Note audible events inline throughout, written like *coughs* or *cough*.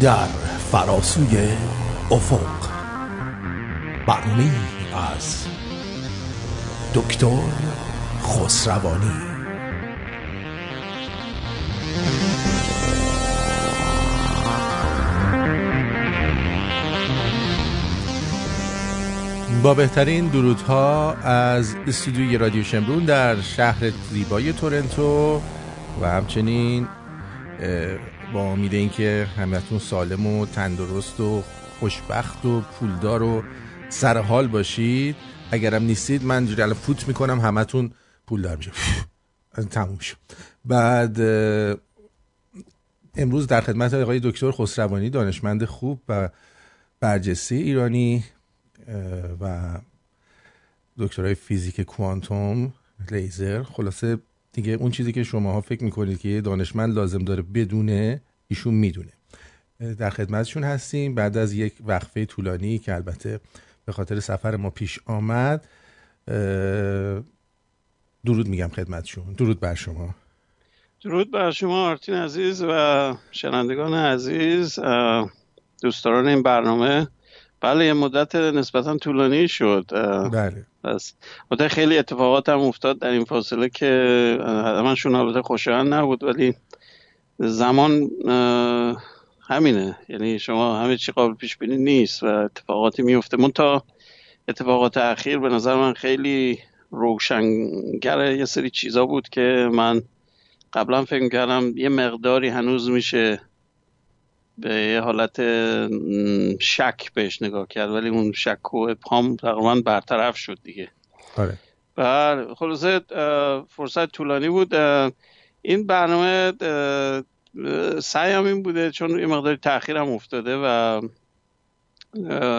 در فراسوی افق. برنامه از دکتر خسروانی. با بهترین درودها از استودیوی رادیو شمرون در شهر زیبای تورنتو و همچنین با امید اینکه همتون سالم و تندرست و خوشبخت و پولدار و سرحال باشید. اگرم نیستید من جوری فوت می‌کنم همتون پولدار میشه تموم شد بعد امروز در خدمت آقای دکتر خسروانی دانشمند خوب و برجسته ایرانی و دکترای فیزیک کوانتوم لیزر. خلاصه دیگه اون چیزی که شماها فکر می‌کنید که یه دانشمند لازم داره بدونه ایشون می‌دونه. در خدمتشون هستیم. بعد از یک وقفه طولانی که البته به خاطر سفر ما پیش آمد درود میگم خدمتشون. درود بر شما. درود بر شما آرتین عزیز و شنندگان عزیز. دوستان این برنامه بله یه مدت نسبتا طولانی شد. بله. بس مدت خیلی اتفاقات هم افتاد در این فاصله که همشون البته خوشایند نبود ولی زمان همینه. یعنی شما همه چی قابل پیش بینی نیست و اتفاقاتی میفته من تا اتفاقات اخیر به نظر من خیلی روشنگر یه سری چیزا بود که من قبلا فکر کردم یه مقداری هنوز میشه به یه حالت شک بهش نگاه کرد ولی اون شک و ابهام تقریبا برطرف شد دیگه. آره. بله خلاصه فرصت طولانی بود. این برنامه سعیم این بوده چون یه مقداری تاخیر هم افتاده و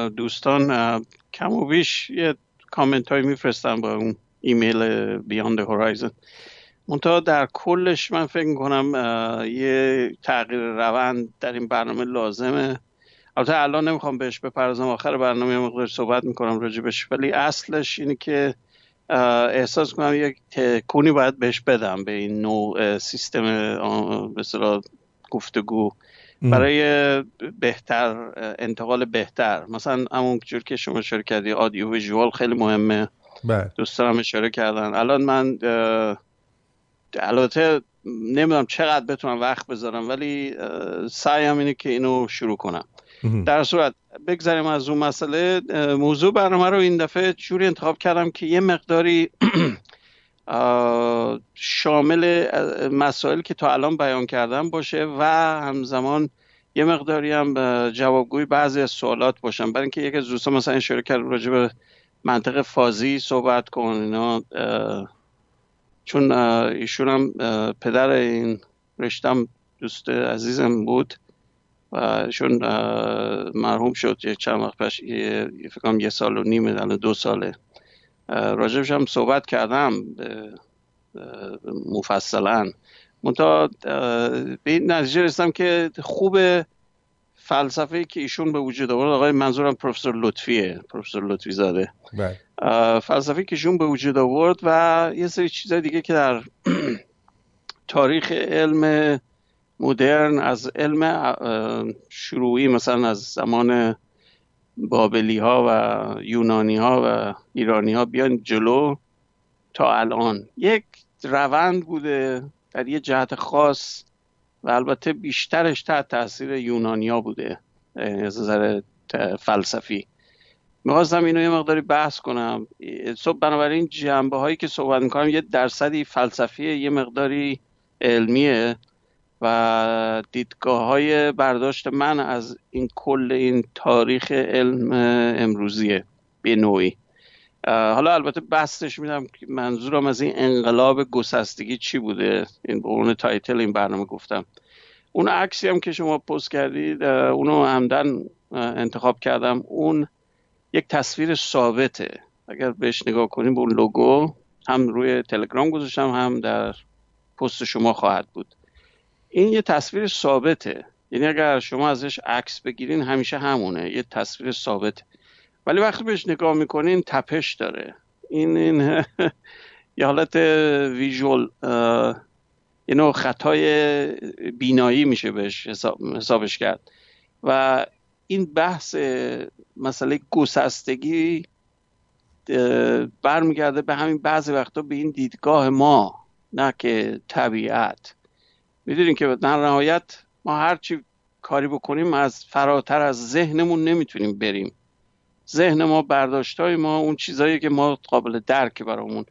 دوستان کم و بیش یه کامنت های میفرستن با اون ایمیل بیاند هورایزن منتها در کلش من فکر کنم یه تغییر روند در این برنامه لازمه. البته الان نمی‌خوام بهش بپردازم. آخر برنامه مقدار صحبت می‌کنم راجبش ولی اصلش اینه که احساس کنم یک تکونی باید بهش بدم به این نوع سیستم مثلا گفتگو. برای بهتر انتقال بهتر. مثلا همون جور که شما اشاره کردی آدیو ویژوال خیلی مهمه. بله. دوستانم اشاره کردن. الان من البته نمی‌دونم چقدر بتونم وقت بذارم ولی سعیم اینه که اینو شروع کنم. در صورت بگذاریم از اون مسئله موضوع برنامه رو این دفعه جوری انتخاب کردم که یه مقداری *clears throat* شامل مسائل که تا الان بیان کردم باشه و همزمان یه مقداری هم جوابگوی بعضی از سوالات باشم. برای اینکه یک از دوستان مثلا اشاره کرد راجع به منطق فازی صحبت کن اینا چون ایشون هم پدر این رشتم دوست عزیزم بود و ایشون مرحوم شد یه چند وقت پیش فکرم یه سال و نیم الان دو ساله. راجبش هم صحبت کردم مفصلا. منتها به این نتیجه رسیدم که خوب فلسفه که ایشون به وجود آورد آقای منظورم پروفسور لطفیه. پروفسور لطفی زاده. فلسفه که ایشون به وجود آورد و یه سری چیزای دیگه که در *clears throat* تاریخ علم مدرن از علم شروعی مثلا از زمان بابلی ها و یونانی ها و ایرانی ها بیان جلو تا الان. یک روند بوده در یه جهت خاص و البته بیشترش تحت تاثیر یونانیا بوده از نظر فلسفی. می‌خواستم اینو یه مقداری بحث کنم. صبح بنابراین جنبه هایی که صحبت می‌کنم یه درصدی فلسفی یه مقداری علمیه و دیدگاه های برداشت من از این کل این تاریخ علم امروزیه به نوعی. حالا البته بستش میدم منظورم از این انقلاب گسستگی چی بوده؟ این عنوان تایتل این برنامه گفتم. اون عکسی هم که شما پست کردید اونو همدن انتخاب کردم. اون یک تصویر ثابته. اگر بهش نگاه کنیم به اون لوگو هم روی تلگرام گذاشتم هم در پست شما خواهد بود. این یه تصویر ثابته. یعنی اگر شما ازش عکس بگیرین همیشه همونه. یه تصویر ثابته ولی وقتی بهش نگاه می‌کنین تپش داره. این این *laughs* یه حالت ویژول یه نوع خطای بینایی میشه بهش حساب، حسابش کرد. و این بحث مسئله گسستگی برمیگرده به همین بعضی وقتا به این دیدگاه ما نه که طبیعت. می‌دونیم که در نهایت ما هرچی کاری بکنیم از فراتر از ذهنمون نمی‌تونیم بریم. ذهن ما برداشتای ما اون چیزایی که ما قابل درک برامون.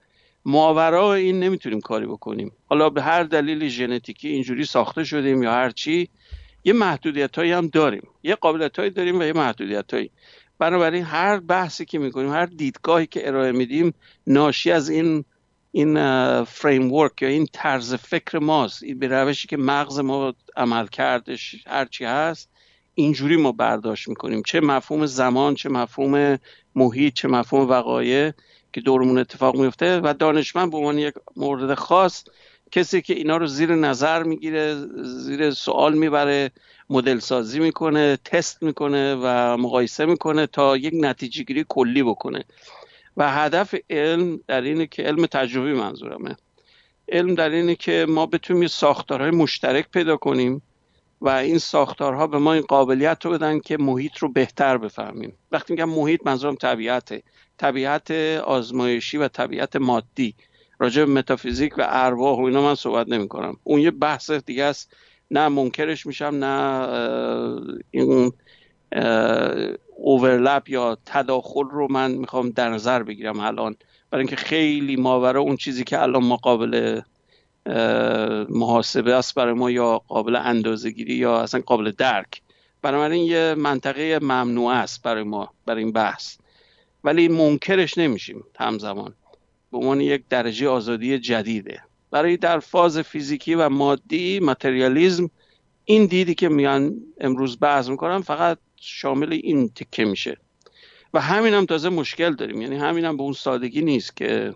ماورا این نمی‌تونیم کاری بکنیم. حالا به هر دلیل ژنتیکی اینجوری ساخته شدیم یا هر چی یه محدودیت هایی هم داریم. یه قابلیت هایی داریم و یه محدودیت هایی بنابراین هر بحثی که می‌کنیم هر دیدگاهی که ارائه میدیم ناشی از این این فریم ورک یا این طرز فکر ماست. این به روشی که مغز ما عمل کردش هرچی هست اینجوری ما برداشت می‌کنیم. چه مفهوم زمان چه مفهوم محیط چه مفهوم وقایع که دورمون اتفاق میفته و دانشمند به عنوان یک مورد خاص کسی که اینا رو زیر نظر می‌گیره زیر سوال می‌بره مدل سازی می‌کنه تست می‌کنه و مقایسه می‌کنه تا یک نتیجه گیری کلی بکنه. و هدف علم در اینه که علم تجربی منظورمه. علم در اینه که ما بتونیم ساختارهای مشترک پیدا کنیم و این ساختارها به ما این قابلیت رو بدن که محیط رو بهتر بفهمیم. وقتی میگم محیط منظورم طبیعته. طبیعت آزمایشی و طبیعت مادی. راجع به متافیزیک و ارواح و اینا من صحبت نمی کنم اون یه بحث دیگه است. نه منکرش میشم نه این اوورلپ یا تداخل رو من می‌خوام در نظر بگیرم الان. برای اینکه خیلی ماورا اون چیزی که الان ما محاسبه است برای ما یا قابل اندازه گیری یا اصلا قابل درک. بنابراین یه منطقه ممنوع است برای ما برای این بحث. ولی منکرش نمیشیم همزمان. به عنوان یک درجه آزادی جدیده. برای در فاز فیزیکی و مادی متریالیزم این دیدی که میان امروز بحث می‌کنم فقط شامل این تکه میشه. و همین هم تازه مشکل داریم. یعنی همین هم به اون سادگی نیست که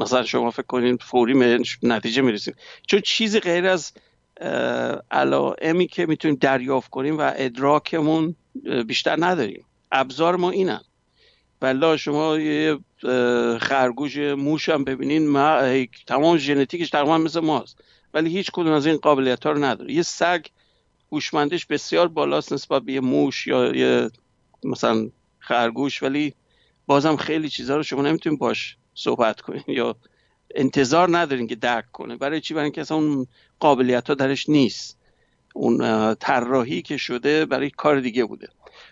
مثلا شما فکر کنین فوری نتیجه می‌رسیم. چون چیزی غیر از علائمی که می‌تونیم دریافت کنیم و ادراکمون بیشتر نداریم. ابزار ما اینن. بلا شما یه خرگوش موش هم ببینین ما تمام ژنتیکش تقریبا مثل ماست. ولی هیچ کدوم از این قابلیت ها رو نداره. یه سگ هوشمندیش بسیار بالاست نسبت به یه موش یا یه مثلا خرگوش ولی بازم خیلی چیزها رو شما نمی‌تونین باش صحبت کنین یا انتظار ندارین که درک کنه. برای چی؟ برای اینکه اصلا اون قابلیت ها درش نیست. اون طراحی که شده برای کار دیگه بوده.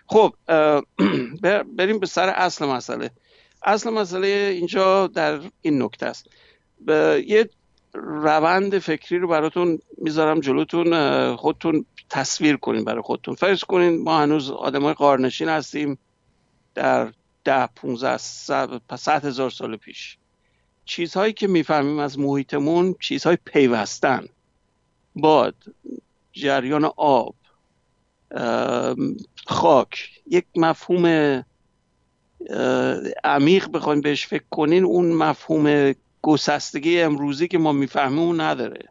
خب *clears throat* بریم به سر اصل مسئله. اصل مسئله اینجا در این نکته است. یه روند فکری رو براتون می‌ذارم جلوتون خودتون تصویر کنین برای خودتون. فرض کنین ما هنوز آدم های قارنشین هستیم در ده 15 صد هزار سال پیش. چیزهایی که می‌فهمیم از محیطمون چیزهای پیوستن. باد جریان آب خاک. یک مفهوم عمیق بخوایم بهش فکر کنین اون مفهوم گسستگی امروزی که ما می‌فهمیم اون نداره.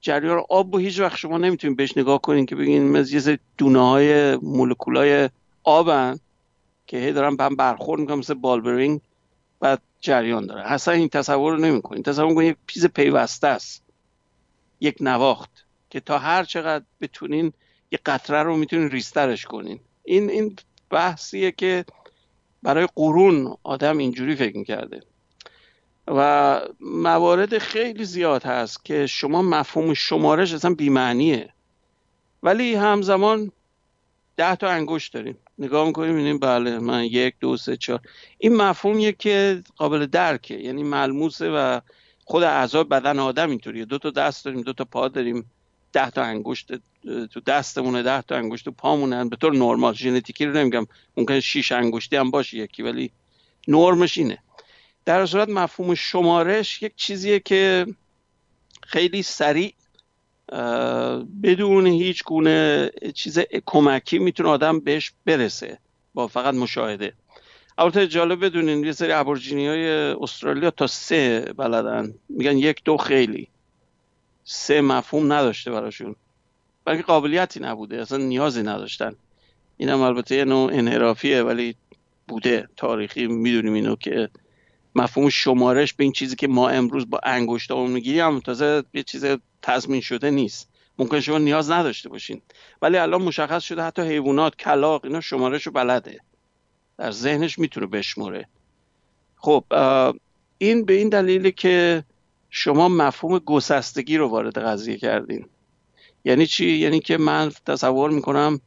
جریان آب و هیچ وقت شما نمی‌تونید بهش نگاه کنین که بگین مثل یه دونه های مولکولای آبن. که هی دارن به هم برخورد می‌کنن مثل بالبرینگ و جریان داره. اصلا این تصور رو نمی‌کنین تصور کنین یک چیز پیوسته است. یک نواخت که تا هر چقدر بتونین یه قطره رو می‌تونین ریسترش کنین. این این بحثیه که برای قرون آدم اینجوری فکر می‌کرده. و موارد خیلی زیاد هست که شما مفهوم شمارش اصلا بیمعنیه. ولی همزمان ده تا انگشت داریم نگاه می‌کنیم می‌بینیم بله من یک دو سه چهار. این مفهومیه که قابل درکه. یعنی ملموسه و خود اعضای بدن آدم اینطوریه. دو تا دست داریم دو تا پا داریم. ده تا انگشت تو دستمونه ده تا انگشت تو پامونه به طور نرمال. ژنتیکی رو نمیگم. ممکن شیش انگشتی هم باشه یکی ولی نرمش اینه. در صورت مفهوم شمارش یک چیزیه که خیلی سریع بدون هیچ گونه چیز کمکی می‌تونه آدم بهش برسه با فقط مشاهده. البته جالب بدونین یه سری ابورجینی های استرالیا تا سه بلدن. میگن یک دو خیلی. سه مفهوم نداشته براشون. بلکه قابلیتی نبوده. اصلا نیازی نداشتن. اینم البته یه نوع انحرافیه ولی بوده. تاریخی می‌دونیم اینو که مفهوم شمارش به این چیزی که ما امروز با انگشتامون می‌گیریم تازه یه چیز تضمین شده نیست. ممکن شما نیاز نداشته باشین. ولی الان مشخص شده حتی حیوانات کلاق اینا شمارش رو بلده. در ذهنش می‌تونه بشموره. خب این به این دلیلی که شما مفهوم گسستگی رو وارد قضیه کردین. یعنی چی؟ یعنی که من تصور می‌کنم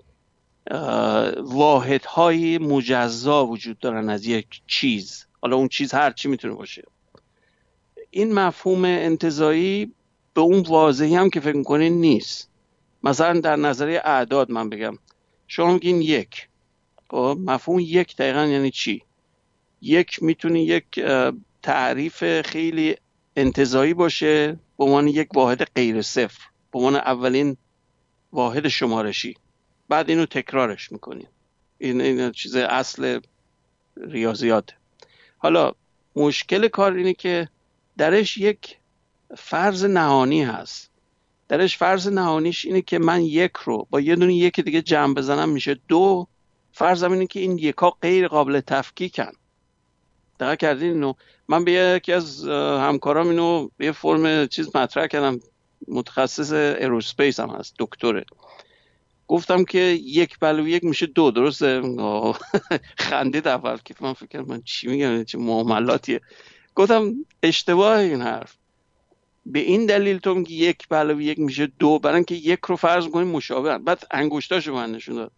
واحدهای مجزا وجود دارن از یک چیز. حالا اون چیز هر چی می‌تونه باشه. این مفهوم انتظایی به اون واضحی هم که فکر می‌کنین نیست. مثلا در نظریه اعداد من بگم. شما میگین یک. خب مفهوم یک دقیقا یعنی چی؟ یک می‌تونه یک تعریف خیلی انتظایی باشه به عنوان یک واحد غیر صفر به عنوان اولین واحد شمارشی. بعد اینو تکرارش می‌کنیم این, این چیز اصل ریاضیات حالا مشکل کار اینه که درش یک فرض نهانی هست. درش فرض نهانیش اینه که من یک رو با یه دونه یک دیگه جمع بزنم میشه دو. فرضم اینه که این یکا غیر قابل تفکیکن. دقیق کردین اینو؟ من به یکی از همکارام اینو به یه فرم چیز مطرح کردم. متخصص aerospace هم هست دکتره. گفتم که یک به‌علاوه یک میشه دو درسته؟ خندید اول که من فکر من چی میگم چه مهملاتیه. گفتم اشتباه این حرف. به این دلیل تو میگی یک به‌علاوه یک میشه دو برای اینکه یک رو فرض می‌کنیم مشابه بعد انگشتاشو من نشون داد.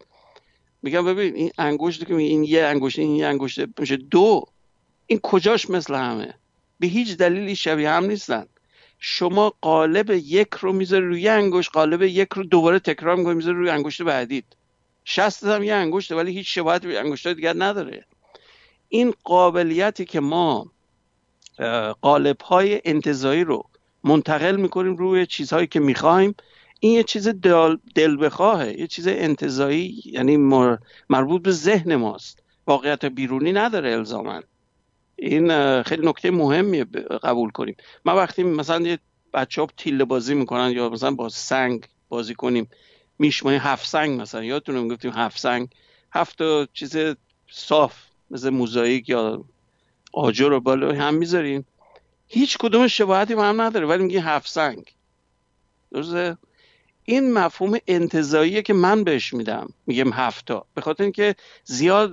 میگم ببین این انگشت که این یه انگشت این یه انگشت میشه دو. این کجاش مثل همه؟ به هیچ دلیلی شبیه هم نیستن. شما قالب یک رو می‌ذاری روی انگشت قالب یک رو دوباره تکرار می‌کنی می‌ذاری روی انگشت بعدید شست هم یه انگشته ولی هیچ شباهت به انگشت دیگر نداره. این قابلیتی که ما قالب های انتظایی رو منتقل می‌کنیم روی چیزهایی که می‌خوایم. این یه چیز دل, دل بخواهه یه چیز انتظایی یعنی مربوط به ذهن ماست. واقعیت بیرونی نداره الزامن این خیلی نکته مهمیه قبول کنیم. من وقتی مثلا یه بچه ها تیله بازی می‌کنن یا مثلا با سنگ بازی کنیم میشمای هفت سنگ مثلا. یادتونه گفتیم هفت سنگ؟ هفت چیز صاف مثل موزاییک یا آجر رو بالا هم می‌ذاریم. هیچ کدوم شباهتی با هم نداره ولی میگی هفت سنگ. درسته؟ این مفهوم انتظاییه که من بهش میدم میگم هفتا به خاطر اینکه زیاد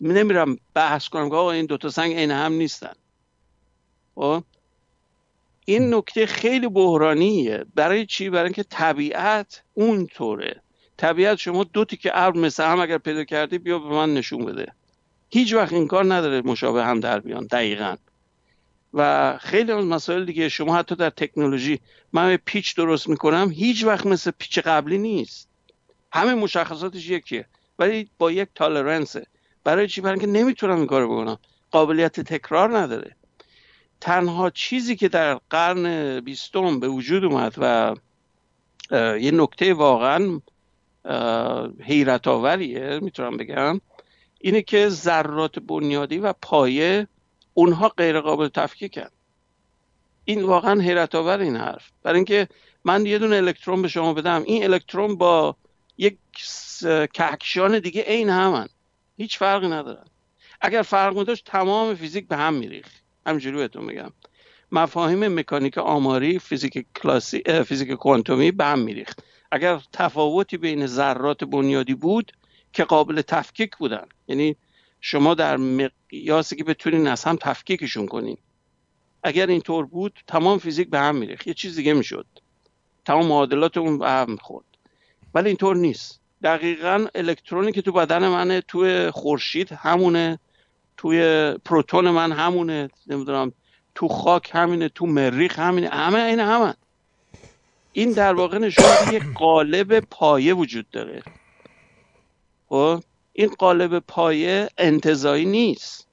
نمیرم بحث کنم که آقا این دوتا سنگ عین هم نیستن. خب؟ این نکته خیلی بحرانیه. برای چی؟ برای اینکه طبیعت اونطوره طبیعت شما دو که ابر مثل هم اگر پیدا کردی بیا به من نشون بده. هیچ وقت این کار نداره مشابه هم در بیان دقیقا. و خیلی از مسائل دیگه شما حتی در تکنولوژی من پیچ درست می‌کنم هیچ وقت مثل پیچ قبلی نیست. همه مشخصاتش یکیه ولی با یک تالرنسه. برای چی؟ برای اینکه نمی‌تونم این کارو بکنم. قابلیت تکرار نداره. تنها چیزی که در قرن بیستم به وجود اومد و یه نکته واقعا حیرت آوریه می‌تونم بگم اینه که ذرات بنیادی و پایه اونها غیر قابل تفکیکن این واقعا حیرت آور این حرف. برای اینکه من یه دونه الکترون به شما بدم. این الکترون با یک کهکشان دیگه عین همن. هیچ فرقی ندارن. اگر فرق داشت تمام فیزیک به هم میریخ همینجوری بهتون میگم. مفاهیم مکانیک آماری فیزیک کلاسی فیزیک کوانتومی به هم میریخت. اگر تفاوتی بین ذرات بنیادی بود که قابل تفکیک بودن یعنی شما در مقیاسی که بتونین از هم تفکیکشون کنین. اگر اینطور بود تمام فیزیک به هم میریخت. یه چیز دیگه می‌شد. تمام معادلات اون به هم خورد. ولی اینطور نیست. دقیقا الکترونی که تو بدن منه توی خورشید همونه توی پروتون من همونه نمی‌دونم تو خاک همینه تو مریخ همینه همه این همه. این در واقع نشون یک قالب پایه وجود داره. خب؟ این قالب پایه انتظایی نیست.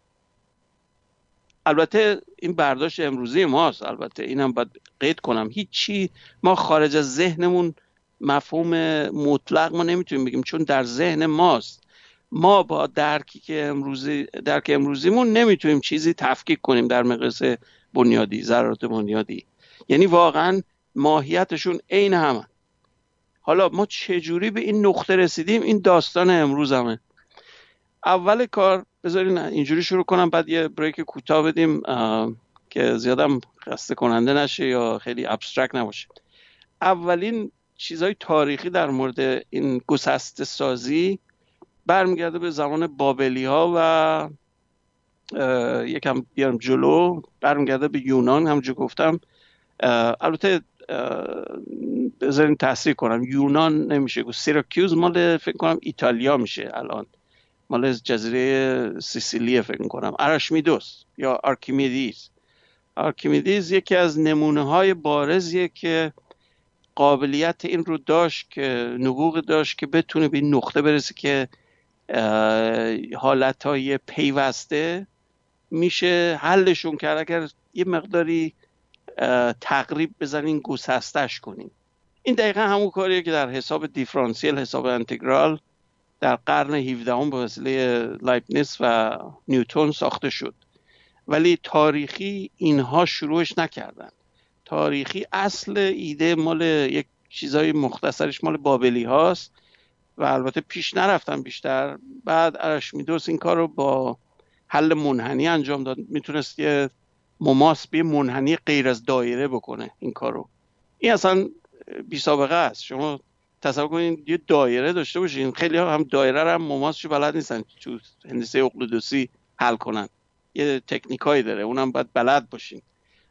البته این برداشت امروزی ماست. البته اینم باید قید کنم. هیچی ما خارج از ذهنمون مفهوم مطلق ما نمی‌تونیم بگیم چون در ذهن ماست. ما با درکی که امروزی درک امروزیمون نمی‌تونیم چیزی تفکیک کنیم در مقیاس بنیادی ذرات بنیادی. یعنی واقعا ماهیتشون عین همه. حالا ما چجوری به این نقطه رسیدیم؟ این داستان امروز همه اول کار بذارین اینجوری شروع کنم بعد یه break کوتاه بدیم که زیادم خسته کننده نشه یا خیلی abstract نباشه. اولین چیزهای تاریخی در مورد این گسست سازی برمیگرده به زمان بابلی ها و یکم بیارم جلو برمیگرده به یونان. همونجا گفتم البته بذارین تصحیح کنم. یونان نمیشه گفت Syracuse مال فکر کنم ایتالیا میشه الان. مال جزیره سیسیلیه فکر کنم ارشمیدس یا Archimedes Archimedes یکی از نمونه های بارزیه که قابلیت این رو داشت که نبوغ داشت که بتونه به این نقطه برسه که حالت های پیوسته میشه. حلشون کرد اگر یه مقداری تقریب بزنین گسستش کنین. این دقیقا همون کاریه که در حساب دیفرانسیل حساب انتگرال در قرن 17 به وسیله لایبنیس و نیوتون ساخته شد. ولی تاریخی اینها شروعش نکردن. تاریخی اصل ایده مال یک چیزای مختصرش مال بابلی هاست و البته پیش نرفتن بیشتر. بعد ارشمیدس این کار رو با حل منحنی انجام داد. می‌تونست یه مماس به منحنی غیر از دایره بکنه این کارو این اصلا بی سابقه است. شما تصور کنید یه دایره داشته باشین. خیلی هم دایره رو هم مماسش بلد نیستن. تو هندسه اقلودوسی حل کنن. یه تکنیکایی داره. اونم باید بلد باشین.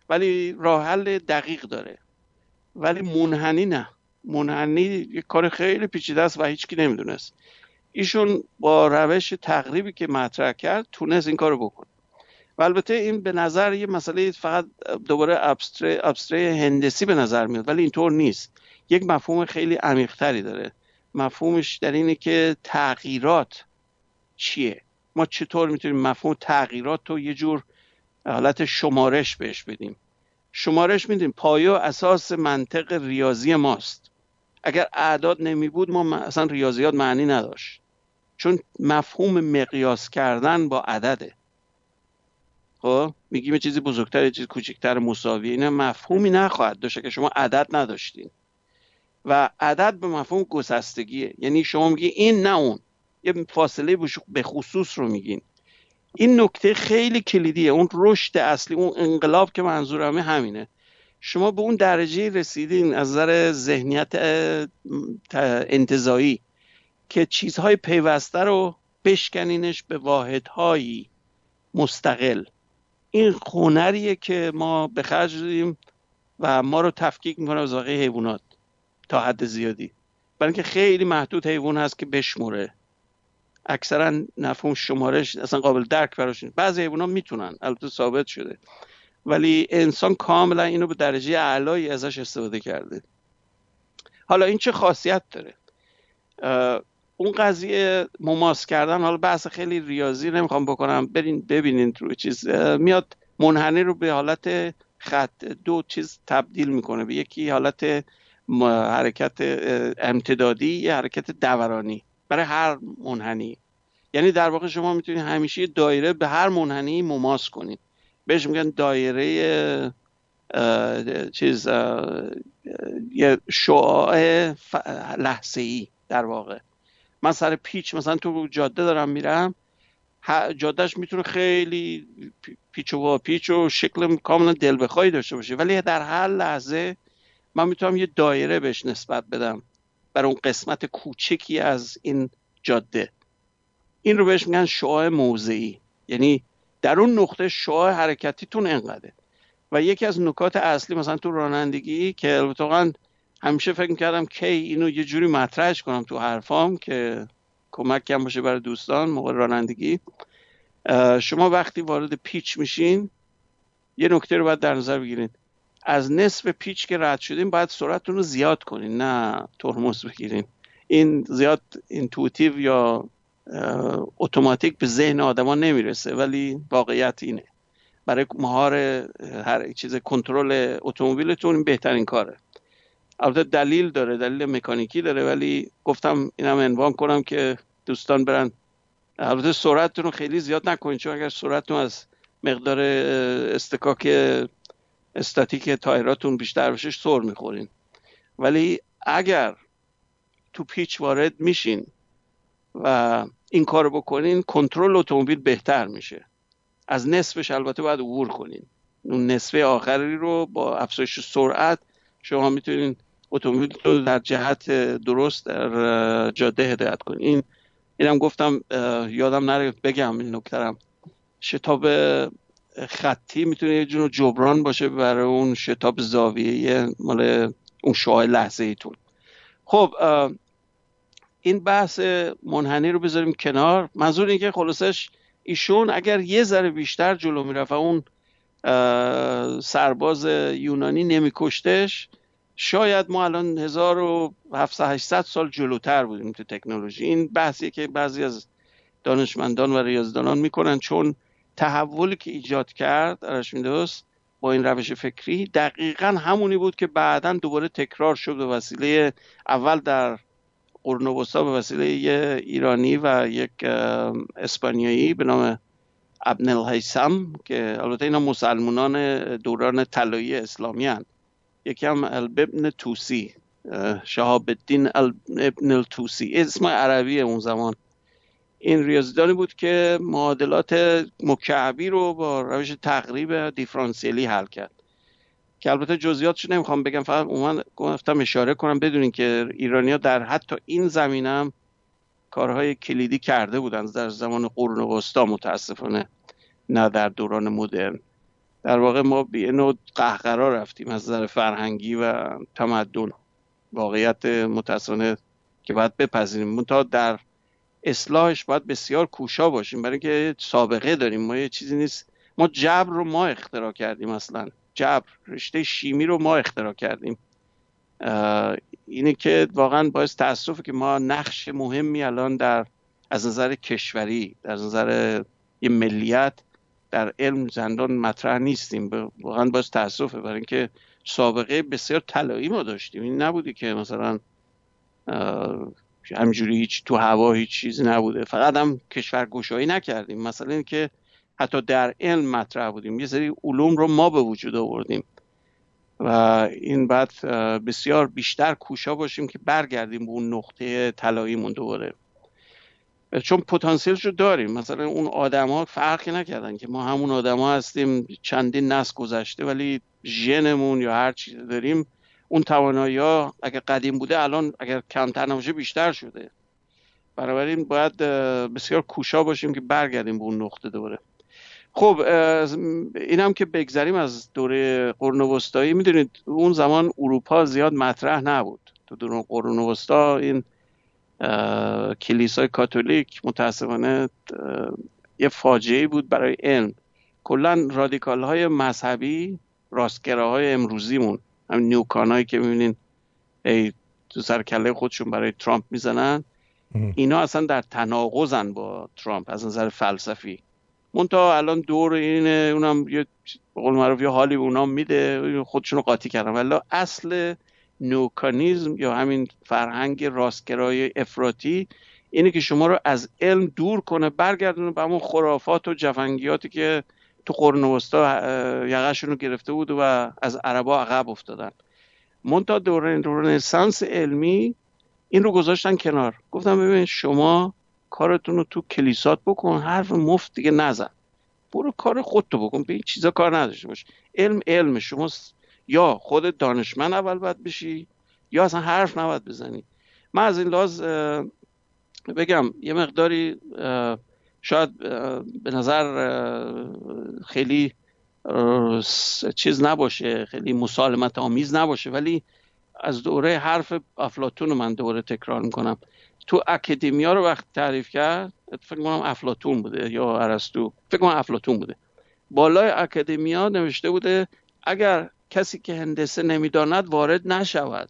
ولی راه حل دقیق داره. ولی منحنی نه. منحنی یه کار خیلی پیچیده است و هیچکی نمی‌دونست. ایشون با روش تقریبی که مطرح کرد تونست این کارو بکنه. و البته این به نظر یه مسئله فقط دوباره ابستره هندسی به نظر میاد ولی اینطور نیست. یک مفهوم خیلی عمیقتری داره. مفهومش در اینه که تغییرات چیه؟ ما چطور می‌تونیم مفهوم تغییرات رو یه جور حالت شمارش بهش بدیم؟ شمارش میدیم. پایه و اساس منطق ریاضی ماست. اگر اعداد نمی بود ما اصلا ریاضیات معنی نداشت. چون مفهوم مقیاس کردن با عدده. خب؟ میگیم چیزی بزرگتر چیزی کوچکتر مساوی. اینا مفهومی نخواهد داشت که شما عدد نداشتین. و عدد به مفهوم گسستگیه. یعنی شما میگی این نه اون. یه فاصله به خصوص رو میگین. این نکته خیلی کلیدیه. اون رشد اصلی اون انقلاب که منظورمه همینه. شما به اون درجه رسیدین از نظر ذهنیت انتظایی که چیزهای پیوسته رو بشکنینش به واحدهایی مستقل. این خونریه که ما به خرج دادیم و ما رو تفکیک می‌کنه از واقع حیوانات. تا حد زیادی. برای اینکه خیلی محدود حیوان هست که بشموره. اکثرا نفهم شمارش اصلا قابل درک براشون بعضی حیوانات می‌تونن البته ثابت شده. ولی انسان کاملا اینو به درجه اعلایی ازش استفاده کرده. حالا این چه خاصیت داره؟ اون قضیه مماس کردن حالا بحث خیلی ریاضی نمی‌خوام بکنم. برین ببینین رو چیز. میاد منحنی رو به حالت خط دو چیز تبدیل می‌کنه. به یکی حالت حرکت امتدادی یه حرکت دورانی برای هر منحنی. یعنی در واقع شما می‌تونید همیشه دایره به هر منحنی مماس کنید بهش میگن دایره چیز یه شعاع لحظه ای در واقع. من سر پیچ مثلا تو جاده دارم میرم جادهش می‌تونه خیلی پیچ و پیچ و شکل کاملا دل بخواهی داشته باشه. ولی در هر لحظه من می‌تونم یه دایره بهش نسبت بدم برای اون قسمت کوچکی از این جاده. این رو بهش میگن شعاع موضعی. یعنی در اون نقطه شعاع حرکتیتون انقدره. و یکی از نکات اصلی مثلا تو رانندگی که البته همیشه فکر کردم کی اینو یه جوری مطرحش کنم تو حرفام که کمک کم باشه برای دوستان موقع رانندگی. شما وقتی وارد پیچ میشین یه نکته رو باید در نظر بگیرید. از نصف پیچ که رد شدین باید سرعتتون رو زیاد کنین نه ترمز بگیرین. این زیاد intuitive یا اتوماتیک به ذهن آدما نمی‌رسه ولی واقعیت اینه. برای مهار هر چیز کنترل اتومبیلتون بهترین کاره. البته دلیل داره دلیل مکانیکی داره ولی گفتم اینم عنوان کنم که دوستان برن. البته سرعتتون رو خیلی زیاد نکنید چون اگر سرعتتون از مقدار اصطکاک استاتیک تایراتون بیشتر بشه سر می‌خورین. ولی اگر تو پیچ وارد میشین و این کار بکنین کنترل اتومبیل بهتر میشه. از نصفش البته باید عبور کنین. اون نصفه آخری رو با افزایش سرعت شما می‌تونین اتومبیل رو در جهت درست در جاده هدایت کنید این اینم گفتم یادم نره بگم این نکترم شتاب خطی می‌تونه یه جور جبران باشه برای اون شتاب زاویه مال اون شعاع لحظه ایتون خب این بحث منحنی رو بذاریم کنار. منظور این که خلاصش ایشون اگر یه ذره بیشتر جلو می‌رفت و اون سرباز یونانی نمیکشتش شاید ما الان 1700 سال جلوتر بودیم تو تکنولوژی. این بحثیه که بعضی از دانشمندان و ریاضدانان می‌کنن چون تحولی که ایجاد کرد ارشمیدس با این روش فکری دقیقا همونی بود که بعدا دوباره تکرار شد به وسیله اول در قرون وسطا به وسیله یه ایرانی و یک اسپانیایی به نام ابن الهیسم که البته اینا مسلمانان دوران طلایی اسلامی هن. یکی هم الببن توسی شهاب الدین ابن التوسی اسم عربی اون زمان این ریاضیدانی بود که معادلات مکعبی رو با روش تقریب دیفرانسیلی حل کرد. که البته جزئیاتش نمی‌خوام بگم فقط عموما گفتم اشاره کنم بدونین که ایرانیا در حتی این زمینه هم کارهای کلیدی کرده بودند در زمان قرون وسطا متاسفانه نه در دوران مدرن. در واقع ما به نوع قهقرا رفتیم از نظر فرهنگی و تمدن. واقعیت متاسفانه که باید بپذیریم. تا در اصلاحش باید بسیار کوشا باشیم. برای اینکه سابقه داریم. ما یه چیزی نیست. ما جبر رو ما اختراع کردیم اصلا. جبر. رشته شیمی رو ما اختراع کردیم. اینه که واقعا باعث تاسفه که ما نقش مهمی الان در از نظر کشوری در نظر یه ملیت در علم زندان مطرح نیستیم. واقعا باعث تاسفه برای اینکه سابقه بسیار طلایی ما داشتیم. این نبودی که مثلا همجوری هیچ تو هوا هیچ چیزی نبوده. فقط هم کشور گشایی نکردیم. مثلا این که حتی در علم مطرح بودیم. یه سری علوم رو ما به وجود آوردیم. و این بعد بسیار بیشتر کوشا باشیم که برگردیم به اون نقطه طلاییمون دوباره. چون پتانسیلش رو داریم. مثلا اون آدما فرقی نکردن که ما همون آدما هستیم. چندین نسل گذشته ولی ژنمون یا هر چیزی داریم اون توانایی ها اگر قدیم بوده الان اگر کمتر نباشه بیشتر شده. بنابراین باید بسیار کوشا باشیم که برگردیم به اون نقطه دوباره. خب این که بگذریم از دوره قرون وسطایی می‌دونید اون زمان اروپا زیاد مطرح نبود. تو دوره قرون وسطا این کلیسای کاتولیک متاسفانه یه فاجعه بود برای علم. کلا رادیکال های مذهبی راستگراهای امروزیمون. همین نیوکان هایی که می‌بینین ای تو سر کله خودشون برای ترامپ می‌زنن. اینا اصلا در تناقضن با ترامپ از نظر فلسفی. منتها الان دور این اونم یه قول معروف یه حالی به اونام میده خودشون رو قاطی کردن. ولی اصل نوکانیزم یا همین فرهنگ راستگرای افراطی اینه که شما رو از علم دور کنه برگردونه به همون خرافات و جفنگیاتی که تو قرن وسطا یقهشون رو گرفته بود و از عربا عقب افتادن. منتها دوره رنسانس علمی این رو گذاشتن کنار. گفتم ببین شما کارتون رو تو کلیسات بکن حرف مفت دیگه نزن. برو کار خودتو بکن به این چیزا کار نداشته باش. علم علم شما یا خود دانشمند اول باید بشی یا اصلا حرف نباید بزنی. من از این لحاظ بگم یه مقداری شاید به نظر خیلی چیز نباشه خیلی مسالمت آمیز نباشه ولی از دوره حرف افلاتون رو من دوره تکرار می‌کنم. تو اکادمیا رو وقت تعریف کرد فکر کنم افلاتون بوده یا ارسطو فکر کنم افلاتون بوده. بالای اکادمیا نوشته بوده اگر کسی که هندسه نمی‌داند وارد نشود.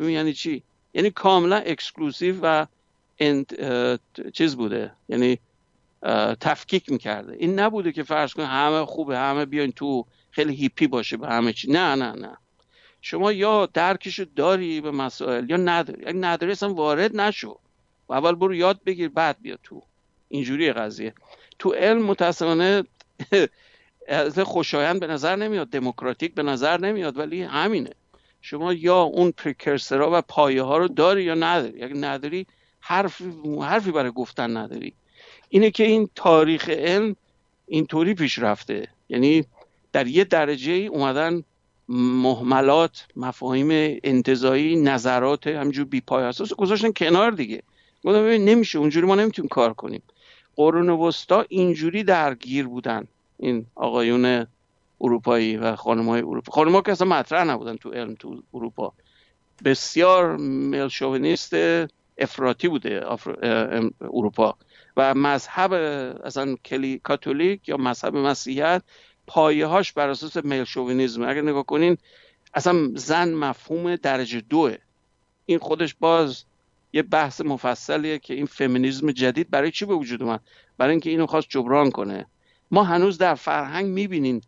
یعنی چی؟ یعنی کاملا exclusive و چیز بوده یعنی تفکیک می‌کرده. این نبوده که فرض کن همه خوبه همه بیاین تو خیلی هیپی باشه به همه چی. نه نه نه. شما یا درکشو داری به مسائل یا نداری. اگه نداری اصلا وارد نشو. و اول برو یاد بگیر بعد بیا تو. اینجوری قضیه. تو علم متاسفانه *laughs* خوشایند به نظر نمیاد دموکراتیک به نظر نمیاد ولی همینه. شما یا اون پریکرسرها و پایه ها رو داری یا نداری. اگه نداری حرف حرفی برای گفتن نداری. اینه که این تاریخ علم اینطوری پیش رفته. یعنی در یه درجه ای اومدن محملات مفاهیم انتظایی نظرات همجور بی پای اساس گذاشتن کنار دیگه. گفتم ببین نمیشه. اونجوری ما نمی‌تونیم کار کنیم. قرون وسطا اینجوری درگیر بودن این آقایون اروپایی و خانم های اروپا. خانم ها که اصلا مطرح نبودن تو علم تو اروپا. بسیار ملشوونیست افراطی بوده اروپا. و مذهب اصلا کلی کاتولیک یا مذهب مسیحیت پایه هاش بر اساس ملشوونیزم اگر نگاه کنین اصلا زن مفهوم درجه دوه. این خودش باز یه بحث مفصلیه که این فمینیزم جدید برای چی به وجود اومد؟ برای اینکه اینو خواست جبران کنه. ما هنوز در فرهنگ می‌بینیم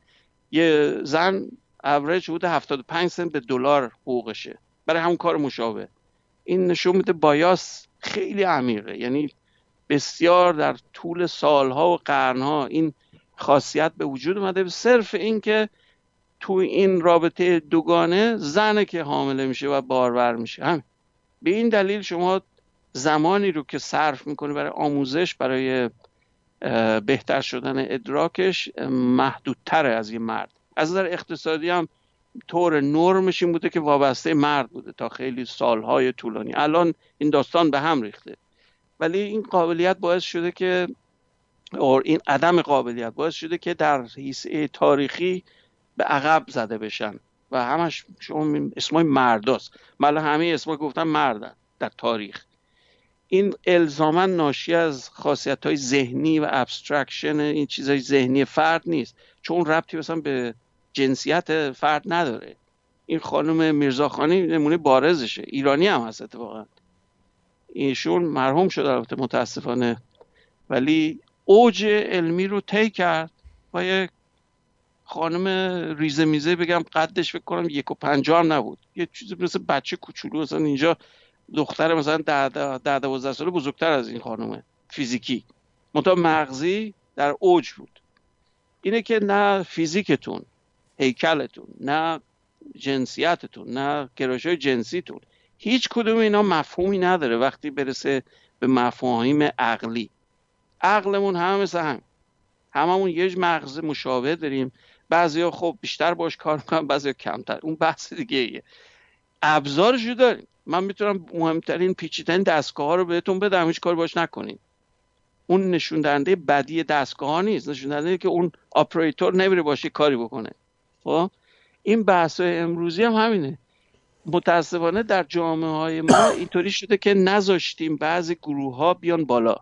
یه زن اوریج حدود 75 سنت به دلار حقوقشه. برای همون کار مشابه. این نشون میده بایاس خیلی عمیقه. یعنی بسیار در طول سالها و قرنها این خاصیت به وجود اومده. صرف این که تو این رابطه دوگانه زنه که حامله میشه و بارور میشه. هم به این دلیل شما زمانی رو که صرف می‌کنه برای آموزش برای بهتر شدن ادراکش محدودتره از یه مرد. از نظر اقتصادی هم طور نرمش این بوده که وابسته مرد بوده تا خیلی سالهای طولانی. الان این داستان به هم ریخته. ولی این قابلیت باعث شده که این عدم قابلیت باعث شده که در حیثه تاریخی به عقب زده بشن و همش شما اسمای مرداست. من همه اسمای گفتم مردن در تاریخ. این الزاما ناشی از خاصیت های ذهنی و abstraction این چیزهای ذهنی فرد نیست. چون ربطی مثلا به جنسیت فرد نداره. این خانم میرزاخانی نمونه بارزشه. ایرانی هم هست اتفاقا. ایشون مرحوم شد البته متاسفانه. ولی اوج علمی رو طی کرد و یک خانم ریزه میزه بگم قدش فکر کنم یک و پنجاه هم نبود. یه چیزی مثل بچه کوچولو مثلا اینجا دختر مثلا ده دوازده ساله بزرگتر از این خانومه فیزیکی. منتها مغزی در اوج بود. اینه که نه فیزیکتون هیکلتون نه جنسیتتون نه گرایش جنسیتون. هیچ کدوم اینا مفهومی نداره وقتی برسه به مفاهیم عقلی. عقلمون هم مثل هم هممون یه مغز مشابه داریم. بعضیا خب بیشتر باش کار می‌کنن بعضیا کمتر. اون بحث دیگه ایه. ابزارش داریم. من می‌تونم مهمترین پیچیدن دستگاه ها رو بهتون بدم. هیچ کار باش نکنین. اون نشون دهنده بدی دستگاه ها نیست. نشون دهنده که اون آپریتور نمیره باشه کاری بکنه. خب؟ این بحث امروزی هم همینه. متاسفانه در جامعه های ما اینطوری شده که نذاشتیم بعضی گروه ها بیان بالا.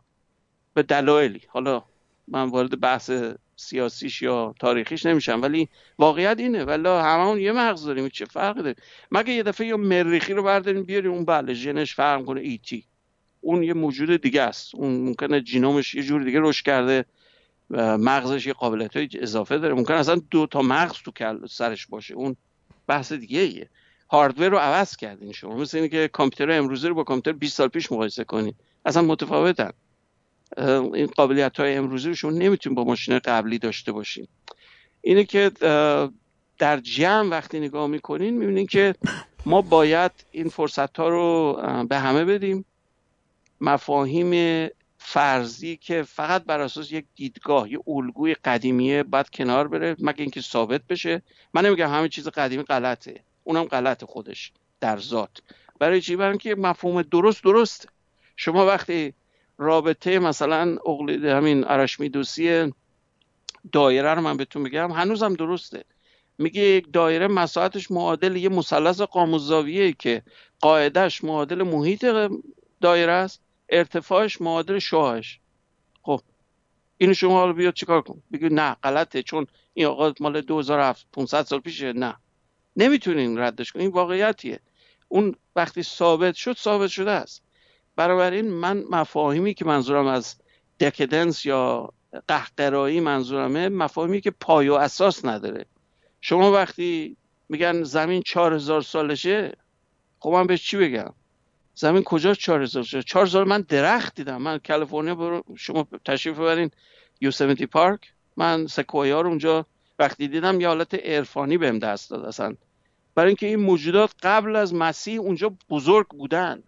به دلایلی. حالا من وارد بحث سیاسیش یا تاریخیش نمیشم ولی واقعیت اینه. ولی هممون یه مغز داریم چه فرقی داره؟ مگه یه دفعه یا مریخی رو برداریم بیاریم اون بله ژنش فرق کنه ایتی اون یه موجود دیگه است. اون ممکنه جینومش یه جور دیگه رشد کرده. مغزش یه قابلیت های اضافه داره. ممکن اصلا دو تا مغز تو سرش باشه. اون بحث دیگه ایه. هاردور رو عوض کردین شما. مثل اینه که کامپیوتر امروزی رو با کامپیوتر 20 سال پیش مقایسه کنید اصلا متفاوتن. این قابلیت های امروزی رو شما با ماشین قبلی داشته باشیم اینه که در جمع وقتی نگاه می‌کنین می‌بینین که ما باید این فرصت ها رو به همه بدیم. مفاهیم فرضی که فقط بر اساس یک دیدگاه یه الگوی قدیمیه باید کنار بره مگه اینکه ثابت بشه. من نمیگم همه چیز قدیمی غلطه. اونم غلط خودش در ذات. برای چی؟ برای اینکه مفهوم درست درست. شما وقتی رابطه مثلا اقلید همین ارشمیدوسی دایره رو من بهتون میگم هنوزم درسته. میگه یک دایره مساحتش معادل یه مثلث قاموزاویه که قاعدش معادل محیط دایره است. ارتفاعش معادل شاهش. خب اینو شما حالا بیاد چیکار کن؟ بگید نه غلطه چون این آقا مال 2500 سال پیشه. نه. نمی‌تونین ردش کنین این واقعیتیه. اون وقتی ثابت شد ثابت شده است. این من مفاهیمی که منظورم از دکدنس یا قهقرایی منظورمه مفاهیمی که پای و اساس نداره. شما وقتی میگن زمین چهار هزار سالشه خب من بهش چی بگم؟ زمین کجا چهار هزار سالشه چهار هزار من درخت دیدم. من کالیفرنیا برو شما تشریف ببرین. یوسمتی پارک. من سکویا رو اونجا وقتی دیدم یه حالت عرفانی بهم دست داد اصلا. برای اینکه این موجودات قبل از مسیح اونجا بزرگ بودن.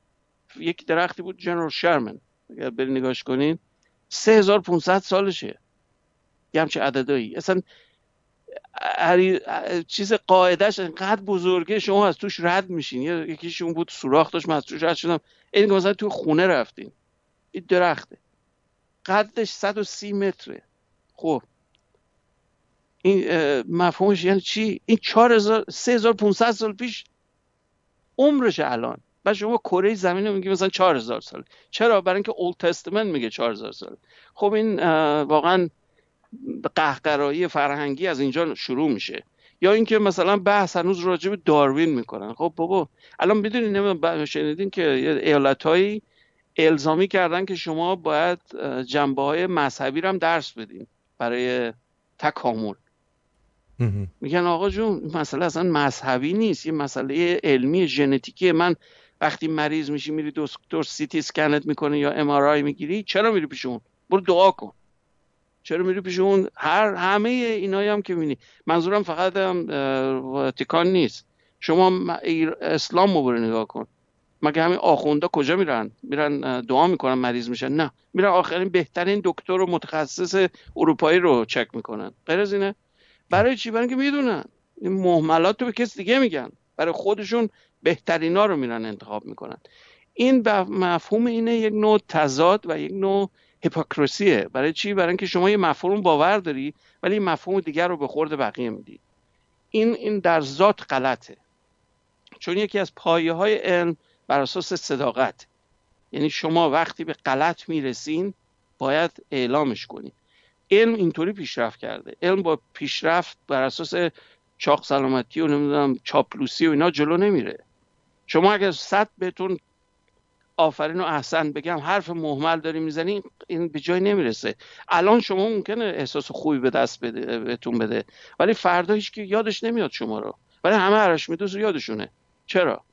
یک درختی بود جنرال شرمن. اگر بری نگاش کنین 3500 سالشه. یه همچه عددایی. اصلا چیز قاعدش انقدر بزرگه شما از توش رد میشین. یکیشون بود سوراخ داشت من از توش رد شدم. این مثلا تو خونه رفتین. این درخته. قدش 130 متره. خب. این مفهومش یعنی چی؟ این 4000 3500 سال پیش عمرش الان. و شما کره زمین رو میگی مثلا 4000 سال چرا؟ برای اینکه اولد تستمنت میگه 4000 سال خب این واقعا قهقرایی فرهنگی از اینجا شروع میشه. یا اینکه مثلا بحث هنوز راجع به داروین می‌کنن. خب بابا الان می‌دونید نمی‌دونم شنیدین که ایالتهایی الزامی کردن که شما باید جنبه های مذهبی رو هم درس بدین برای تکامل. میگن آقا جون مسئله اصلا مذهبی نیست. یه مسئله علمی ژنتیکی. من وقتی مریض میشی میری دکتر سیتی اسکنت می‌کنه یا ام می‌گیری چرا میری پیش اون؟ برو دعا کن. چرا میری پیش اون؟ هر همه اینایی هم که می‌بینی. منظورم فقط هم واتیکان نیست. شما اسلام رو نگاه کن. مگه همین آخونده کجا میرن؟ میرن دعا می‌کنن مریض میشن؟ نه. میرن آخرین بهترین دکتر و متخصص اروپایی رو چک می‌کنن. غیر از اینه. برای چی؟ برای اینکه می‌دونن. این محملات رو به کس دیگه میگن. برای خودشون بهترینا رو میرن انتخاب می‌کنن. این مفهوم اینه یک نوع تضاد و یک نوع هیپوکراسیه برای چی؟ برای اینکه شما یه مفهوم باور داری ولی این مفهوم دیگر رو به خورد بقیه میدی. این این در ذات غلطه. چون یکی از پایه های علم بر اساس صداقت. یعنی شما وقتی به غلط می‌رسین باید اعلامش کنید علم اینطوری پیشرفت کرده. علم با پیشرفت بر اساس چاق سلامتی و نمی‌دونم چاپلوسی و اینا جلو نمیره. شما اگر صد بهتون آفرین و احسن بگم حرف محمل داری می‌زنی این به جای نمی‌رسه. الان شما ممکنه احساس خوبی به دست بده بهتون بده ولی فردا هیچ که یادش نمیاد شما رو. ولی همه عرش میدوز یادشونه. چرا؟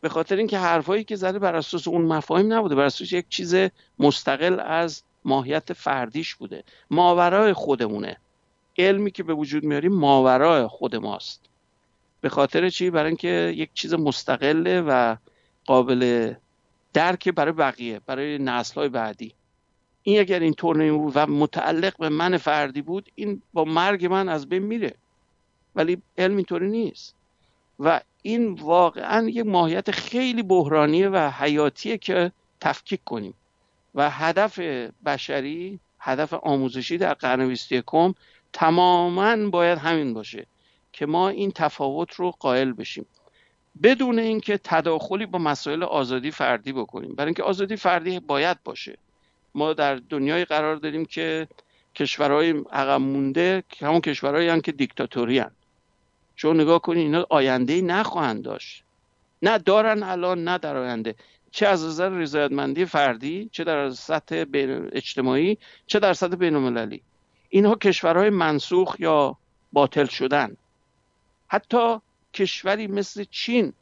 به خاطر اینکه حرفایی که زده بر اساس اون مفاهیم نبوده بر اساس یک چیز مستقل از ماهیت فردیش بوده. ماورای خودمونه. علمی که به وجود میاریم ماورای خود ماست. به خاطر چی؟ برای اینکه یک چیز مستقله و قابل درک برای بقیه برای نسل های بعدی. این اگر این طور بود و متعلق به من فردی بود این با مرگ من از بین میره. ولی علم اینطوری نیست. و این واقعا یک ماهیت خیلی بحرانیه و حیاتیه که تفکیک کنیم. و هدف بشری هدف آموزشی در قرن 21 تماما باید همین باشه که ما این تفاوت رو قائل بشیم. بدون اینکه تداخلی با مسائل آزادی فردی بکنیم. برای اینکه آزادی فردی باید باشه. ما در دنیای قرار داریم که کشورهای عقب مونده همون کشورهایی هم که دیکتاتوری هن. چون نگاه کنید اینا آینده نخواهند داشت. نه دارن الان نه در آینده. چه از نظر رضایتمندی فردی چه در سطح اجتماعی چه در سطح بین المللی اینها کشورهای منسوخ یا باطل شدن. حتی کشوری مثل چین.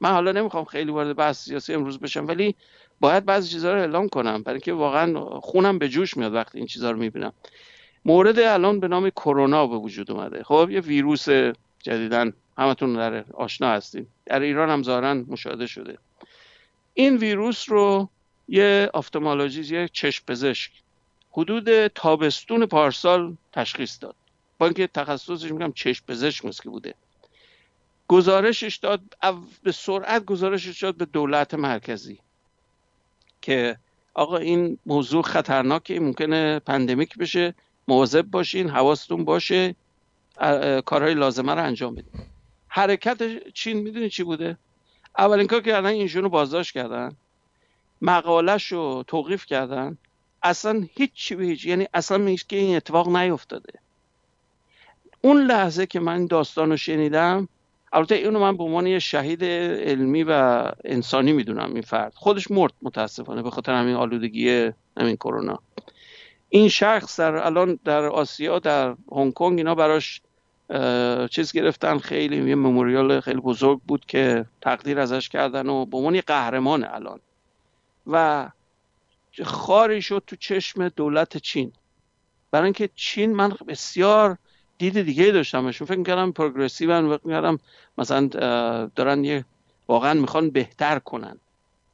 من حالا نمی‌خوام خیلی وارد بحث سیاسی امروز بشم ولی باید بعضی چیزها رو اعلام کنم. برای اینکه واقعا خونم به جوش میاد وقتی این چیزها رو می‌بینم. مورد الان به نام کرونا به وجود اومده. خب یه ویروس جدیدن. همتون در آشنا هستیم در ایران هم ظاهرا مشاهده شده. این ویروس رو یه آفتمالوژیست یه چشم پزشک حدود تابستون پارسال تشخیص داد. با اینکه تخصصش میگم چشم پزشک مسکی بوده. گزارشش داد به سرعت گزارشش داد به دولت مرکزی. که آقا این موضوع خطرناکه ممکنه پندمیک بشه مواظب باشین حواستون باشه کارهای لازمه رو انجام بدین. حرکت چین می‌دونی چی بوده؟ اولین کار که الان اینشون رو بازداشت کردن. مقالش رو توقیف کردن. اصلا هیچ به هیچ یعنی اصلا میگه که این اتفاق نیفتاده. اون لحظه که من داستان رو شنیدم البته اینو من به عنوان یه شهید علمی و انسانی می‌دونم این فرد. خودش مرد متاسفانه به خاطر همین آلودگی همین کرونا. این شخص در الان در آسیا در هنگ کنگ اینا براش چیز گرفتن. خیلی یه مموریال خیلی بزرگ بود که تقدیر ازش کردن و به عنوان قهرمان الان. و خاری شد تو چشم دولت چین. برای اینکه چین من بسیار دید دیگه داشتمشون. فکر می‌کردم پروگرسیو فکر می‌کردم مثلا دارن یه واقعا می‌خوان بهتر کنن.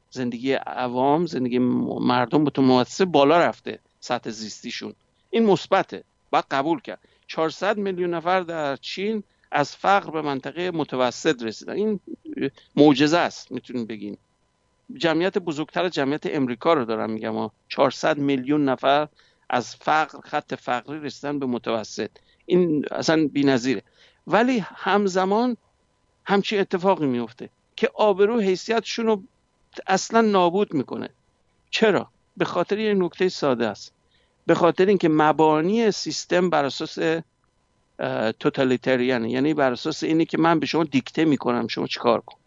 زندگی عوام زندگی مردم به تو بالا رفته سطح زیستیشون. این مثبته. باید قبول کرد. 400 میلیون نفر در چین از فقر به منطقه متوسط رسیدن. این معجزه است می‌تونیم بگیم. جمعیت بزرگتر جمعیت امریکا رو دارم میگم. 400 میلیون نفر از فقر خط فقری رسیدن به متوسط. این اصلا بی‌نظیره. ولی همزمان همچی اتفاقی میفته که آبرو حیثیتشون رو اصلا نابود می‌کنه. چرا؟ به خاطر یه نکته ساده است. به خاطر اینکه مبانی سیستم بر اساس توتالیتریانه یعنی بر اساس اینی که من به شما دیکته می‌کنم شما چیکار کن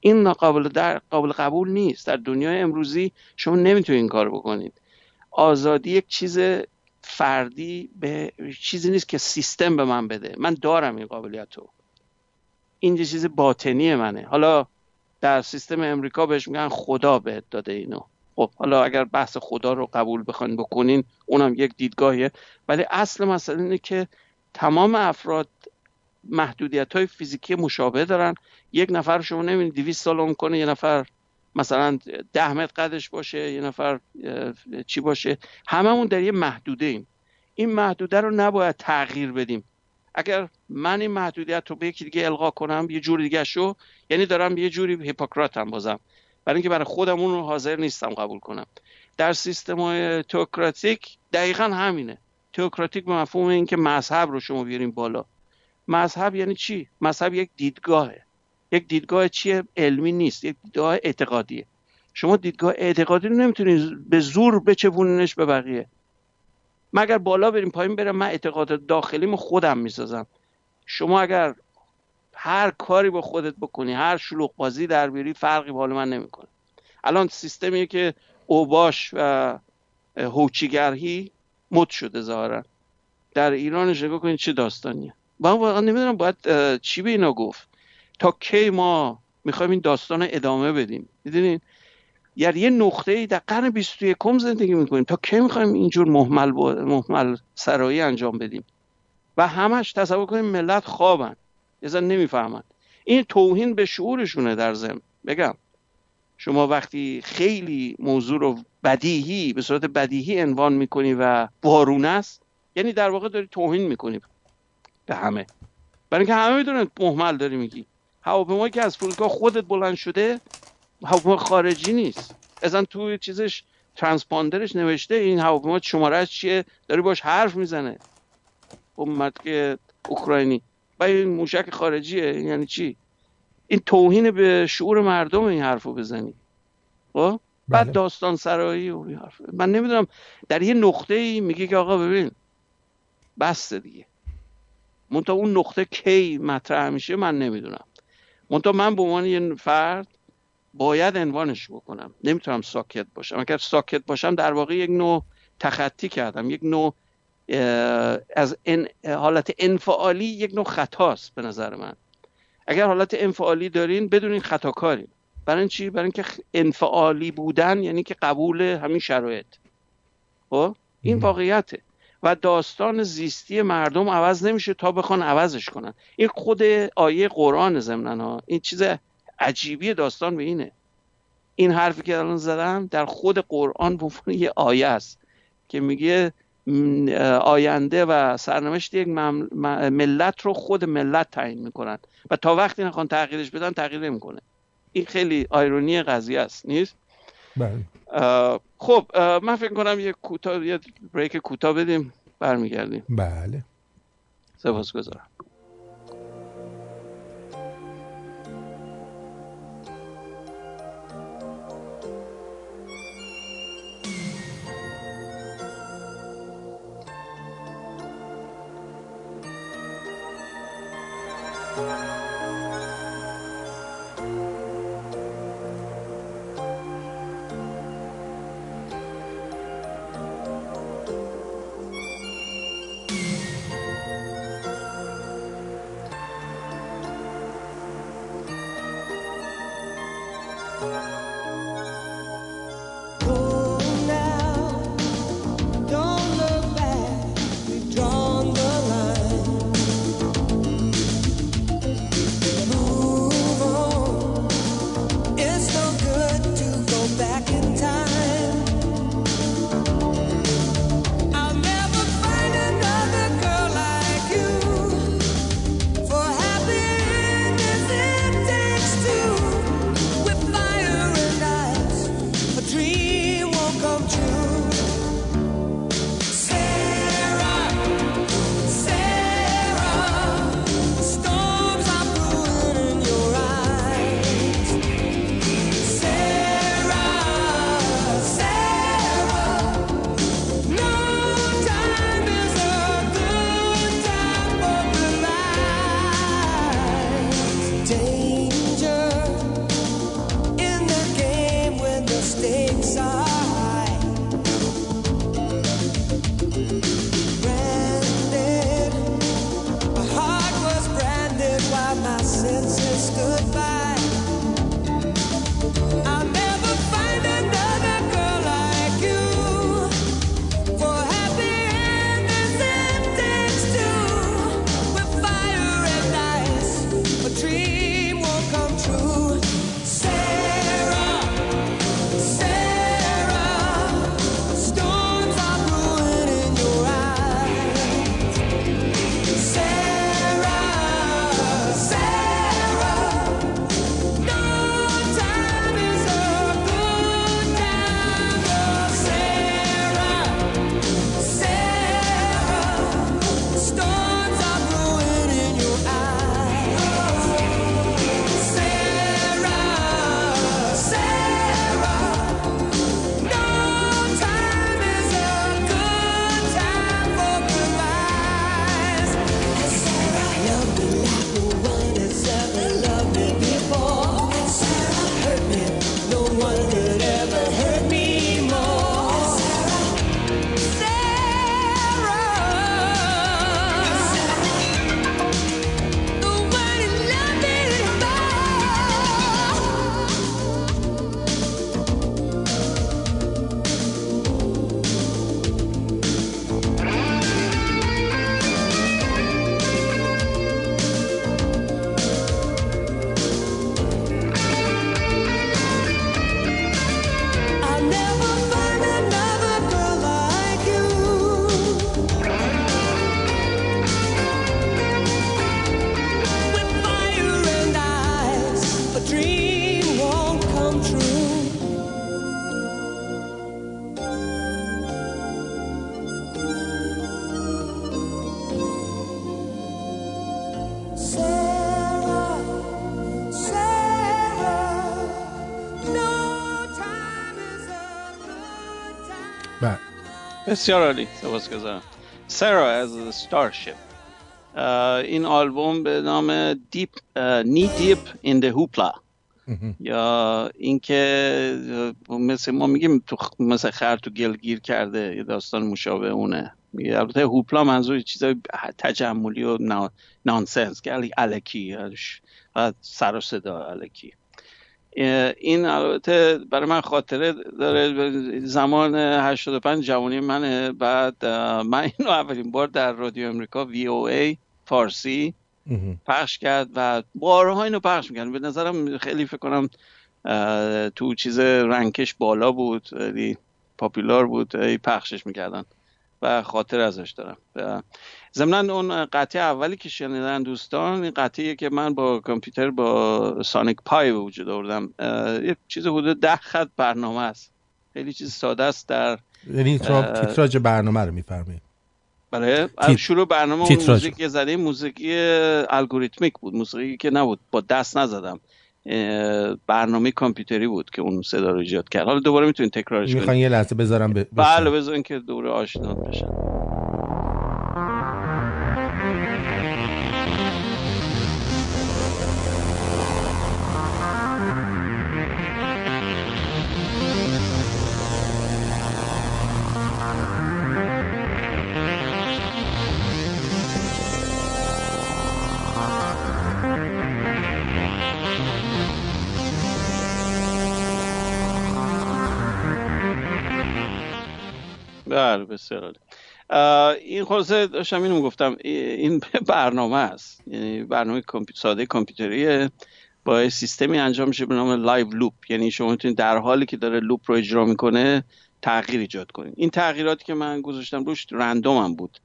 این قابل در قابل قبول نیست. در دنیای امروزی شما نمی‌تونید این کار بکنید. آزادی یک چیز فردی به چیزی نیست که سیستم به من بده. من دارم این قابلیت رو این چیز باطنی منه. حالا در سیستم امریکا بهش میگن خدا بهت داده اینو. خب حالا اگر بحث خدا رو قبول بخواین بکنین اونم یک دیدگاهیه. ولی اصل مسئله اینه که تمام افراد محدودیت های فیزیکی مشابه دارن. یک نفر شما نمی‌دید 200 سال عمر کنه یه نفر مثلا ده متر قدش باشه یه نفر چی باشه. هممون در یه محدوده ایم. این محدوده رو نباید تغییر بدیم. اگر من این محدودیت رو به یکی دیگه القا کنم یه جور دیگه شو یعنی دارم یه جوری هیپوکراتم بازم. برای اینکه برای خودم اون رو حاضر نیستم قبول کنم. در سیستم های توکراتیک دقیقا همینه. توکراتیک به مفهوم اینکه مذهب رو شما بیاریم بالا. مذهب یعنی چی؟ مذهب یک دیدگاهه. یک دیدگاه چیه؟ علمی نیست. یک دیدگاه اعتقادیه. شما دیدگاه اعتقادی رو نمی‌تونید به زور بچپونینش به بقیه. مگر بالا بریم پایین برم من اعتقاد داخلیم خودم می‌سازم. شما اگر هر کاری با خودت بکنی هر شلوغ بازی در بیاری فرقی با من نمی‌کنه. الان سیستمیه که اوباش و هوچیگرهی مد شده ظاهرا. در ایران نگاه کنید چه داستانیه؟ من واقعا نمی‌دونم باید چی به اینا گفت؟ تا کی ما می‌خوایم این داستان ادامه بدیم. می‌دونین؟ یعنی یه نقطه ای در قرن 21 زندگی می‌کنیم. تا کی می‌خوایم اینجور محمل, محمل سرایی انجام بدیم؟ و همش تصور کنیم ملت خوابن. یه نمی‌فهمن. این توهین به شعورشونه در زم بگم. شما وقتی خیلی موضوع رو بدیهی به صورت بدیهی عنوان می‌کنی و بارون است یعنی در واقع داری توهین می‌کنی به همه. برای اینکه همه می‌دونن محمل داری میگی. هواپیمایی که از فرودگاه خودت بلند شده هواپیما خارجی نیست. اصلا توی چیزش ترانسپاندرش نوشته این هواپیما شماره چیه؟ داری باش حرف می‌زنه. خب که اوکراینی. و این موشک خارجیه. یعنی چی؟ این توهین به شعور مردم این حرف رو بزنی. خب؟ بعد بله. داستان سرایی و حرف. من نمی‌دونم در یه نقطه ای میگه که آقا ببین بس دیگه. منتها اون نقطه کی مطرح میشه من نمی‌دونم. منتها من به عنوان یه فرد باید عنوانش بکنم. نمی‌تونم ساکت باشم. اگر ساکت باشم در واقع یک نوع تخطی کردم. یک نوع از حالت انفعالی یک نوع خطاست به نظر من. اگر حالت انفعالی دارین بدونین خطاکارین برای چی؟ برای اینکه انفعالی بودن یعنی که قبول همین شرایط. خب؟ این واقعیته. و داستان زیستی مردم عوض نمیشه تا بخوان عوضش کنن. این خود آیه قرآن زمنن ها. این چیز عجیبی داستان به اینه. این حرفی که الان زدم در خود قرآن به یه آیه است که میگه آینده و سرنوشت یک ملت رو خود ملت تعیین می‌کنن. و تا وقتی نخوان تغییرش بدن تغییر نمی‌کنه. این خیلی آیرونی قضیه است نیست؟ بله. خب من فکر کنم یه کوتاه یه بریک کوتاه بدیم برمیگردیم. بله. سپاسگزارم. بسیار عالی سپاسگزارم سارا از Starship این آلبوم به نام Deep Knee Deep in the Hoopla یا اینکه مثل ما میگیم تو مثل خر تو گل گیر کرده یه داستان مشابه اونه. البته hoopla منظور چیزای تجملی و nonsense که الکی سر و صدا الکی این البته برای من خاطره داره زمان 85 جوانی منه بعد من اینو اولین بار در رادیو امریکا وی او ای فارسی پخش کرد و بارها اینو پخش می‌کرد به نظرم خیلی فکر کنم تو چیز رنکش بالا بود پاپولار بود پخشش می‌کردن و خاطر ازش دارم. ضمنا اون قطعه اولی که شنیدن دوستان این قطعه که من با کامپیوتر با سانیک پای به وجود آوردم. یه چیز حدود ده خط برنامه است. خیلی چیز ساده است در یعنی تیتراژ برنامه رو میفرمایید. بله شروع برنامه اون موزیک زده موسیقی الگوریتمیک بود موسیقی که نبود. با دست نزدم. برنامه کامپیوتری بود که اون صدا رو ایجاد کرد. حالا دوباره می‌تونید تکرارش کنید. می‌خوان یه لحظه بذارم ب... بله بذارین که دوره آشنا بشن. بله بسیار این خلاصه داشتم اینو گفتم این *laughs* برنامه است. یعنی برنامه ساده کامپیوتری با سیستمی انجام میشه به نام live loop. یعنی شما می‌تونید در حالی که داره loop رو اجرا می‌کنه تغییر ایجاد کنید. این تغییراتی که من گذاشتم روش random هم بود.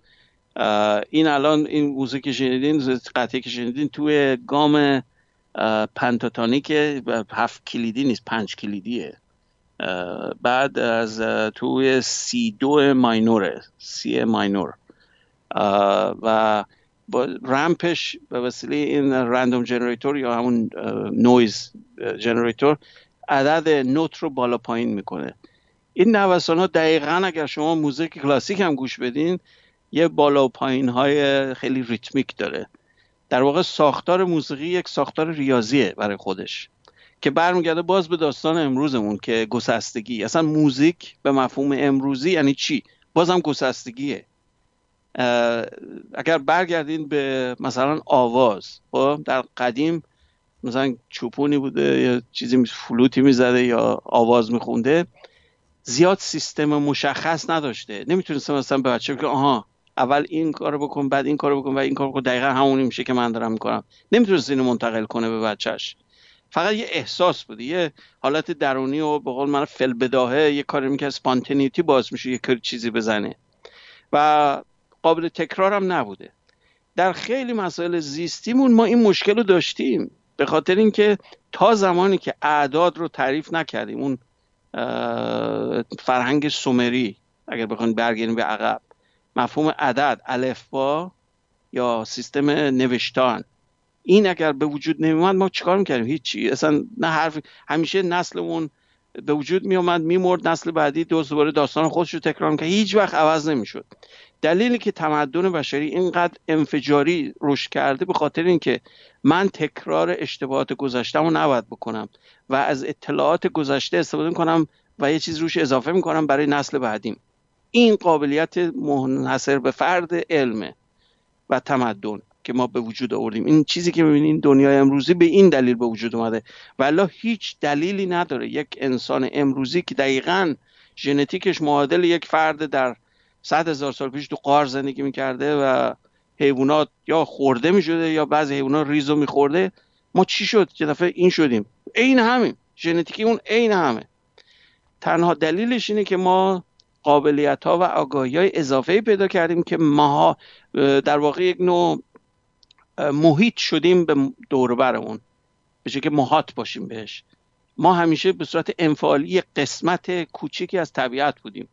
این الان این موزیک که شنیدین قطعه که شنیدین توی گام پنتاتونیک هفت کلیدی نیست پنج کلیدیه. بعد از توی C دو minor ه C minor. و با ramp ش به وسیله این random generator یا همون noise generator عدد نوت رو بالا پایین می‌کنه. این نوسان ها دقیقا اگر شما موزیک کلاسیک هم گوش بدین یه بالا و پایین های خیلی ریتمیک داره. در واقع ساختار موسیقی یک ساختار ریاضیه برای خودش. که برمیگرده باز به داستان امروزمون که گسستگی. اصلا موزیک به مفهوم امروزی یعنی چی؟ بازم گسستگیه. اگر برگردین به مثلا آواز خب در قدیم مثلا چوپونی بوده یا چیزی فلوتی می‌زده یا آواز میخونده زیاد سیستم مشخص نداشته. نمی‌تونست مثلا به بچه که آها اول این کارو بکن بعد این کارو بکن و این کارو بکن. دقیقا همونی میشه که من دارم می‌کنم. نمی‌تونست اینو منتقل کنه به بچهش فقط یه احساس بوده یه حالت درونی و به قول من فل بداهه یه کاری می‌کرد سپانتنیتی باز میشه یه کاری چیزی بزنه. و قابل تکرار هم نبوده. در خیلی مسائل زیستیمون ما این مشکل رو داشتیم. به خاطر اینکه تا زمانی که اعداد رو تعریف نکردیم اون فرهنگ سومری اگر بخوایم برگردیم به عقب مفهوم عدد الفبا یا سیستم نوشتان این اگر به وجود نمیومد ما چیکار می‌کردیم؟ هیچی. اصلا نه حرف همیشه نسلمون به وجود میومد میمرد نسل بعدی دو دوباره داستان خودش رو تکرار می‌کرد. هیچ وقت عوض نمی‌شد. دلیلی که تمدن بشری اینقدر انفجاری رشد کرده به خاطر اینکه من تکرار اشتباهات گذشتم رو نباید بکنم و از اطلاعات گذشته استفاده می‌کنم و یه چیز روش اضافه می‌کنم برای نسل بعدیم. این قابلیت منحصر به فرد علمه و تمدن. که ما به وجود آوردیم. این چیزی که می‌بینین دنیای امروزی به این دلیل به وجود اومده. ولی هیچ دلیلی نداره یک انسان امروزی که دقیقا ژنتیکش معادل یک فرد در صد هزار سال پیش تو قار زندگی می‌کرده و حیوانات یا خورده می‌شده یا بعضی حیوانات ریزو میخورده. ما چی شد؟ که دفعه این شدیم. عین همین. ژنتیکی اون عین همه. تنها دلیلش اینه که ما قابلیت ها و آگاهی های اضافه پیدا کردیم که ماها در واقع یک نوع محیط شدیم به دوربر اون به که محاط باشیم بهش. ما همیشه به صورت انفعالی قسمت کوچیکی از طبیعت بودیم.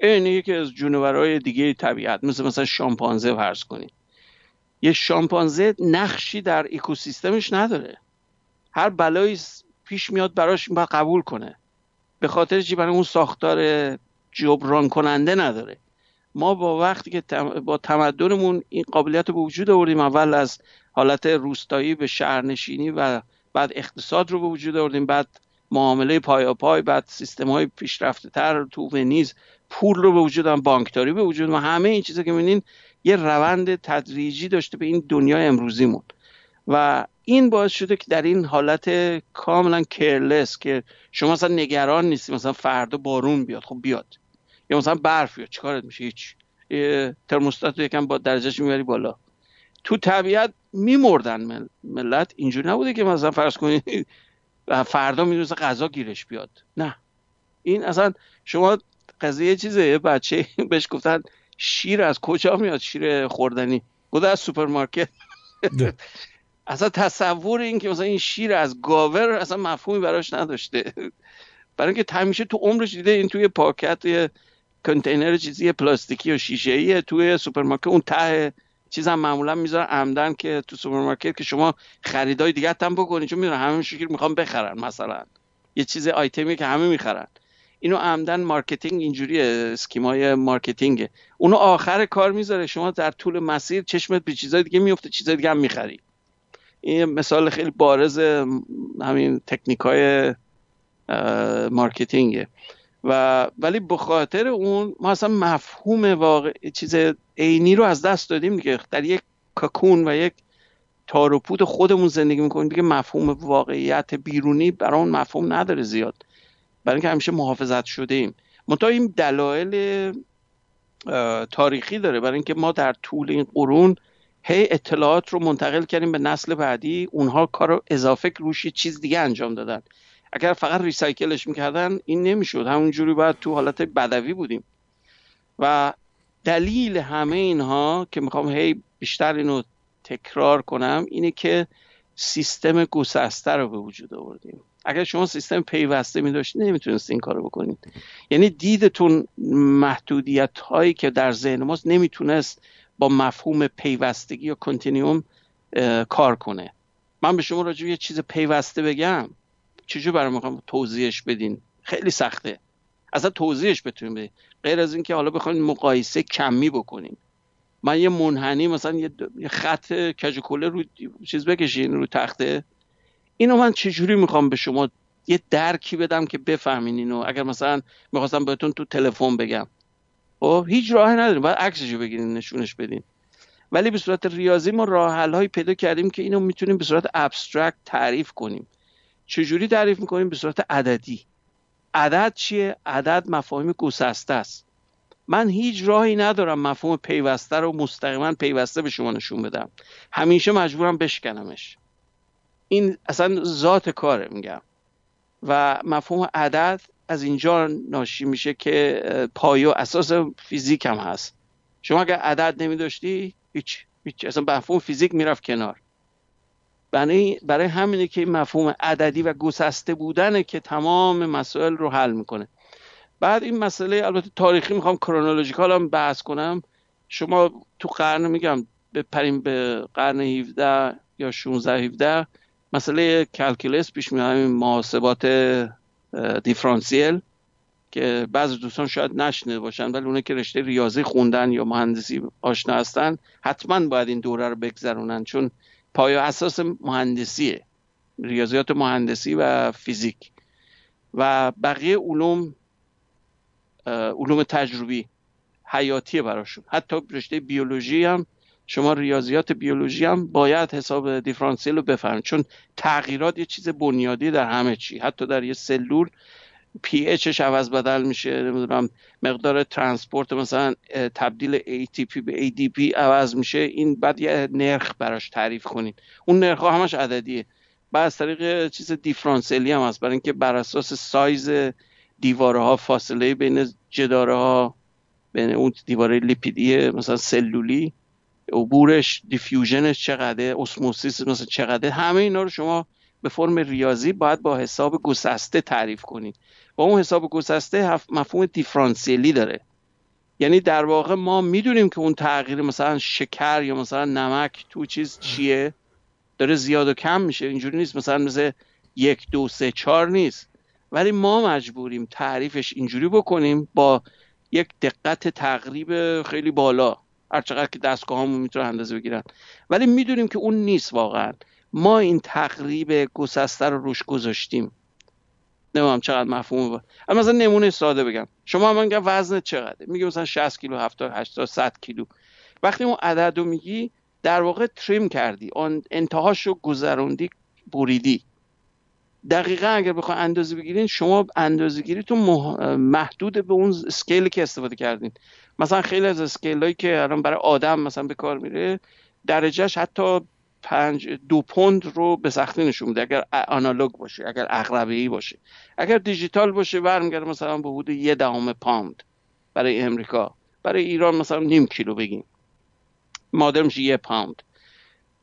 این یکی از جونورهای دیگه طبیعت مثل مثلا شامپانزه فرض کنید. یه شامپانزه نقشی در اکوسیستمش نداره. هر بلایی پیش میاد براش باید قبول کنه. به خاطر چی؟ برای اون ساختار جبران کننده نداره. ما با وقتی که با تمدنمون این قابلیت رو به وجود آوردیم اول از حالت روستایی به شهرنشینی و بعد اقتصاد رو به وجود آوردیم بعد معامله پای پای بعد سیستم های پیشرفته تر تو ونیز پول رو به وجود هم بانکداری به وجود و همه این چیزا که می‌بینین یه روند تدریجی داشته به این دنیای امروزیمون. و این باعث شده که در این حالت کاملا کرلس که شما مثلا نگران نیستی مثلا فردا بارون بیاد خب بیاد. یا مثلا برف بیاد چیکارت میشه؟ هیچ. ترموستات رو یکم با درجهش می‌بری بالا. تو طبیعت میمردن ملت. اینجوری نبوده که مثلا فرض کنید *laughs* فردا می‌دونست غذا گیرش بیاد. نه. این اصلا شما قضیه چیزه. یه بچه *laughs* بهش گفتن شیر از کجا میاد؟ شیر خوردنی. گفته از سوپرمارکت. *laughs* اصلا تصور این که مثلا این شیر از گاوه اصلا مفهومی براش نداشته. برای اینکه همیشه تو عمرش دیده این توی پاکت کنتینر چیزی پلاستیکی و شیشه ایه توی سوپرمارکت. اون ته چیز هم معمولا می‌ذارن عمدن که تو سوپرمارکت که شما خریدای دیگه هم بکنید چون می‌دونن همه شیر می‌خوان بخرن مثلا. یه چیز آیتمی که همه می‌خرن. اینو عمدن marketing اینجوری scheme های marketing ه. اونو آخر کار می‌ذاره. شما در طول مسیر چشمت به چیزای دیگه میفته چیزای دیگه هم می‌خری. این مثال خیلی بارز همین تکنیک های marketing ه. و ولی به خاطر اون ما اصلا مفهوم واقع چیز عینی رو از دست دادیم دیگه در یک cocoon و یک تار خودمون زندگی می‌کنیم. دیگه مفهوم واقعیت بیرونی برای اون مفهوم نداره زیاد. برای اینکه همیشه محافظت شده ایم منتها این دلایل تاریخی داره. برای اینکه ما در طول این قرون هی اطلاعات رو منتقل کردیم به نسل بعدی. اونها کار اضافه روش چیز دیگه انجام دادن. اگر فقط ریسایکلش می‌کردن این نمی‌شد. همونجوری باید تو حالت بدوی بودیم. و دلیل همه اینها که می‌خوام هی بیشتر اینو تکرار کنم اینه که سیستم گسسته رو به وجود آوردیم. اگر شما سیستم پیوسته می داشتید نمی‌تونست این کارو بکنید. یعنی دیدتون محدودیت هایی که در ذهن ماست نمی‌تونست با مفهوم پیوستگی یا کنتینیوم کار کنه. من به شما راجع یه چیز پیوسته بگم. چجور برای می‌خوام توضیحش بدین؟ خیلی سخته. اصلا توضیحش بتونیم بدین. غیر از اینکه حالا بخواید مقایسه کمی بکنین. من یه منحنی مثلا یه خط کجکوله رو چیز بکشین رو تخته. اینو من چجوری می‌خوام به شما یه درکی بدم که بفهمین اینو؟ اگر مثلا می‌خواستم بهتون تو تلفن بگم. خب هیچ راهی نداریم. باید عکسشو بگیرین نشونش بدین. ولی به صورت ریاضی ما راه پیدا کردیم که اینو می‌تونیم به صورت ابسترکت تعریف کنیم. چجوری تعریف می‌کنیم؟ به صورت عددی. عدد چیه؟ عدد مفاهیم گسسته است. من هیچ راهی ندارم مفهوم پیوسته رو مستقیما پیوسته به شما نشون بدم. همیشه مجبورم بشکنمش. این اصلا ذات کاره میگم. و مفهوم عدد از اینجا ناشی میشه که پایو اساس فیزیک هم هست. شما اگر عدد نمی داشتی هیچ هیچ اصلا مفهوم فیزیک می‌رفت کنار. برای, برای همینه که این مفهوم عددی و گسسته بودنه که تمام مسائل رو حل می‌کنه. بعد این مسئله البته تاریخی می‌خوام کرونولوژیکال هم بحث کنم. شما تو قرن میگم بپریم به قرن 17 یا 16 17 مسئله کلکولس پیش میاد محاسبات دیفرانسیل که بعضی دوستان شاید نشنه باشن ولی اونه که رشته ریاضی خوندن یا مهندسی آشنا هستن حتما باید این دوره رو بگذرونن. چون پایه اساس مهندسیه ریاضیات مهندسی و فیزیک. و بقیه علوم علوم تجربی حیاتیه براشون. حتی رشته بیولوژی هم شما ریاضیات بیولوژی هم باید حساب دیفرانسیل رو بفهمید. چون تغییرات یه چیز بنیادی در همه چی. حتی در یه سلول pH ش عوض بدل میشه نمی‌دونم مقدار transport مثلا تبدیل ATP به ADP عوض میشه. این بعد یه نرخ براش تعریف کنید اون نرخ ها همش عددیه. بعد از طریق چیز دیفرانسیلی هم هست. برای اینکه بر اساس سایز دیواره ها فاصله بین جداره ها بین اون دیواره لیپیدی مثلا سلولی عبورش دیفیوژنش چقدر اسموسیس مثلا چقدر همه اینا رو شما به فرم ریاضی باید با حساب گسسته تعریف کنید با اون حساب گسسته مفهوم دیفرانسیلی داره. یعنی در واقع ما می‌دونیم که اون تغییر مثلا شکر یا مثلا نمک تو چیز چیه؟ داره زیاد و کم میشه. اینجوری نیست. مثلا مثل یک دو سه چهار نیست. ولی ما مجبوریم تعریفش اینجوری بکنیم با یک دقت تقریب خیلی بالا. هرچقدر که دستگاه همون می‌تونه اندازه بگیرن. ولی می‌دونیم که اون نیست واقعا. ما این تقریب گسسته رو روش گذاشتیم. نمی‌دونم چقدر مفهوم بود اما مثلا نمونه ساده بگم. شما من میگم وزن چقدره؟ میگه مثلا 60 کیلو 70 80 100 کیلو. وقتی اون عدد رو میگی در واقع trim کردی. آن انتهاشو گذروندی بریدی. دقیقا اگر بخوای اندازه بگیرین شما اندازه گیریتون محدود به اون scale ی که استفاده کردین. مثلا خیلی از scale هایی که الان برای آدم مثلا به کار میره درجهش حتی پنج دو پوند رو به سختی نشون میده اگر آنالوگ باشه اگر عقربه ای باشه. اگر دیجیتال باشه برمیگرده مثلا به حدود یه دهم پوند برای امریکا. برای ایران مثلا نیم کیلو بگیم. مادر میشه یه پوند.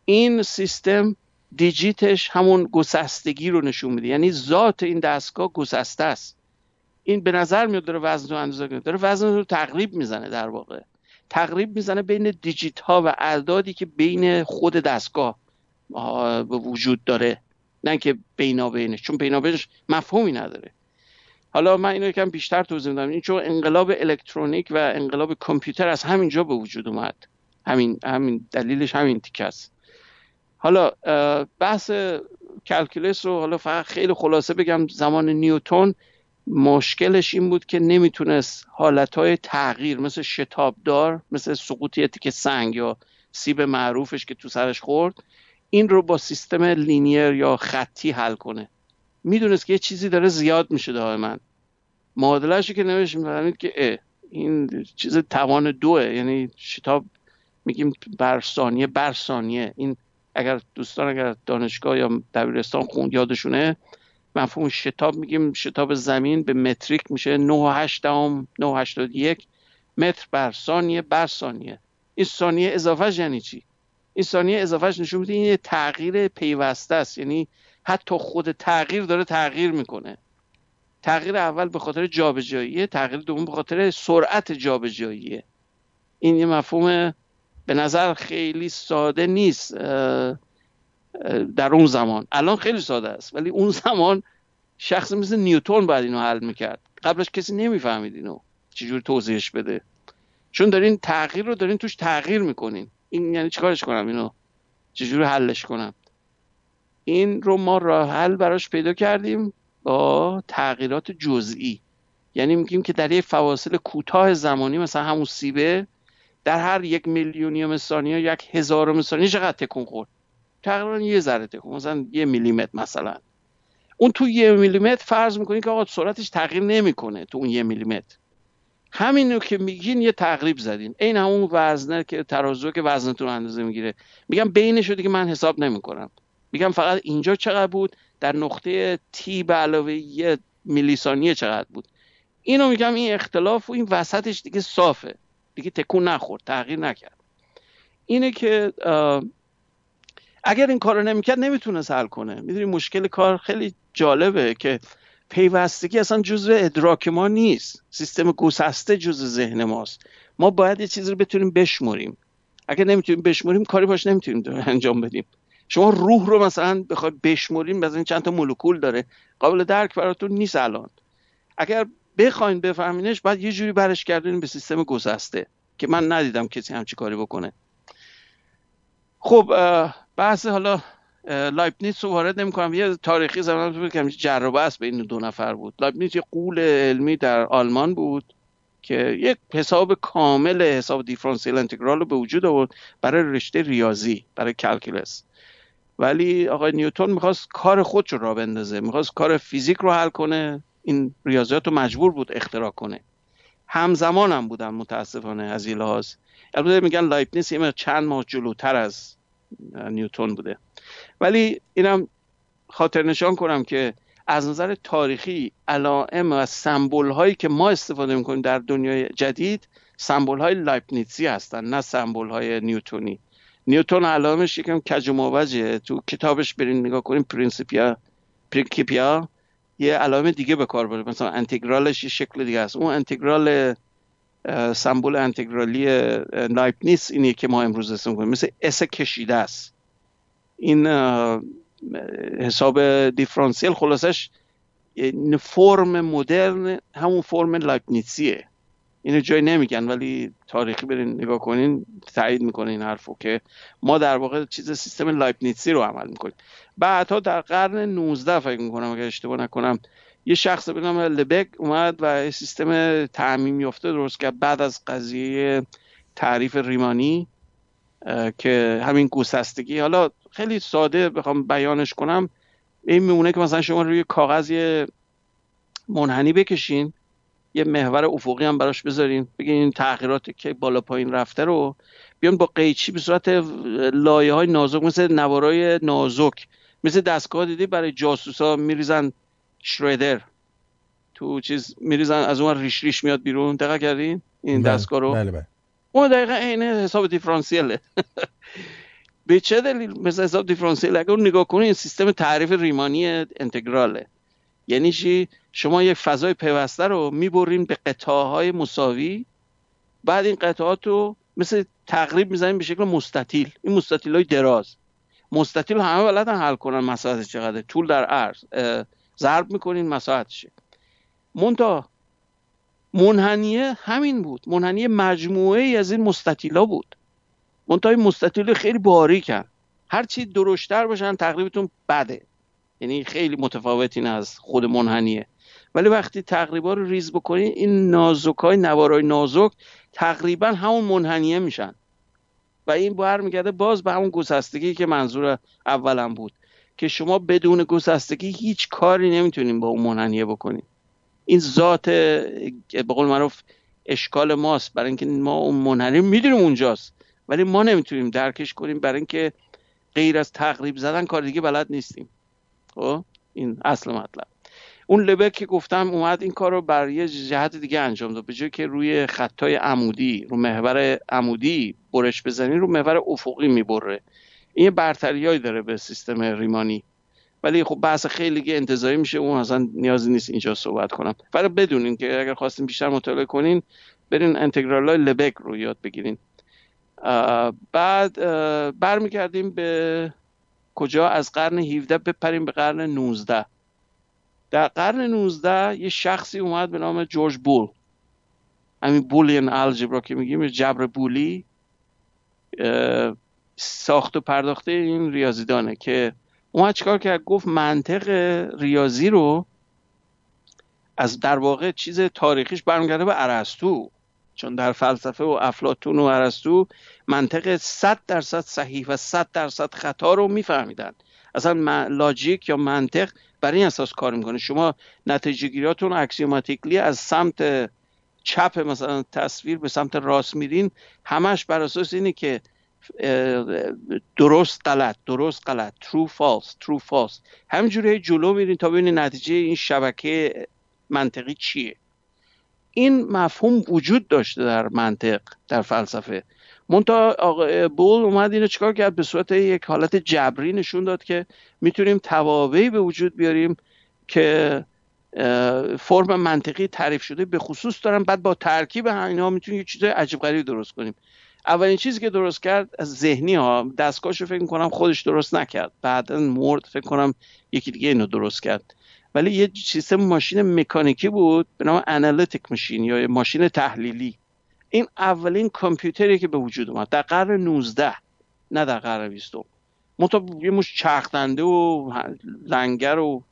این سیستم دیجیتش همون گسستگی رو نشون میده. یعنی ذات این دستگاه گسسته است. این به نظر میاد داره وزن رو اندازه داره وزن رو تقریب می‌زنه در واقع. تقریب می‌زنه بین دیجیت ها و اعدادی که بین خود دستگاه وجود داره. نه که بینابینش چون بینابینش مفهومی نداره. حالا من اینو یکم بیشتر توضیح میدم. این چون انقلاب الکترونیک و انقلاب کامپیوتر از همینجا به وجود اومد. همین همین دلیلش همین تیکه است. حالا بحث کلکولس رو حالا فقط خیلی خلاصه بگم. زمان نیوتون مشکلش این بود که نمی‌تونست حالتهای تغییر مثل شتابدار مثل سقوطی که سنگ یا سیب معروفش که تو سرش خورد این رو با سیستم لینیر یا خطی حل کنه. می‌دونست که یه چیزی داره زیاد میشه دائما معادلهش که نوشت می‌فهمید که اه این چیز توان دوه. یعنی شتاب میگیم بر ثانیه بر ثانیه. این اگر دوستان اگر دانشگاه یا دبیرستان خوند یادشونه. مفهوم شتاب میگیم شتاب زمین به متریک میشه 9.8 981 متر بر ثانیه بر ثانیه. این ثانیه اضافه یعنی چی؟ این ثانیه اضافهش نشون میده این تغییر پیوسته است. یعنی حتی خود تغییر داره تغییر می‌کنه. تغییر اول به خاطر جابجاییه تغییر دوم به خاطر سرعت جابجاییه. این یه مفهوم به نظر خیلی ساده نیست. در اون زمان. الان خیلی ساده است ولی اون زمان شخص مثل نیوتون باید اینو حل می‌کرد. قبلش کسی نمی‌فهمید اینو چجور توضیحش بده. چون دارین تغییر رو دارین توش تغییر می‌کنین. این یعنی چیکارش کنم اینو؟ چجور حلش کنم؟ این رو ما راه حل براش پیدا کردیم با تغییرات جزئی. یعنی میگیم که در یک فواصل کوتاه زمانی مثلا همون سیبه در هر یک میلیونیوم ثانیه یک هزارم ثانیه چقدر تکون خورد؟ تقریبا یه ذره تکون مثلا یه میلیمتر مثلا. اون تو یه میلیمتر فرض می‌کنین که آقا سرعتش تغییر نمی‌کنه تو اون یه میلیمتر. همین که میگین یه تقریب زدین. این همون وزنه که ترازو که وزنتون اندازه می‌گیره. میگم بینش که من حساب نمی‌کنم. میگم فقط اینجا چقدر بود؟ در نقطه تی به علاوه یه میلی ثانیه چقدر بود؟ اینو میگم این اختلاف و این وسطش دیگه صافه. دیگه تکون نخورد. تغییر نکرد. اینه که اگر این کارو نمی‌کرد نمی‌تونه حل کنه. می‌دونی مشکل کار خیلی جالبه که پیوستگی اصلا جزء ادراک ما نیست. سیستم گسسته جزء ذهن ماست. ما باید یه چیزی رو بتونیم بشمریم. اگر نمی‌تونیم بشمریم کاری باش نمی‌تونیم انجام بدیم. شما روح رو مثلا بخوای بشمریم بزنین چند تا مولکول داره. قابل درک براتون نیست الان. اگر بخواین بفهمینش باید یه جوری برش گردونیم به سیستم گسسته که من ندیدم کسی همچی کاری بکنه. خب بحث حالا لایبنیتس رو وارد نمی‌کنم. یه تاریخی زمان بود که جر و بحث بین دو نفر بود. لایبنیتس یه غول علمی در آلمان بود که یک حساب کامل حساب دیفرانسیل انتگرال رو به وجود آورد برای رشته ریاضی برای calculus. ولی آقای نیوتون می‌خواست کار خودش رو راه بندازه می‌خواست کار فیزیک رو حل کنه این ریاضیات رو مجبور بود اختراع کنه. همزمان هم بودن متاسفانه از این لحاظ. البته میگن لایبنیس چند ماه جلوتر از نیوتون بوده. ولی اینم خاطر نشان کنم که از نظر تاریخی علائم و سمبول هایی که ما استفاده می‌کنیم در دنیای جدید سمبول های لایبنیتسی هستن نه سمبول های نیوتونی. نیوتون علائمش یکم کج و تو کتابش برین نگاه کنیم پرینسیپیا پرینکیپیا یه علائم دیگه به کار بره مثلا انتگرالش یه شکل دیگه است. اون انتگرال سمبول انتگرالی نایپ نیست اینی که ما امروز اسم کنیم مثل اس کشیده است. این حساب دیفرانسیل خلاصش فرم مدرن همون فرم لاکنیتسیه اینو جای نمیگن ولی تاریخی برین نگاه کنین تایید می‌کنه این حرفو که ما در واقع چیز سیستم لایبنیتسی رو عمل می‌کنیم. بعدها در قرن 19 فکر می‌کنم اگر اشتباه نکنم یه شخص به نام لبک اومد و سیستم تعمیم یافته درست کرد بعد از قضیه تعریف ریمانی که همین گسستگی حالا خیلی ساده بخوام بیانش کنم. این میمونه که مثلا شما روی کاغذ منحنی بکشین یه محور افقی هم براش بذارین بگین این تغییراتی که بالا پایین رفته رو. بیان با قیچی به صورت لایه های نازک مثل نوارای نازک مثل دستگاه دیدی برای جاسوسا میریزن شردر تو چیز میریزن از اون ریش ریش میاد بیرون. دقیق کردین این بله، دستگاه رو؟ بله بله. اون دقیقا عین حساب دیفرانسیله. *laughs* به چه دلیل؟ مثل حساب دیفرانسیل اگر نگاه کنید سیستم تعریف ریمانی انتگراله. یعنی چی؟ شما یک فضای پیوسته رو می‌برین به قطعه مساوی بعد این قطعات رو مثل تقریب می‌زنین به شکل مستطیل. این مستطیل های دراز. مستطیل همه بلدن حل کنن مساحت چقدر طول در عرض. ضرب می‌کنین مساحتشه. مونتا منحنیه همین بود. منحنیه مجموعه ای از این مستطیلا بود. منتها این مستطیل خیلی باریکن. هر چی درشتر باشن تقریبتون بده. یعنی خیلی متفاوتین از خود منحنیه. ولی وقتی تقریبا رو ریز بکنید این نازک های نوارای نازک تقریبا همون منحنیه میشن. و این برمیگرده باز به همون گسستگی که منظور اولم بود. که شما بدون گسستگی هیچ کاری نمی‌تونین با اون منحنیه بکنید این ذات به قول معروف اشکال ماست. برای اینکه ما اون منحنی می‌دونیم اونجاست. ولی ما نمی‌تونیم درکش کنیم برای اینکه غیر از تقریب زدن کار دیگه بلد نیستیم. خب؟ این اصل مطلب. اون لبک که گفتم اومد این کار رو بر یه جهت دیگه انجام داد. به جای که روی خطای عمودی رو محور عمودی برش بزنی رو محور افقی می‌بره. این برتریایی داره به سیستم ریمانی. ولی خب بحث خیلی انتظاری میشه اون اصلا نیازی نیست اینجا صحبت کنم. فقط بدونین که اگر خواستین بیشتر مطالعه کنین برین انتگرال های لبک رو یاد بگیرین. بعد برمیگردیم به کجا؟ از قرن 17 بپریم به قرن 19 در قرن 19 یه شخصی اومد به نام جورج بول. همین بولین الجبرا که میگیم جبر بولی ساخت و پرداخته این ریاضیدانه که اومد چیکار کرد؟ گفت منطق ریاضی رو از در واقع چیز تاریخیش برمیگرده به ارسطو. چون در فلسفه و افلاتون و ارسطو منطق 100 درصد صحیح و 100 درصد خطا رو میفهمیدن. اصلا لاجیک یا منطق بر این اساس کار می‌کنه. شما نتیجه گیریاتون اکسیوماتیکلی از سمت چپ مثلا تصویر به سمت راست میرین همش بر اساس اینه که درست غلط درست غلط. True false true false. همینجوری جلو میرین تا ببینید نتیجه این شبکه منطقی چیه. این مفهوم وجود داشته در منطق در فلسفه. مونتا بول اومد اینو چیکار کرد؟ به صورت یک حالت جبری نشون داد که می‌تونیم توابعی به وجود بیاریم که فرم منطقی تعریف شده. به خصوص دارن بعد با ترکیب اینا می‌تونیم یه چیز عجیب غریب درست کنیم. اولین چیزی که درست کرد از ذهنی ها دستگاهشو فکر کنم خودش درست نکرد. بعدا مرد فکر کنم یکی دیگه اینو درست کرد. ولی یه سیستم ماشین مکانیکی بود به نام انالیتیک ماشین یا ماشین تحلیلی. این اولین کامپیوتری که به وجود اومد در قرن 19 نه در قرن 20 منتها یه مش چرخنده و لنگر و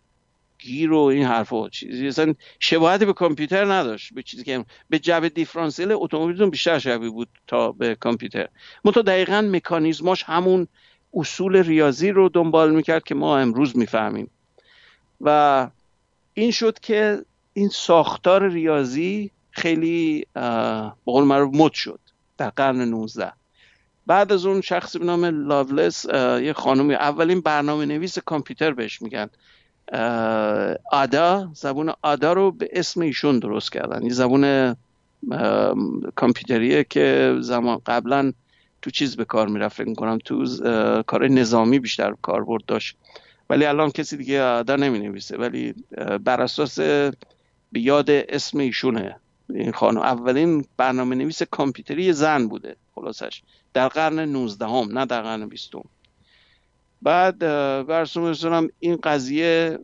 گیر و این حرفا. چیزی اصلا شباهتی به کامپیوتر نداشت. به چیزی که به جبه دیفرانسیل اتومبیلتون بیشتر شبیه بود تا به کامپیوتر. منتها دقیقا مکانیزماش همون اصول ریاضی رو دنبال می‌کرد که ما امروز می‌فهمیم. و این شد که این ساختار ریاضی خیلی به قول معروف مد شد در قرن 19 بعد از اون شخصی به نام لاولس یه خانمی اولین برنامه نویس کامپیوتر بهش میگن. آدا زبون آدا رو به اسم ایشون درست کردن. یه زبون کامپیوتریه که زمان قبلا تو چیز به کار می‌رفت. فکر کنم تو کار نظامی بیشتر کاربرد داشت. ولی الان کسی دیگه آدا نمی نویسه ولی بر اساس به یاد اسم ایشونه این خانم. اولین برنامه نویس کامپیوتری زن بوده خلاصش. در قرن 19 هم نه در قرن 20 بعد برسون این قضیه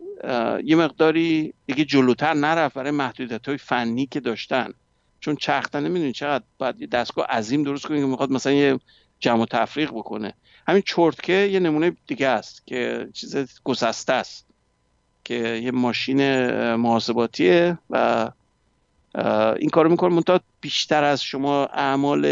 یه مقداری دیگه جلوتر نرفت برای محدودیت های فنی که داشتن. چون چختنه می‌دونی چقدر باید یه دستگاه عظیم درست کنی که می‌خواد مثلا یه جمع و تفریق بکنه. همین چرتکه یه نمونه دیگه است که چیز گسسته است که یه ماشین محاسباتیه و این کارو می‌کنه منتها بیشتر از شما اعمال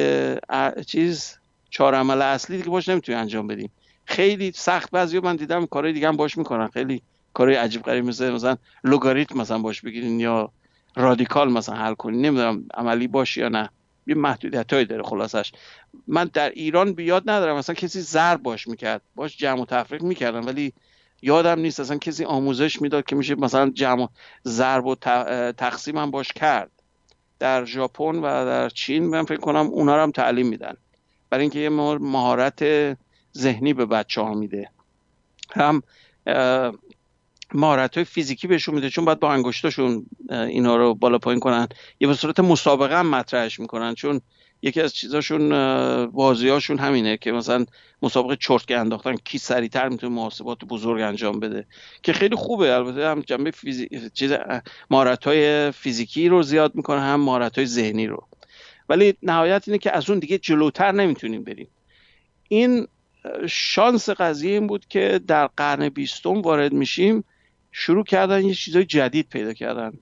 چیز چهار عمل اصلی دیگه باش نمی‌تونی انجام بدیم خیلی سخت بعضی من دیدم کارهای دیگه هم باش می‌کنن. خیلی کارهای عجیب غریب مثل مثلا لوگاریتم مثلا باش بگیرین یا رادیکال مثلا حل کنین. نمی‌دونم عملی باش یا نه. یه محدودیت داره خلاصش. من در ایران بیاد ندارم. مثلا کسی ضرب باش می‌کرد. باش جمع و تفریق می‌کردم. ولی یادم نیست اصلا کسی آموزش می‌داد که میشه مثلا جمع ضرب و تقسیم هم باش کرد. در ژاپن و در چین من فکر کنم اونا رو هم تعلیم میدن. برای اینکه یه مهارت ذهنی به بچه ها میده. هم مهارت های فیزیکی بهشون میده چون باید با انگشتاشون اینا رو بالا پایین کنن. یه به صورت مسابقه هم مطرحش می‌کنن چون یکی از چیزاشون هاشون همینه که مثلا مسابقه چرتکه انداختن کی سریعتر می‌تونه محاسبات بزرگ انجام بده که خیلی خوبه. البته هم جنبه فیزی... چیز مهارت های فیزیکی رو زیاد می‌کنه هم مهارت های ذهنی رو. ولی نهایت اینه که از اون دیگه جلوتر نمی‌تونیم بریم. این شانس قضیه این بود که در قرن بیستم وارد میشیم شروع کردن یه چیزای جدید پیدا کردن.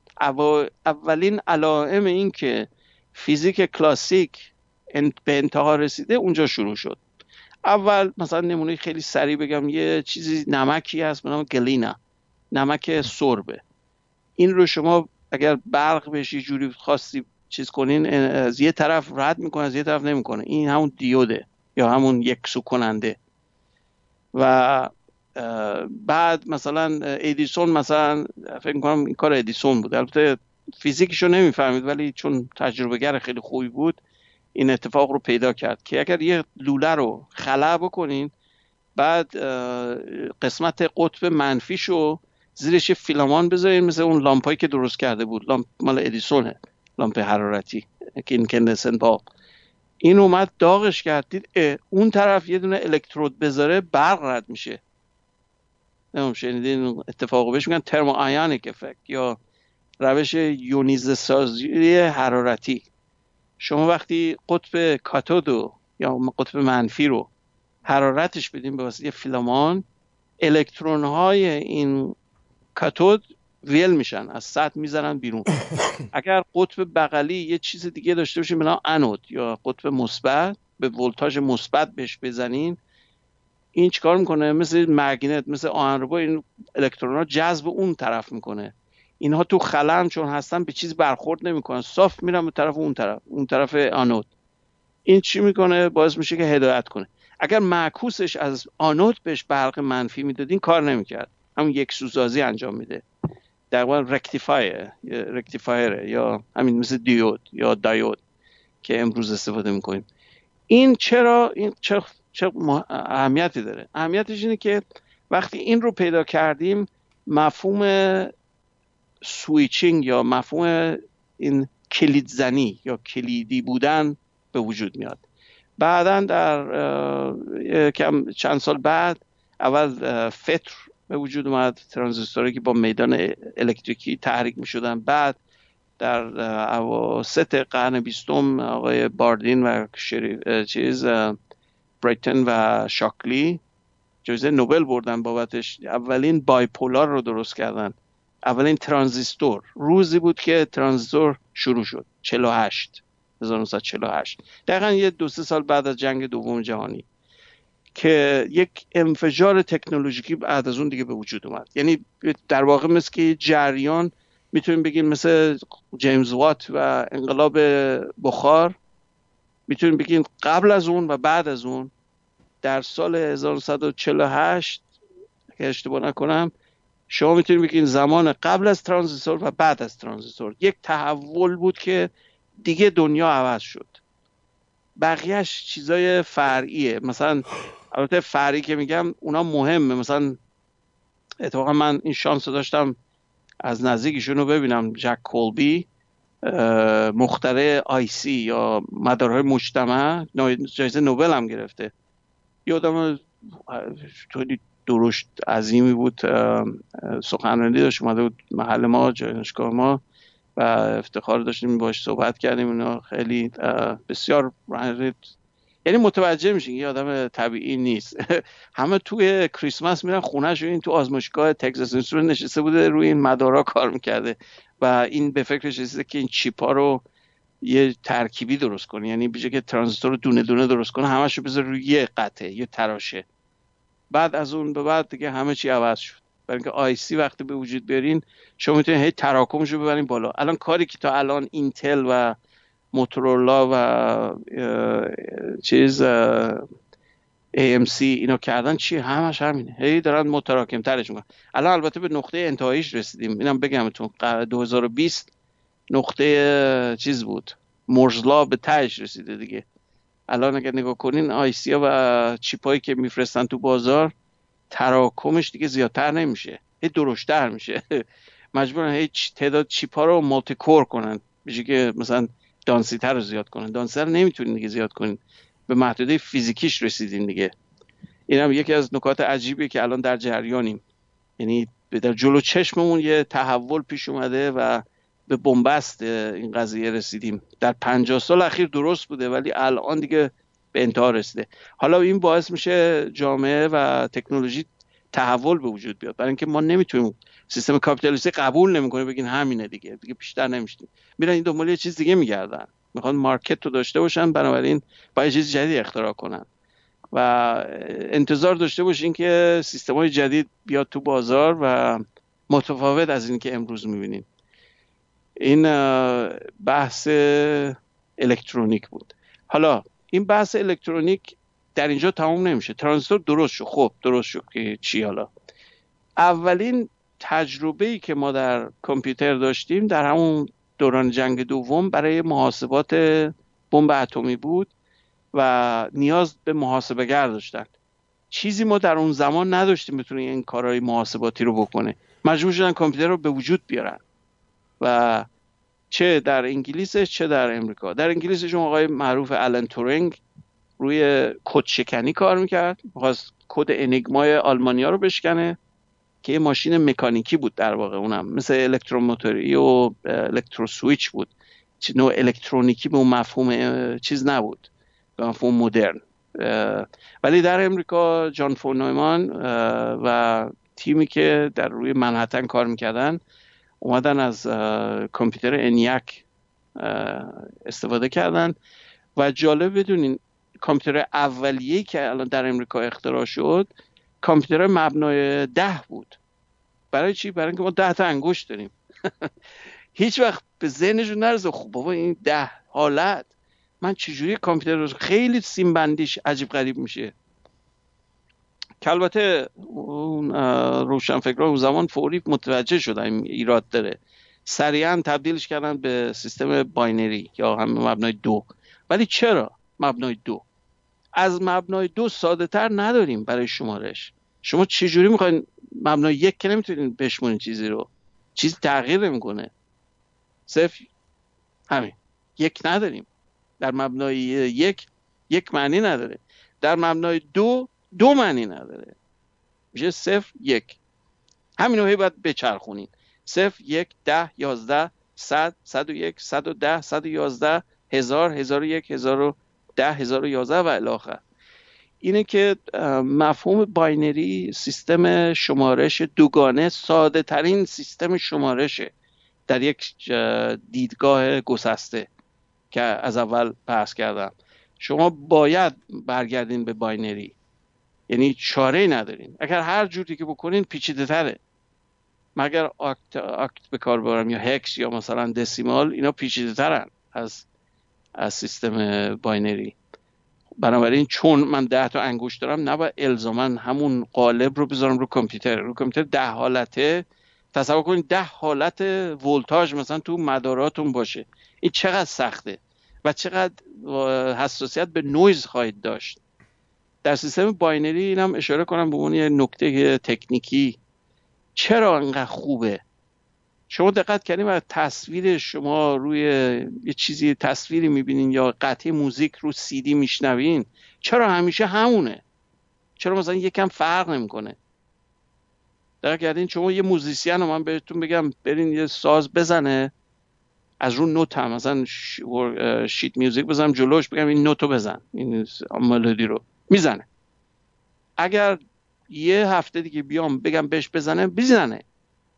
اولین علائم این که فیزیک کلاسیک به انتها رسیده اونجا شروع شد. اول مثلا نمونه خیلی سریع بگم یه چیزی نمکی هست به نام گلینا. نمک سربه. این رو شما اگر برق بهش یه جوری خواستی چیز کنین از یه طرف رد می‌کنه از یه طرف نمی‌کنه. این همون دیوده. یا همون یک سو کننده. و بعد مثلا ادیسون مثلا فکر می‌کنم این کار ادیسون بود. البته فیزیکشو نمی‌فهمید ولی چون تجربهگر خیلی خوبی بود این اتفاق رو پیدا کرد که اگر یه لوله رو خلا بکنین بعد قسمت قطب منفیشو زیرش فیلمان بذارین مثل اون لامپایی که درست کرده بود. لامپ مال ادیسونه لامپ حرارتی که این با این اومد داغش کردید اون طرف یه دونه الکترود بذاره برق رد میشه. نمیم شنیدین اتفاقو؟ بهش میگن ترمو آیانیک افکت یا روش یونیز سازی حرارتی. شما وقتی قطب کاتودو یا قطب منفی رو حرارتش بدیم به واسطه فیلمان الکترون های این کاتود ویل میشن از سطح می‌زنن بیرون. *coughs* اگر قطب بغلی یه چیز دیگه داشته باشیم بنا انود یا قطب مثبت به ولتاژ مثبت بهش بزنین این چیکار می‌کنه؟ مثل مگنت مثل آهنربا این الکترون ها جذب اون طرف می‌کنه. اینها تو خلن چون هستن به چیز برخورد نمی‌کنن. صاف میرن به طرف اون طرف اون طرف آنود. این چی می‌کنه؟ باعث میشه که هدایت کنه. اگر معکوسش از آنود بهش برق منفی می‌دادین کار نمی‌کرد. همون یکسوسازی انجام میده. در واقع rectifier rectifier یا همین مثل دیود یا diode که امروز استفاده می‌کنیم. این چرا این چه, چه اهمیتی داره؟ اهمیتش اینه که وقتی این رو پیدا کردیم مفهوم switching یا مفهوم این کلید زنی یا کلیدی بودن به وجود میاد. بعدا در چند سال بعد اول فتر به وجود اومد ترانزیستوری که با میدان الکتریکی تحریک می شدن بعد در اواسط قرن بیستم آقای باردین و چیز بریتن و شاکلی جایزه نوبل بردن بابتش. اولین بایپولار رو درست کردن. اولین ترانزیستور. روزی بود که ترانزیستور شروع شد. 48 1948 دقیقا یه دو سه سال بعد از جنگ دوم جهانی. که یک انفجار تکنولوژیکی بعد از اون دیگه به وجود اومد. یعنی در واقع مثل که جریان می‌تونیم بگیم مثل جیمز وات و انقلاب بخار می‌تونیم بگیم قبل از اون و بعد از اون در سال 1948 که اشتباه نکنم شما می‌تونید بگین زمان قبل از ترانزیستور و بعد از ترانزیستور. یک تحول بود که دیگه دنیا عوض شد. بقیهش چیزای فرعیه. مثلا البته فرعی که میگم اونا مهمه. مثلا اتفاقا من این شانس داشتم از نزدیکشون رو ببینم. جک کولبی مختره آی سی یا مدارهای مجتمع جایزه نوبل هم گرفته. یه آدم درشت عظیمی بود. سخنرانی داشت اومده بود محل ما جایشگاه ما و افتخار داشتیم باش صحبت کردیم. اینا خیلی بسیار یعنی متوجه میشین یه آدم طبیعی نیست. *laughs* همه توی کریسمس میرن خونهش این تو آزمایشگاه تگزاس اینستیتوت نشسته بوده روی این مدارا کار می‌کرده و این به فکرش رسیده که این چیپا رو یه ترکیبی درست کنه. یعنی بیشه که ترانزیستور رو دونه دونه درست کنه همش رو بذار روی یه قطعه یه تراشه. بعد از اون به بعد دیگه همه چی عوض شد. برای اینکه IC وقتی به وجود بیارین شما می‌تونید هی تراکمش رو ببرین بالا. الان کاری که تا الان اینتل و موتورولا و چیز AMD اینا کردن چی؟ همش همینه. هی دارن متراکم ترش می‌کنن. الان البته به نقطه انتهاییش رسیدیم. اینم بگمتون 2020 نقطه چیز بود. Moore's Law به تهش رسیده دیگه. الان اگر نگاه کنین IC و chip ایی که میفرستن تو بازار تراکمش دیگه زیادتر نمیشه. هی درشتر میشه. *laughs* مجبورن هی تعداد چیپا رو مالتی کور کنن. میشه که مثلا دانسیتر رو زیاد کنن دانسیتر نمی‌تونین دیگه زیاد کنین به محدوده فیزیکیش رسیدین دیگه. این هم یکی از نکات عجیبی که الان در جریانیم. یعنی در جلو چشممون یه تحول پیش اومده و به بنبست این قضیه رسیدیم. در پنجاه سال اخیر درست بوده ولی الان دیگه به انتها رسیده. حالا این باعث میشه جامعه و تکنولوژی تحول به وجود بیاد. برای اینکه ما نمی‌تونیم سیستم کاپیتالیستی قبول نمی‌کنه بگین همینه دیگه دیگه بیشتر نمیشیم میرن این دنبال یه چیز دیگه میگردن. می‌خوان مارکت رو داشته باشن بنابراین باید چیز جدید اختراع کنن. و انتظار داشته باشین که سیستم های جدید بیاد تو بازار و متفاوت از این که امروز می‌بینیم این بحث الکترونیک بود. حالا این بحث الکترونیک در اینجا تمام نمیشه. ترانزیستور درست شد. خب درست شد که چی حالا؟ اولین تجربه ای که ما در کامپیوتر داشتیم در همون دوران جنگ دوم برای محاسبات بمب اتمی بود و نیاز به محاسبه داشتن. چیزی ما در اون زمان نداشتیم بتونه این کارهای محاسباتی رو بکنه. مجبور شدن کامپیوتر رو به وجود بیارن. و چه در انگلیس چه در امریکا. در انگلیس شما آقای معروف آلن تورینگ روی کد شکنی کار می‌کرد. می‌خواست کد انیگمای آلمانیا رو بشکنه. که یه ماشین مکانیکی بود در واقع اونم مثل الکتروموتوری و electro switch بود. نوع الکترونیکی به اون مفهوم چیز نبود به مفهوم مدرن. ولی در امریکا جان فون نویمان و تیمی که در روی منحتن کار می‌کردن اومدن از کامپیوتر انیک استفاده کردن. و جالب بدونین کامپیوتر اولیه که الان در امریکا اختراع شد کامپیوتر مبنای ده بود. برای چی؟ برای اینکه ما ده تا انگشت داریم. *laughs* هیچ وقت به ذهنشون نرسه خب بابا این ده حالت. من چجوری کامپیوتر رو خیلی سیم بندیش عجیب غریب میشه. که البته اون روشنفکران اون زمان فوری متوجه شدن ایراد داره. سریعا تبدیلش کردن به سیستم باینری یا هم مبنای دو. ولی چرا مبنای دو؟ از مبنای دو ساده تر نداریم برای شمارش. شما چجوری می‌خواین مبنای یک که نمی‌تونین بشمونین چیزی رو؟ چیزی تغییر نمی‌کنه. صفر. همین. یک نداریم. در مبنای یک یک معنی نداره. در مبنای دو دو معنی نداره. میشه صفر یک. همین رو باید بچرخونین. صفر یک ده یازده صد صد و یک صد و ده صد و یازده هزار هزار و یک هزار و ده هزار و یازده و الاخر اینه که مفهوم باینری سیستم شمارش دوگانه ساده ترین سیستم شمارشه در یک دیدگاه گسسته که از اول بحث کردم. شما باید برگردین به binary. یعنی چاره ندارین. اگر هر جوری که بکنین پیچیده تره. مگر oct, oct به کار ببرم یا hex یا مثلا decimal اینا پیچیده ترن. از از سیستم binary. بنابراین چون من ده تا انگوش دارم نباید الزاما همون قالب رو بذارم رو کامپیوتر. رو کامپیوتر ده حالته. تصور کنید ده حالت ولتاژ مثلا تو مداراتون باشه. این چقدر سخته و چقدر حساسیت به نویز خواهید داشت. در سیستم binary اینم اشاره کنم به اون یه نکته تکنیکی. چرا انقدر خوبه؟ شما دقت کردین و تصویر شما روی یه چیزی تصویری می‌بینین یا قطعه موزیک رو سی دی میشنوین چرا همیشه همونه؟ چرا مثلا یکم فرق نمی‌کنه؟ درک کردین؟ شما یه موزیسین رو من بهتون بگم برین یه ساز بزنه از رو نوت هم مثلا sheet music بزنم جلوش بگم این نوتو بزن این ملودی رو. می‌زنه. اگر یه هفته دیگه بیام بگم بهش بزنه بزنه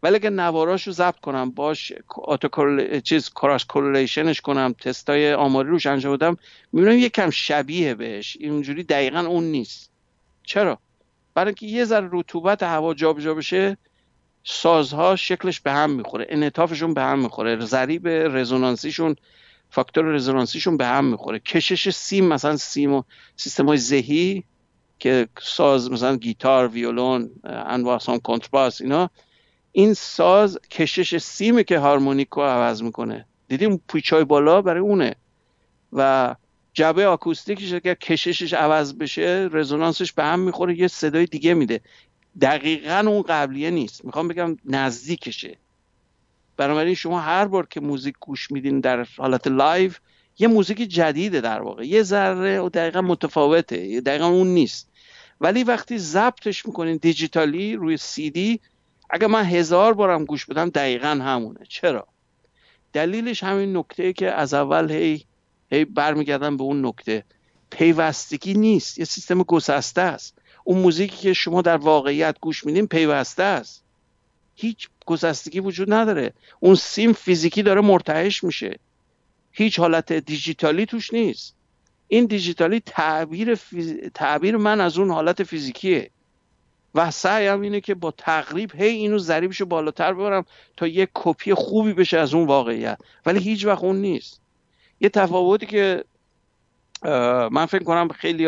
ولی اگه نواراش رو ضبط کنم باش auto چیز cross correlation ش کنم تستای آماری روش انجام بدم می‌بینم یکم شبیه بهش. اینجوری دقیقا اون نیست. چرا؟ برای اینکه یه ذره رطوبت هوا جابجا بشه سازها شکلش به هم می‌خوره انعطافشون به هم می‌خوره ضریب رزونانسیشون فاکتور رزونانسیشون به هم می‌خوره. کشش سیم مثلا سیم و سیستم های ذهی که ساز مثلا گیتار ویولون انواع کنترباس اینا این ساز کشش سیمه که هارمونیک رو عوض می‌کنه. دیدیم پیچای بالا برای اونه. و جعبه آکوستیکش که کششش عوض بشه رزونانسش به هم می‌خوره یه صدای دیگه میده. دقیقا اون قبلیه نیست. می‌خوام بگم نزدیکشه. بنابراین شما هر بار که موزیک گوش میدین در حالت live یه موزیک جدیده در واقع. یه ذره و دقیقا متفاوته. دقیقا اون نیست. ولی وقتی ضبطش می‌کنین دیجیتالی روی سی دی اگر من هزار بارم گوش بدم دقیقا همونه. چرا؟ دلیلش همین نکته که از اول هی هی برمیگردم به اون نکته. پیوستگی نیست. یه سیستم گسسته است. اون موزیکی که شما در واقعیت گوش میدین پیوسته است. هیچ گسستگی وجود نداره. اون سیم فیزیکی داره مرتعش میشه. هیچ حالت دیجیتالی توش نیست. این دیجیتالی تعبیر, تعبیر من از اون حالت فیزیکیه. و سعیم اینه که با تقریب هی اینو ضریبشو بالاتر ببرم تا یه کپی خوبی بشه از اون واقعیت. ولی هیچ وقت اون نیست. یه تفاوتی که من فکر کنم خیلی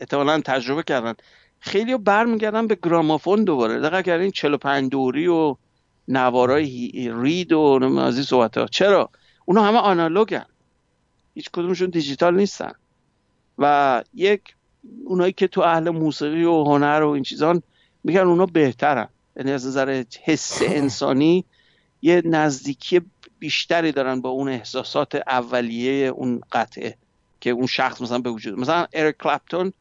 احتمالا تجربه کردن. خیلی برمیگردن به گرامافون دوباره. دقیقا کردن 45 دوری و نوارای رید و از این صحبت ها چرا؟ اونا همه آنالوگن. هیچ کدومشون دیجیتال نیستن. و یک اونایی که تو اهل موسیقی و هنر و این چیزان میگن اونا بهترن. یعنی از نظر حس *laughs* انسانی یه نزدیکی بیشتری دارن با اون احساسات اولیه اون قطعه که اون شخص مثلا به وجود مثلا اریک کلپتون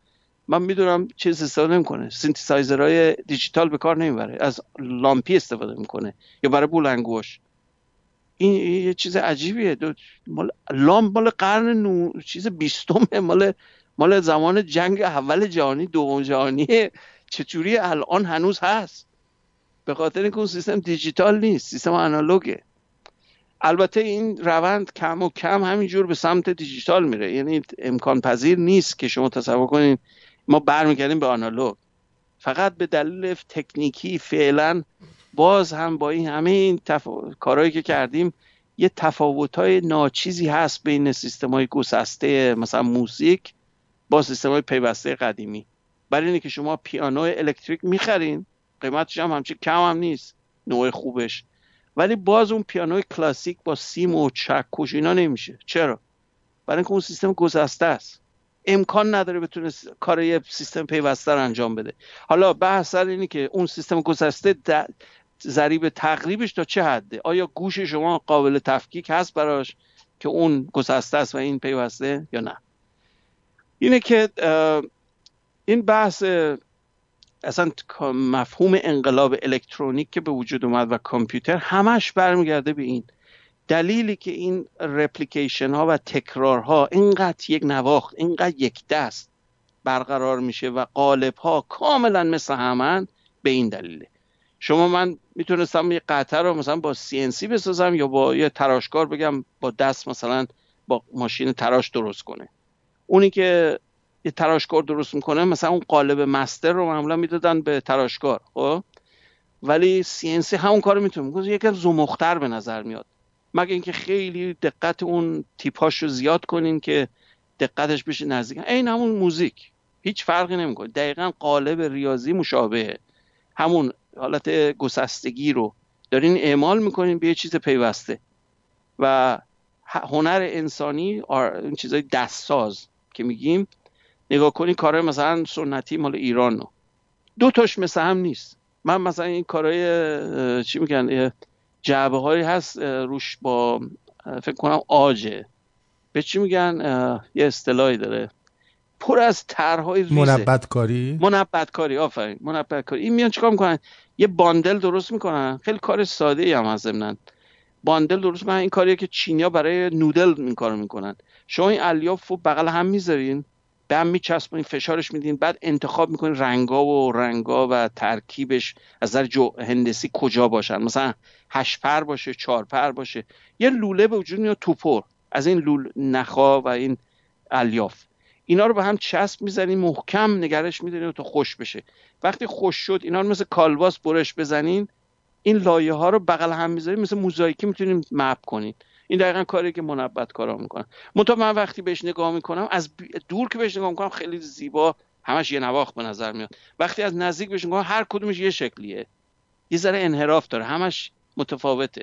من می‌دونم چیز استفاده نمی‌کنه. سینتسایزرهای دیجیتال به کار نمی‌بره. از لامپی استفاده می‌کنه. یا برای بلندگوش این یه چیز عجیبیه. مال لامپ مال قرن نو چیز بیستمه. مال مال زمان جنگ اول جهانی دوم جهانی چجوری الان هنوز هست؟ به خاطر اینکه اون سیستم دیجیتال نیست سیستم آنالوگه. البته این روند کم و کم همینجور به سمت دیجیتال میره. یعنی امکان پذیر نیست که شما تصور کنین ما برمیگردیم به آنالوگ. فقط به دلیل تکنیکی فعلا باز هم با این همه این تف... کارهایی که کردیم یه تفاوت های ناچیزی هست بین سیستم های گسسته مثلا موسیک با سیستم های پیوسته قدیمی. برای اینه که شما پیانو الکتریک می‌خرین. قیمتش هم همچین کم هم نیست. نوع خوبش. ولی باز اون پیانوی کلاسیک با سیم و چکش اینا نمیشه. چرا؟ برای اینکه اون سیستم گذسته است. امکان نداره بتونه کار یه سیستم پیوسته رو انجام بده. حالا بحث سر اینه که اون سیستم گذسته ضریب تقریبش تا چه حده؟ آیا گوش شما قابل تفکیک هست براش که اون گسسته است و این پیوسته یا نه؟ اینه که این بحث اصلا مفهوم انقلاب الکترونیک که به وجود اومد و کامپیوتر همش برمیگرده به این. دلیلی که این رپلیکیشن ها و تکرار ها اینقدر یک نواخت اینقدر یک دست برقرار میشه و قالب ها کاملا مثل همن به این دلیله. شما من می‌تونستم یه قطعه رو مثلا با CNC بسازم یا با یه تراشکار بگم با دست مثلا با ماشین تراش درست کنه. اونی که یه تراشکار درست می‌کنه مثلا اون قالب مستر رو معمولا می‌دادن به تراشکار خب؟ ولی CNC همون کارو می‌تونه. می‌کنه یکم زمختر به نظر میاد. مگه اینکه خیلی دقت اون تیپاش زیاد کنین که دقتش بشه نزدیک. این همون موزیک. هیچ فرقی نمی‌کنه. دقیقا قالب ریاضی مشابهه. همون حالت گسستگی رو دارین اعمال می‌کنین به یه چیز پیوسته. و هنر انسانی این چیزای دستساز که میگیم نگاه کنی کارهای مثلا سنتی مال ایران دو تاش مثل هم نیست. من مثلا این کارهای چی میگن جعبه هایی هست روش با فکر کنم آجه. به چی میگن؟ یه اصطلاحی داره. پر از طرحهای ریزه. منبت کاری منبت کاری آفرین. منبت کاری این میان چیکار می‌کنن؟ یه باندل درست می‌کنن. خیلی کار ساده ای هم از باندل درست می‌کنن. این کاریه که چینیا برای نودل این کارو می‌کنن. شما این الیاف رو بغل هم می‌ذارین. به هم میچسبونین فشارش میدین بعد انتخاب می‌کنین رنگا و رنگا و ترکیبش از نظر هندسی کجا باشن. مثلا هشت پر باشه چهار پر باشه. یه لوله به وجود میاد توپر. از این لول نخا و این الیاف. اینا رو به هم چسب می‌زنین محکم نگرش میدارین تا خوش بشه. وقتی خوش شد اینا رو مثل کالباس برش بزنین این لایه ها رو بغل هم می‌ذارین مثل موزاییکی می‌تونیم مپ کنین. این دقیقا کاری که منبت کارا می‌کنن منتها من وقتی بهش نگاه می‌کنم از دور که بهش نگاه می‌کنم خیلی زیبا همش یه نواخت به نظر میاد. وقتی از نزدیک بهش نگاه هر کدومش یه شکلیه. یه ذره انحراف داره همش متفاوته.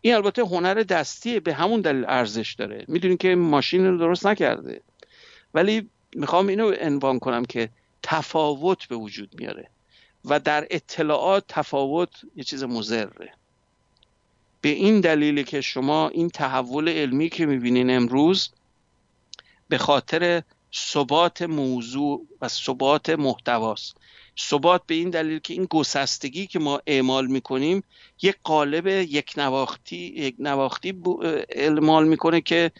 این البته هنر دستیه به همون دلیل ارزش داره. می‌دونین که ماشین رو درست نکرده. ولی می‌خوام اینو عنوان کنم که تفاوت به وجود میاره. و در اطلاعات تفاوت یه چیز مزره به این دلیل که شما این تحول علمی که می‌بینین امروز به خاطر ثبات موضوع و ثبات محتواست. ثبات به این دلیل که این گسستگی که ما اعمال می‌کنیم یک قالب یک نواختی یک نواختی اعمال می‌کنه که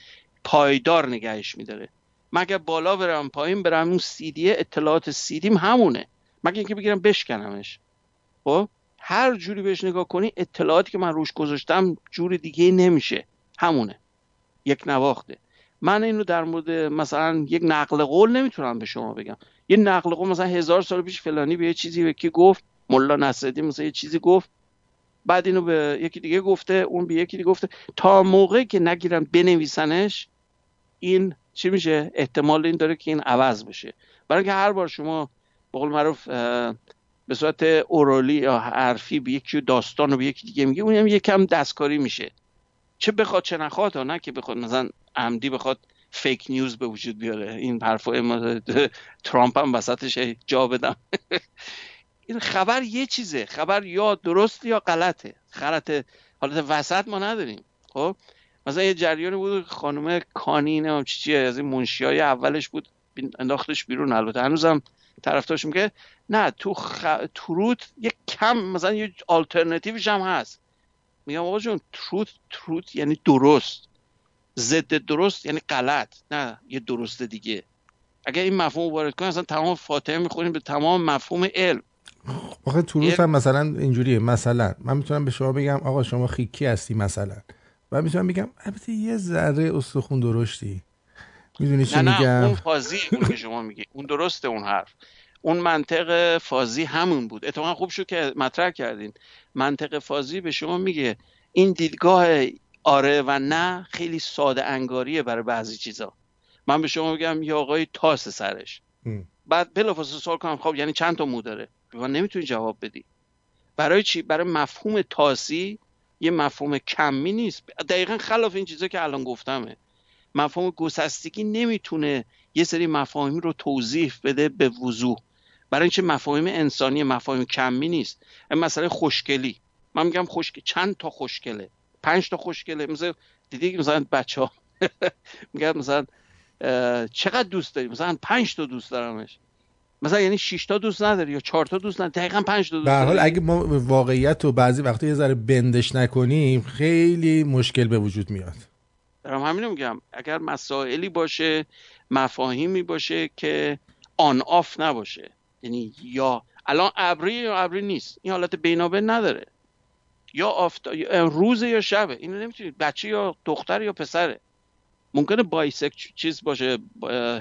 پایدار نگهش میداره. مگه بالا برم پایین برم اون سیدیه اطلاعات سیدیم همونه. مگه اینکه بگیرم بشکنمش. خب؟ هر جوری بهش نگاه کنی اطلاعاتی که من روش گذاشتم جور دیگه نمیشه. همونه. یک نواخته. من اینو در مورد مثلا یک نقل قول نمی‌تونم به شما بگم. یه نقل قول مثلا هزار سال پیش فلانی به یه چیزی به کی گفت ملا نصرالدین مثلا یه چیزی گفت بعد اینو به یکی دیگه گفته اون به یکی دیگه گفته. تا موقعی که نگیرن بنویسنش این چی میشه؟ احتمال این داره که این عوض بشه. برای اینکه هر بار شما به قول معروف به صورت اورالی یا حرفی به یکی داستان رو به یکی دیگه میگه اونم یکم دستکاری میشه. چه بخواد چه نخواد نه که بخواد مثلا عمدی بخواد فیک نیوز به وجود بیاره. این حرفو *laughs* ترامپ هم وسطش جا بدم. *laughs* این خبر یه چیزه. خبر یا درست یا غلطه. غلطه حالت وسط ما نداریم. خب؟ مثلا یه جریانی بود خانم کانی نه چی از این منشی های اولش بود انداختش بیرون البته. هنوزم طرفدارش میگه نه تو خ... تروت یک کم مثلا یه آلترناتیوش هم هست. میگم آقا جون تروت تروت یعنی درست. ضد درست یعنی غلط نه یه درست دیگه. اگر این مفهوم وارد کنیم اصلا تمام فاتحه می‌خونیم به تمام مفهوم علم. آقا تروت هم مثلا اینجوریه. مثلا من می‌تونم به شما بگم آقا شما خیکی هستی مثلا. و می‌تونم بگم البته یه ذره استخون درشتی. می‌دونی چی نه میگم؟ نه اون فازی اون که شما میگی. *laughs* اون درسته اون حرف. اون منطق فازی همون بود. اتفاقا خوب شد که مطرح کردین. منطق فازی به شما میگه این دیدگاه آره و نه خیلی ساده انگاریه برای بعضی چیزا. من به شما میگم یه آقای تاس سرش. بعد بلافاصله سوال کنم. خب یعنی چند تا مو داره؟ من نمی‌تونی جواب بدی. برای چی؟ برای مفهوم تاسی یه مفهوم کمی نیست. دقیقا خلاف این چیزا که الان گفتمه. مفهوم گسستگی نمی‌تونه یه سری مفاهیم رو توضیح بده به وضوح. برای اینکه مفاهیم انسانی مفاهیم کمی نیست. مثلا خوشگلی. من میگم خوشگل چند تا خوشگله؟ پنج تا خوشگله. مثلا دیدی مثلا بچه ها *laughs* میگم مثلا چقدر دوست داری مثلا پنج تا دوست دارمش. مثلا یعنی 6 تا دوست نداری یا 4 تا دوست نداری؟ دقیقاً 5 تا دوست به حال اگه ما واقعیت رو بعضی وقتا یه ذره بندش نکنیم خیلی مشکل به وجود میاد. دارم همینو میگم. اگر مسائلی باشه مفاهیمی باشه که آن آف نباشه. یعنی یا الان ابری یا ابری نیست. این حالت بینابین نداره. یا آفتا روز یا شبه. اینو نمی‌تونید. بچه یا دختر یا پسره. ممکنه بایسک چیز باشه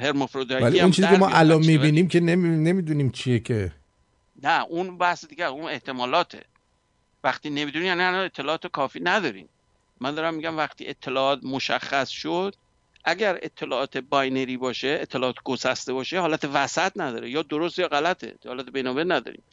هرمافرودیتی ولی اون چیزی که ما الان می‌بینیم که نمی‌دونیم چیه که. نه اون بحث دیگه اون احتمالاته. وقتی نمی‌دونی یعنی اطلاعات کافی ندارین من دارم میگم وقتی اطلاعات مشخص شد اگر اطلاعات binary باشه اطلاعات گسسته باشه حالت وسط نداره. یا درست یا غلطه حالت بینابین نداریم.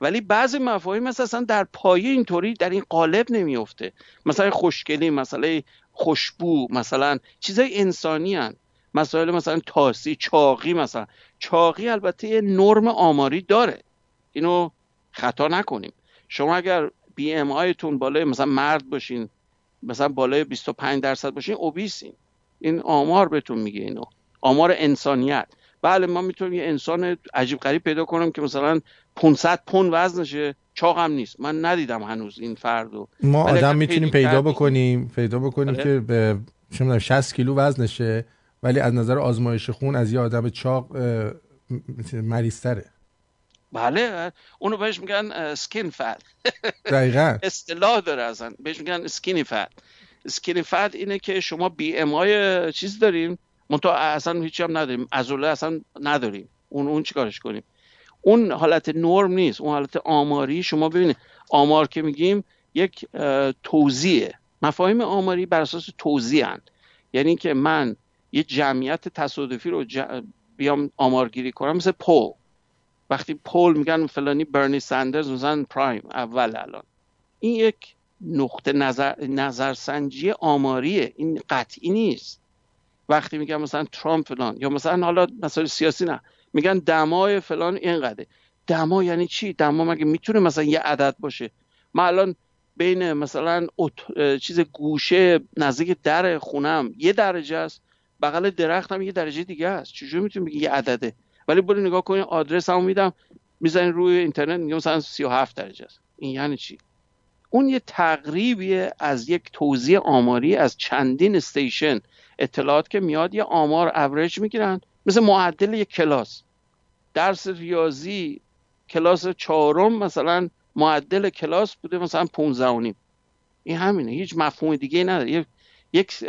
ولی بعضی مفاهیم مثلا در پایه اینطوری در این قالب نمیفته مثلا خوشگلی مثلا خوشبو مثلا چیزای انسانی هن. مسائل مثلا تاسی چاقی مثلا. چاقی البته یه نرم آماری داره. اینو خطا نکنیم. شما اگر BMI تون بالای مثلا مرد باشین مثلا بالای 25 درصد باشین اوبیسین این. آمار بهتون میگه اینو. آمار انسانیت. بله ما می‌تونیم یه انسان عجیب غریب پیدا کنم که مثلا 500 پون وزنشه چاق هم نیست. من ندیدم هنوز این فردو ما آدم می‌تونیم پیدا بکنیم پیدا بکنیم بله. که به 60 کیلو وزنشه ولی از نظر آزمایش خون از یه آدم چاق مریضتره. بله اونو بهش میگن سکین فت *laughs* دقیقا. اصطلاح داره ازن بهش میگن سکینی فت سکینی فت اینه که شما بی ام آی چیز داریم. منتها اصلا هیچی هم نداریم. ازوله اصلا نداریم. اون اون چیکارش کنیم؟ اون حالت نرم نیست. اون حالت آماری. شما ببینید آمار که میگیم یک توزیعه. مفاهیم آماری بر اساس توزیع یعنی که من یه جمعیت تصادفی رو بیام آمارگیری کنم مثل پول وقتی پول میگن فلانی برنی سندرز مثلا پرایم اول الان. این یک نقطه نظر نظرسنجی آماریه. این قطعی نیست. وقتی میگن مثلا ترامپ فلان یا مثلا حالا مثلا سیاسی نه. میگن دمای فلان اینقدر دما یعنی چی؟ دما مگه می‌تونه مثلا یه عدد باشه؟ ما الان بین مثلا چیز گوشه نزدیک در خونم یه درجه است بغل درخت هم یه درجه دیگه است. چجوری می‌تونیم بگی یه عدده؟ ولی برو نگاه کنید آدرس هم میدم. می‌زنین روی اینترنت میگم مثلا 37 درجه است. این یعنی چی؟ اون یه تقریبی از یک توضیح آماری از چندین station اطلاعات که میاد یه آمار اوریج می‌گیرن. مثل معدل یک کلاس. درس ریاضی کلاس چهارم مثلا معدل کلاس بوده مثلا 15 و نیم. این همینه. هیچ مفهوم دیگه نداره. یک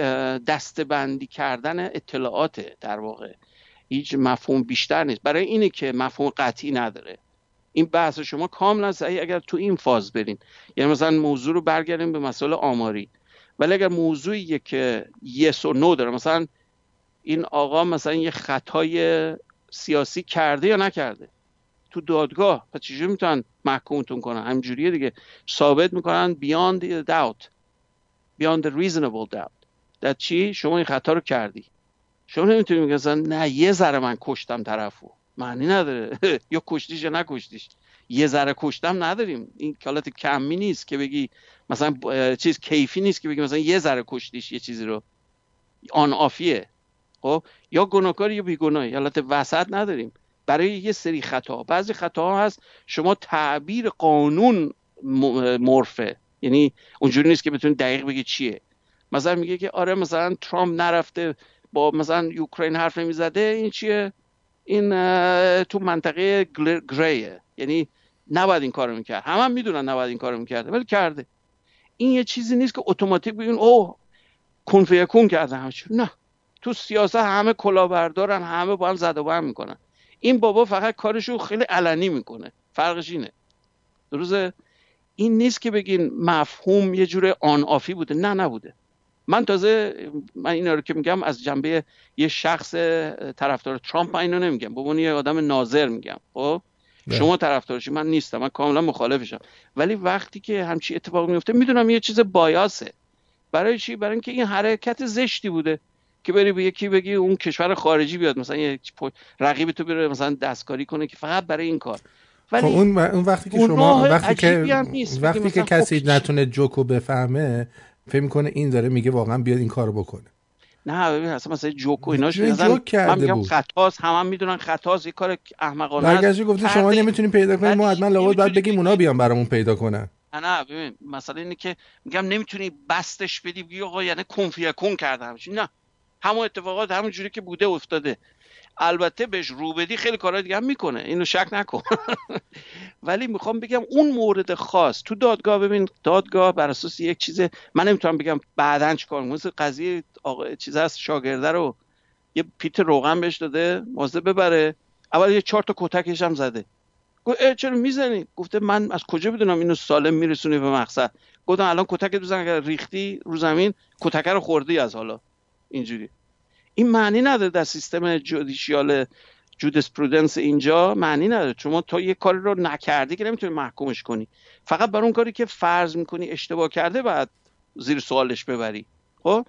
دستبندی کردن اطلاعات در واقع. هیچ مفهوم بیشتر نیست. برای اینه که مفهوم قطعی نداره. این بحث شما کاملا صحیح اگر تو این فاز برین. یعنی مثلا موضوع رو برگردیم به مسئله آماری. ولی اگر موضوعی که یس و نو داره مثلا این آقا مثلا یه خطای سیاسی کرده یا نکرده؟ تو دادگاه. پس چجوری می‌تونن محکومتون کنن؟ همجوریه دیگه. ثابت می‌کنن beyond the doubt. Beyond the reasonable doubt. در چی؟ شما این خطا رو کردی. شما نمی‌تونی میگن نه یه ذره من کشتم طرفو معنی نداره. *laughs* یا کشتیش یا نکشتیش. یه ذره کشتم نداریم. این کالات کمی نیست که بگی مثلا چیز کیفی نیست که بگی مثلا یه ذره کشتیش یه چیزی رو. آن آفیه. خب؟ یا گناهکار یا بیگناه حالت وسط نداریم. برای یه سری خطا بعضی خطاها هست شما تعبیر قانون مرفه یعنی اونجوری نیست که بتونید دقیق بگی چیه. مثلا میگه که آره مثلا ترامپ نرفته با مثلا یوکرین حرف نمی‌زده این چیه؟ این تو منطقه گریه. یعنی نباید این کارو می‌کرد. همه هم می‌دونن نباید این کارو می‌کرده ولی کرده. این یه چیزی نیست که اتوماتیک بگین او کن فیکون کرده همه نه. تو سیاست همه کلاهبردارن همه با هم زد و هم می‌کنن. این بابا فقط کارشو خیلی علنی می‌کنه. فرقش اینه. درسته؟ این نیست که بگین مفهوم یه جور آن آفی بوده. نه نبوده. من تازه من اینا رو که میگم از جنبه یه شخص طرفدار ترامپ اینو نمیگم. به یه آدم ناظر میگم. خب؟ بله. شما طرفدارشی من نیستم. من کاملا مخالفشم ولی وقتی که همچی اتفاق میفته می‌دونم یه چیز بایاسه. برای چی؟ برای اینکه این حرکت زشتی بوده که بری به یکی بگی اون کشور خارجی بیاد مثلا یه رقیب تو بره مثلا دستکاری کنه که فقط برای این کار. ولی خب اون, اون وقتی که شما وقتی که وقتی که کسی خب نتونه جوکو بفهمه فکر می‌کنه این داره میگه واقعا بیاد این کارو بکنه. نه ببین اصلا مثلا جوک و ایناش کرده میگم خطاست هم, هم می‌دونن خطاست یه کار احمقانه است. گفتی شما نمی‌تونین پیدا کنید ما حتما لابد باید بگیم اونا بیان برامون پیدا کنن. نه ببین مثلا اینه که میگم نمی‌تونی بستش بدی بگی آقا یعنی کنفیکون کرده همچین. نه همون اتفاقات همون جوری که بوده افتاده. البته بهش رو بدی خیلی کارهای دیگه هم می‌کنه. اینو شک نکن. *laughs* ولی می‌خوام بگم اون مورد خاص. تو دادگاه ببین دادگاه بر اساس یک چیز من نمی‌تونم بگم بعدا چیکار مثل قضیه آقا چیز هست شاگرده رو یه پیت روغن بهش داده مازده ببره. اول یه چهار تا کتکش هم زده. گفت چرا می‌زنی؟ گفته من از کجا بدونم اینو سالم میرسونی به مقصد؟ گفتم الان کتک بزن اگر ریختی رو زمین کتک رو خوردی از حالا. اینجوری. این معنی نداره در سیستم جودیشیال جودس پرودنس اینجا معنی نداره. شما تو یه کاری رو نکردی که نمی‌تونی محکومش کنی. فقط بر اون کاری که فرض می‌کنی اشتباه کرده بعد زیر سوالش ببری. خب؟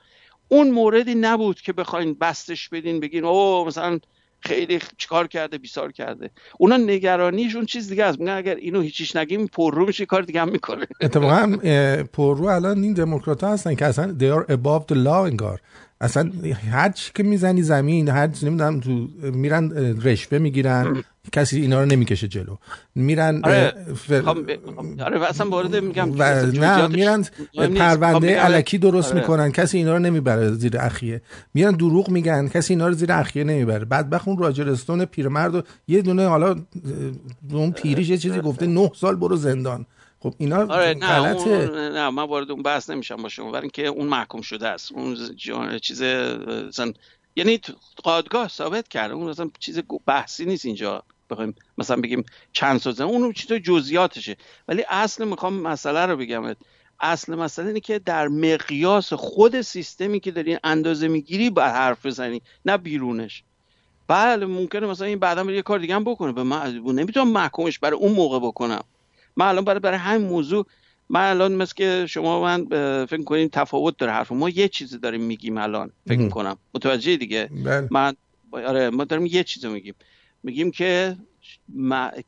اون موردی نبود که بخواین بستش بدین بگین او مثلا خیلی چیکار کرده بیسار کرده. اونا نگرانیشون چیز دیگه است. میگن اگر اینو هیچیش نگیم پررو میشه کار دیگه هم می‌کنه. اتفاقا پررو الان این دموکرات هستن که اصلا they are above the law انگار. اصلا هر چی که می‌زنی زمین هر چی نمی‌دونم تو میرن رشوه می‌گیرن کسی اینا رو نمی‌کشه جلو. میرن آره خب، آره اصلا وارد میگم و نه میرن پرونده خب، علکی درست آره. می‌کنن کسی اینا رو نمی‌بره زیر اخیه. میرن دروغ میگن کسی اینا رو زیر اخیه نمی‌بره. بعد اون راجرستون پیرمرد و یه دونه حالا اون پیریش یه چیزی گفته نه سال برو زندان. خب اینا آره نه غلطه. نه من وارد اون بحث نمیشم با شما برای اینکه اون محکوم شده است. اون چیز مثلا یعنی قادگاه ثابت کرده اون مثلا چیز بحثی نیست اینجا. بخوایم مثلا بگیم چند سال اون چیز جزئیاتشه. ولی اصل می‌خوام مسئله رو بگم. اصل مسئله اینه که در مقیاس خود سیستمی که داری اندازه می‌گیری با حرف بزنی نه بیرونش. بله ممکنه مثلا این بعدا یه کار دیگه هم بکنه. به من نمی‌تونم محکومش برای اون موقع بکنم. من الان برای برای همین موضوع من الان مثل که شما من فکر کنیم تفاوت داره حرف. ما یه چیزی داریم میگیم الان فکر کنم متوجه دیگه؟ بله. من آره ما داریم یه چیزی میگیم. میگیم که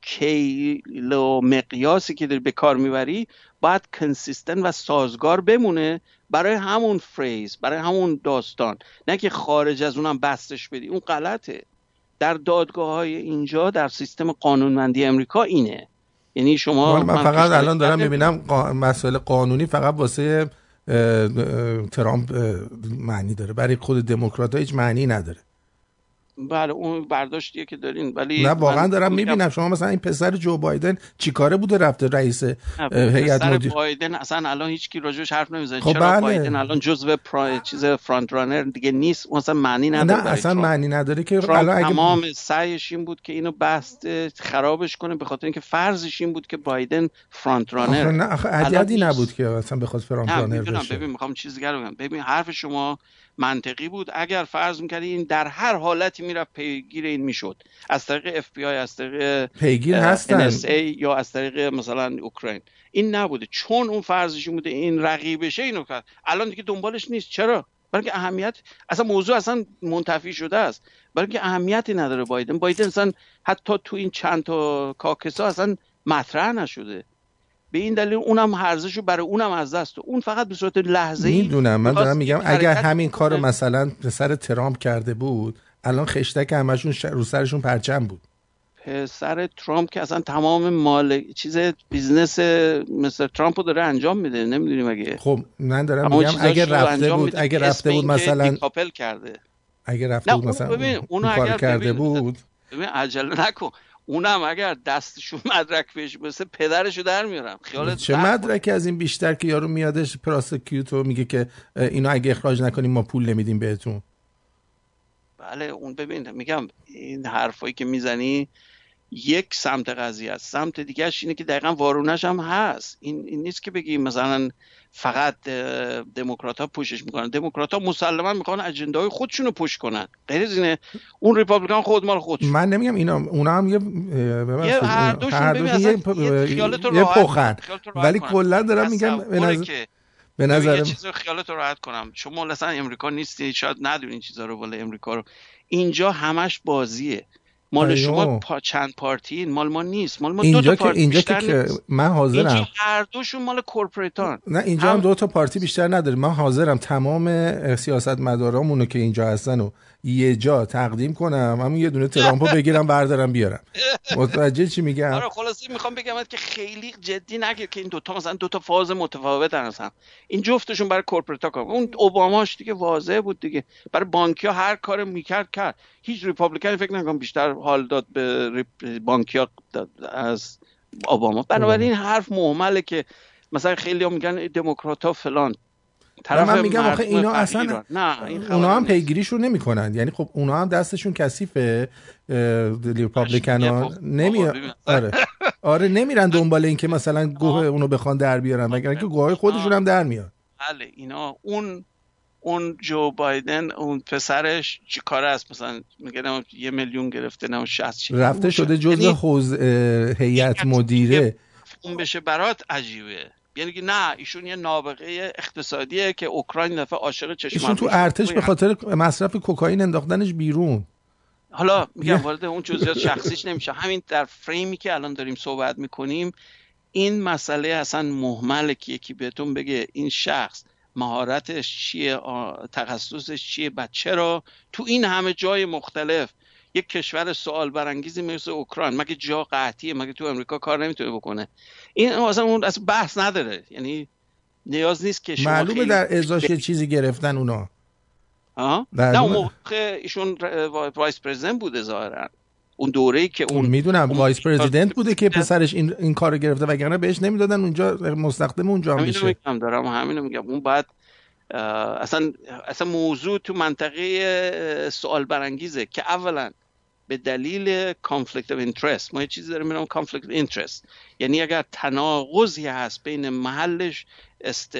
کیلو مقیاسی که داری به کار می‌بری باید کنسیستن و سازگار بمونه برای همون فریز برای همون داستان. نه که خارج از اونم بستش بدی. اون غلطه. در دادگاه های اینجا در سیستم قانونمندی امریکا اینه. یعنی شما من فقط الان دارم می‌بینم قا... مسئله قانونی فقط واسه ترامپ معنی داره. برای خود دموکرات هیچ معنی نداره. بله اون برداشتیه که دارین. ولی نه واقعا دارم می‌بینم. شما مثلا این پسر جو بایدن چیکاره بوده رفته رئیس هیئت مدیره بایدن اصلا الان هیچ کی راجعش حرف نمی‌زنه. خب چرا بله. بایدن الان جزء پرا... چیز فرانت رانر دیگه نیست. مثلا معنی نداره نه اصلا معنی نداره که الان اگه تمام سعیش این بود که اینو بست خرابش کنه به خاطر اینکه فرضش این بود که بایدن فرانت رانر نه عددی نبود که اصلا بخواد فرانت رانر بشه. ببین می‌خوام چیزی بگم. ببین حرف شما منطقی بود. اگر فرض می‌کردی این در هر حالتی می‌رفت پیگیر این می‌شد. از طریق اف بی آی از طریق پیگیر هستن. یا از طریق مثلا اوکراین. این نبوده. چون اون فرضش بوده این رقیبشه اینو کرد الان دیگه دنبالش نیست. چرا؟ برای اهمیت اصلا موضوع اصلا منتفی شده است. برای که اهمیتی نداره بایدن. بایدن اصلا حتی تو این چند تا کاکسا اصلا مطرح نشده. به این دلیل اونم ارزشو برای اونم از دست اون فقط به صورت لحظه‌ای می‌دونم. من دارم میگم اگر همین کارو مثلا پسر ترامپ کرده بود الان خشتک همشون رو سرشون پرچم بود. پسر ترامپ که اصلا تمام مال چیز business مثل ترامپ رو داره انجام میده. نمی‌دونیم اگه خب من دارم میگم اگر رفته بود اگه رفته بود مثلا کاپل کرده. اگه رفته بود مثلا ببین اونو اگر کرده بود ببین عجله نکن. اونم اگر دستشون *laughs* مدرک بهش مثل پدرشو در میارم. خیالت چه مدرکی از این بیشتر که یارو میادش prosecutor میگه که اینو اگه اخراج نکنیم ما پول نمیدیم بهتون. بله اون ببین میگم این حرفایی که می‌زنی یک سمت قضیه است. سمت دیگهش اینه که دقیقا وارونش هم هست. این, این نیست که بگیم مثلا فقط دموکرات ها پوشش می‌کنن. دموکرات ها مسلما می‌خوان اجنده های خودشونو پوش کنن. غیر از اینه اون ریپابلیکان خود مال خودشون من نمیگم اینا اونا هم یه یه هر دوشون یه, پخن ولی کلا دارم میگم به نظر به نظر یه چیز خیالت راحت کنم. شما مثلا امریکا نیستی شاید ندونین چیزا رو ولی امریکا رو. اینجا همش بازیه. مال شما پا چند پارتی؟ مال ما نیست. مال ما اینجا دو تا پارتی اینجا که من حاضرم. اینجا هر دوشون مال کورپریتان نه اینجا هم, هم دو تا پارتی بیشتر نداره. من حاضرم تمام سیاست مدارامونو که اینجا هستن و یه جا تقدیم کنم همون یه دونه ترامپو بگیرم بردارم بیارم. متوجه چی میگم؟ آره خلاصی می‌خوام بگم که خیلی جدی نگیر که این دوتا مثلا دوتا فاز متفاوت هستن این جفتشون برای کورپریتا کار اون اوباماش دیگه واضح بود دیگه. برای بانکیا هر کار می‌کرد کرد. هیچ ریپابلیکن فکر نکنم بیشتر حال داد به بانکیا از اوباما. بنابراین حرف محمله که مثلا خیلی ها میگن دموکرات فلان. طرف من میگم آخه اینا اصلا نه این اونا هم پیگیریشون نمی‌کنن. یعنی خب اونا هم دستشون کثیفه ریپابلیکن ها. نمیاد آره. آره نمیرن دنبال این که مثلا *laughs* گوه اونو بخوان در بیارن مگر اینکه گوه خودشون هم در میاد بله اینا اون اون جو بایدن اون پسرش چی کار است؟ مثلا میگه یه میلیون گرفته نه 60 رفته شده جزء یعنی حوز هیئت مدیره. اون بشه برات عجیبه. یعنی که نه ایشون یه نابغه اقتصادیه که اوکراین دفعه عاشق چشم ایشون تو ارتش به خاطر مصرف کوکائین انداختنش بیرون. حالا میگم وارد اون جزئیات شخصیش نمیشه. همین در فریمی که الان داریم صحبت می‌کنیم این مسئله اصلا محمله که یکی بهتون بگه این شخص مهارتش چیه تخصصش چیه بچه را تو این همه جای مختلف یک کشور سوال برانگیزی مثل اوکراین. مگه جا قحطیه؟ مگه تو امریکا کار نمی‌تونه بکنه؟ این اصلا اون اصلا بحث نداره. یعنی نیاز نیست که شما معلومه در ازاش چیزی گرفتن اونا. آه؟ نه اون موقع ایشون vice president بوده ظاهرا. اون دوره ای که اون می‌دونم vice president بوده که پسرش این این کارو گرفته وگرنه بهش نمی‌دادن. اونجا مستخدم اونجا هم بشه. میگم دارم همینو میگم. اون بعد اصلا اصلا موضوع تو منطقه سوال برانگیزه که اولا به دلیل conflict of interest ما یه چیزی داریم میگم conflict interest یعنی اگر تناقضی هست بین محلش است...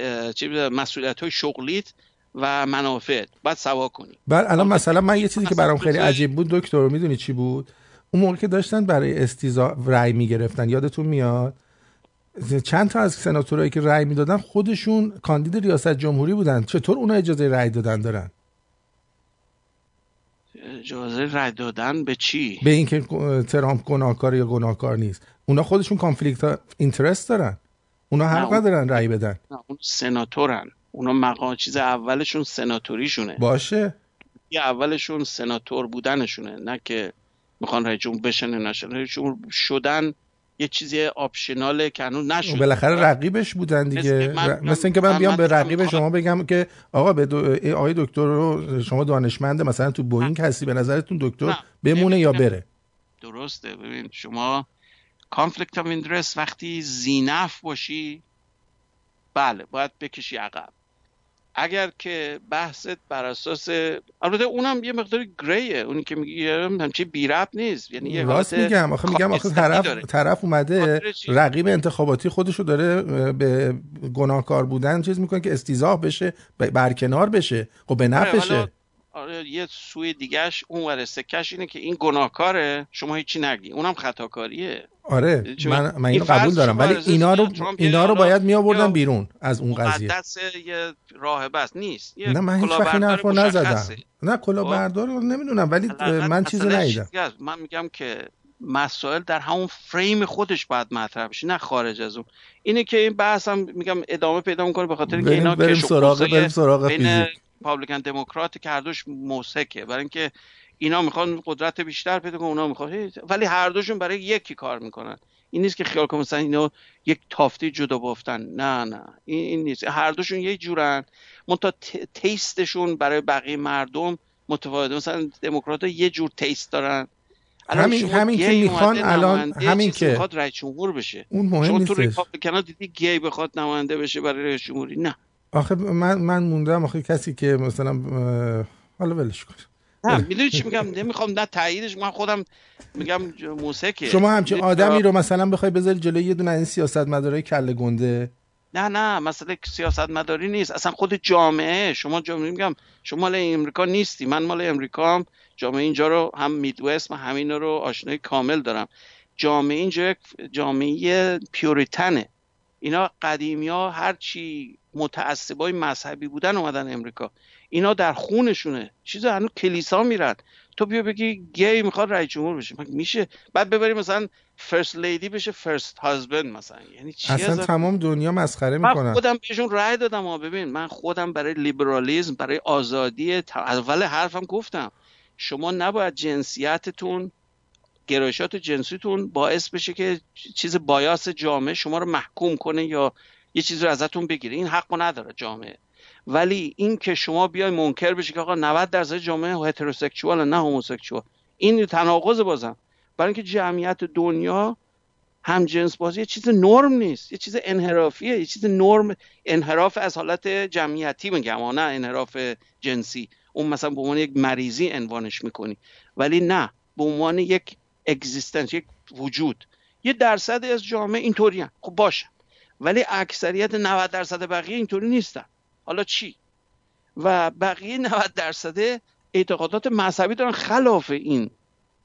مسئولیت های شغلیت و منافع باید سوا کنی بعد الان مثلا من یه چیزی که برام خیلی عجیب بود دکتر می‌دونی چی بود؟ اون موقع که داشتن برای استیزا رأی می‌گرفتن. یادتون میاد؟ چند تا از سناتورایی که رأی می‌دادن خودشون کاندید ریاست جمهوری بودن. چطور اونا اجازه رأی دادن دارن؟ اجازه رأی دادن به چی؟ به اینکه ترامپ گناهکار یا گناهکار نیست. اونا خودشون conflict interest دارن. اونا حق ندارن رأی بدن. نه اون سناتورن. اونا مقام چیز اولشون سناتوریشونه. باشه. یه اولشون سناتور بودنشونه. نه که می‌خوان رئیس جمهور بشن نشن. رئیس جمهور شدن یه چیزی optional ه که هنوز نشد. بالاخره رقیبش بودن دیگه. مثل اینکه من بیام به رقیب شما بگم که آقا به دو... آقای دکتر رو شما دانشمنده مثلا تو بوینگ هستی به نظرتون دکتر بمونه یا بره؟ درسته. ببین شما conflict of interest وقتی ذینفع باشی بله باید بکشی عقب. اگر که بحثت بر اساس البته اونم یه مقدار gray ه اونی که میگی همچی بی ربط نیست. یعنی یه راست میگم. آخه میگم آخه طرف طرف اومده رقیب انتخاباتی خودشو داره به گناهکار بودن چیز می‌کنه که استیضاح بشه برکنار بشه. خب به نفعشه آره یه سوی دیگهش اون ور سکش اینه که این گناهکاره. شما هیچی نگی. اونم خطاکاریه. آره من, من اینو قبول دارم ولی اینا رو اینا رو باید می آوردن بیرون از اون قضیه. یه راه بس نیست. نه من هیچ وقت این حرفو نزدم. نه کلا خب. بردار نمی‌دونم ولی من چیزی ندیدم. من میگم که مسائل در همون فریم خودش باید مطرح بشه نه خارج از اون. اینه که این بحث هم میگم ادامه پیدا می‌کنه به خاطر اینکه اینا بریم سراغ بریم سراغ فیزیک. پابلیکن دموکرات که هر دوش موسکه. برای اینکه اینا می‌خوان قدرت بیشتر پیدا کنن اونا می‌خوان ولی هر دوشون برای یکی کار می‌کنن. این نیست که خیال کنم مثلا اینا یک تافته جدا بافتن. نه نه. این, این نیست. هر دوشون یک جورن. منتها تیستشون برای بقیه مردم متفاوته. مثلا دموکرات یه جور تیست دارن. همین همین که می‌خوان الان همین که می‌خواد رئیس جمهور بشه. اون مهم شما تو ریپابلیکن دیدی گی بخواد نماینده بشه برای رئیس جمهوری؟ نه. آخه من من موندم آخه کسی که مثلا حالا ولش کن. نه می‌دونی چی میگم؟ نمی‌خوام نه تاییدش من خودم میگم موسیقی شما همچین آدمی رو مثلا بخوای بذاری جلوی یه دونه این سیاست مدارای کله گنده؟ نه نه مثلا سیاست مداری نیست. اصلا خود جامعه شما جامعه میگم شما مال امریکا نیستی. من مال امریکا هم. جامعه اینجا رو هم میدوست من همین رو آشنایی کامل دارم. جامعه اینجا جامعه پیوریتنه اینا قدیمی ها هرچی متعصبای مذهبی بودن اومدن امریکا. اینا در خونشونه. چیز هنوز کلیسا میرن. تو بیا بگی گی می‌خواد رئیس جمهور بشه. میشه؟ بعد ببریم مثلا first lady بشه first husband مثلا. یعنی چی اصلا تمام دنیا مسخره می‌کنن. من خودم بهشون رأی دادم ها ببین من خودم برای لیبرالیزم برای آزادی اول حرفم گفتم. شما نباید جنسیتتون گرایشات جنسیتون باعث بشه که چیز bias جامعه شما رو محکوم کنه یا یه چیزی رو ازتون بگیره. این حقو نداره جامعه. ولی این که شما بیای منکر بشی که آقا 90 درصد جامعه هتروسکسوال نه هوموسکسوال این تناقض بازم. برای اینکه جمعیت دنیا هم جنس بازی یه چیز نرم نیست. یه چیز انحرافیه. یه چیز نرم. انحراف از حالت جمعیتی میگم نه انحراف جنسی. اون مثلا به عنوان یک مریضی عنوانش می‌کنی. ولی نه به عنوان یک اگزیستنس یک وجود. یه درصد از جامعه اینطوری خب باشه. ولی اکثریت 90 درصد بقیه اینطوری نیستن. حالا چی؟ و بقیه 90 درصد اعتقادات مذهبی دارن خلاف این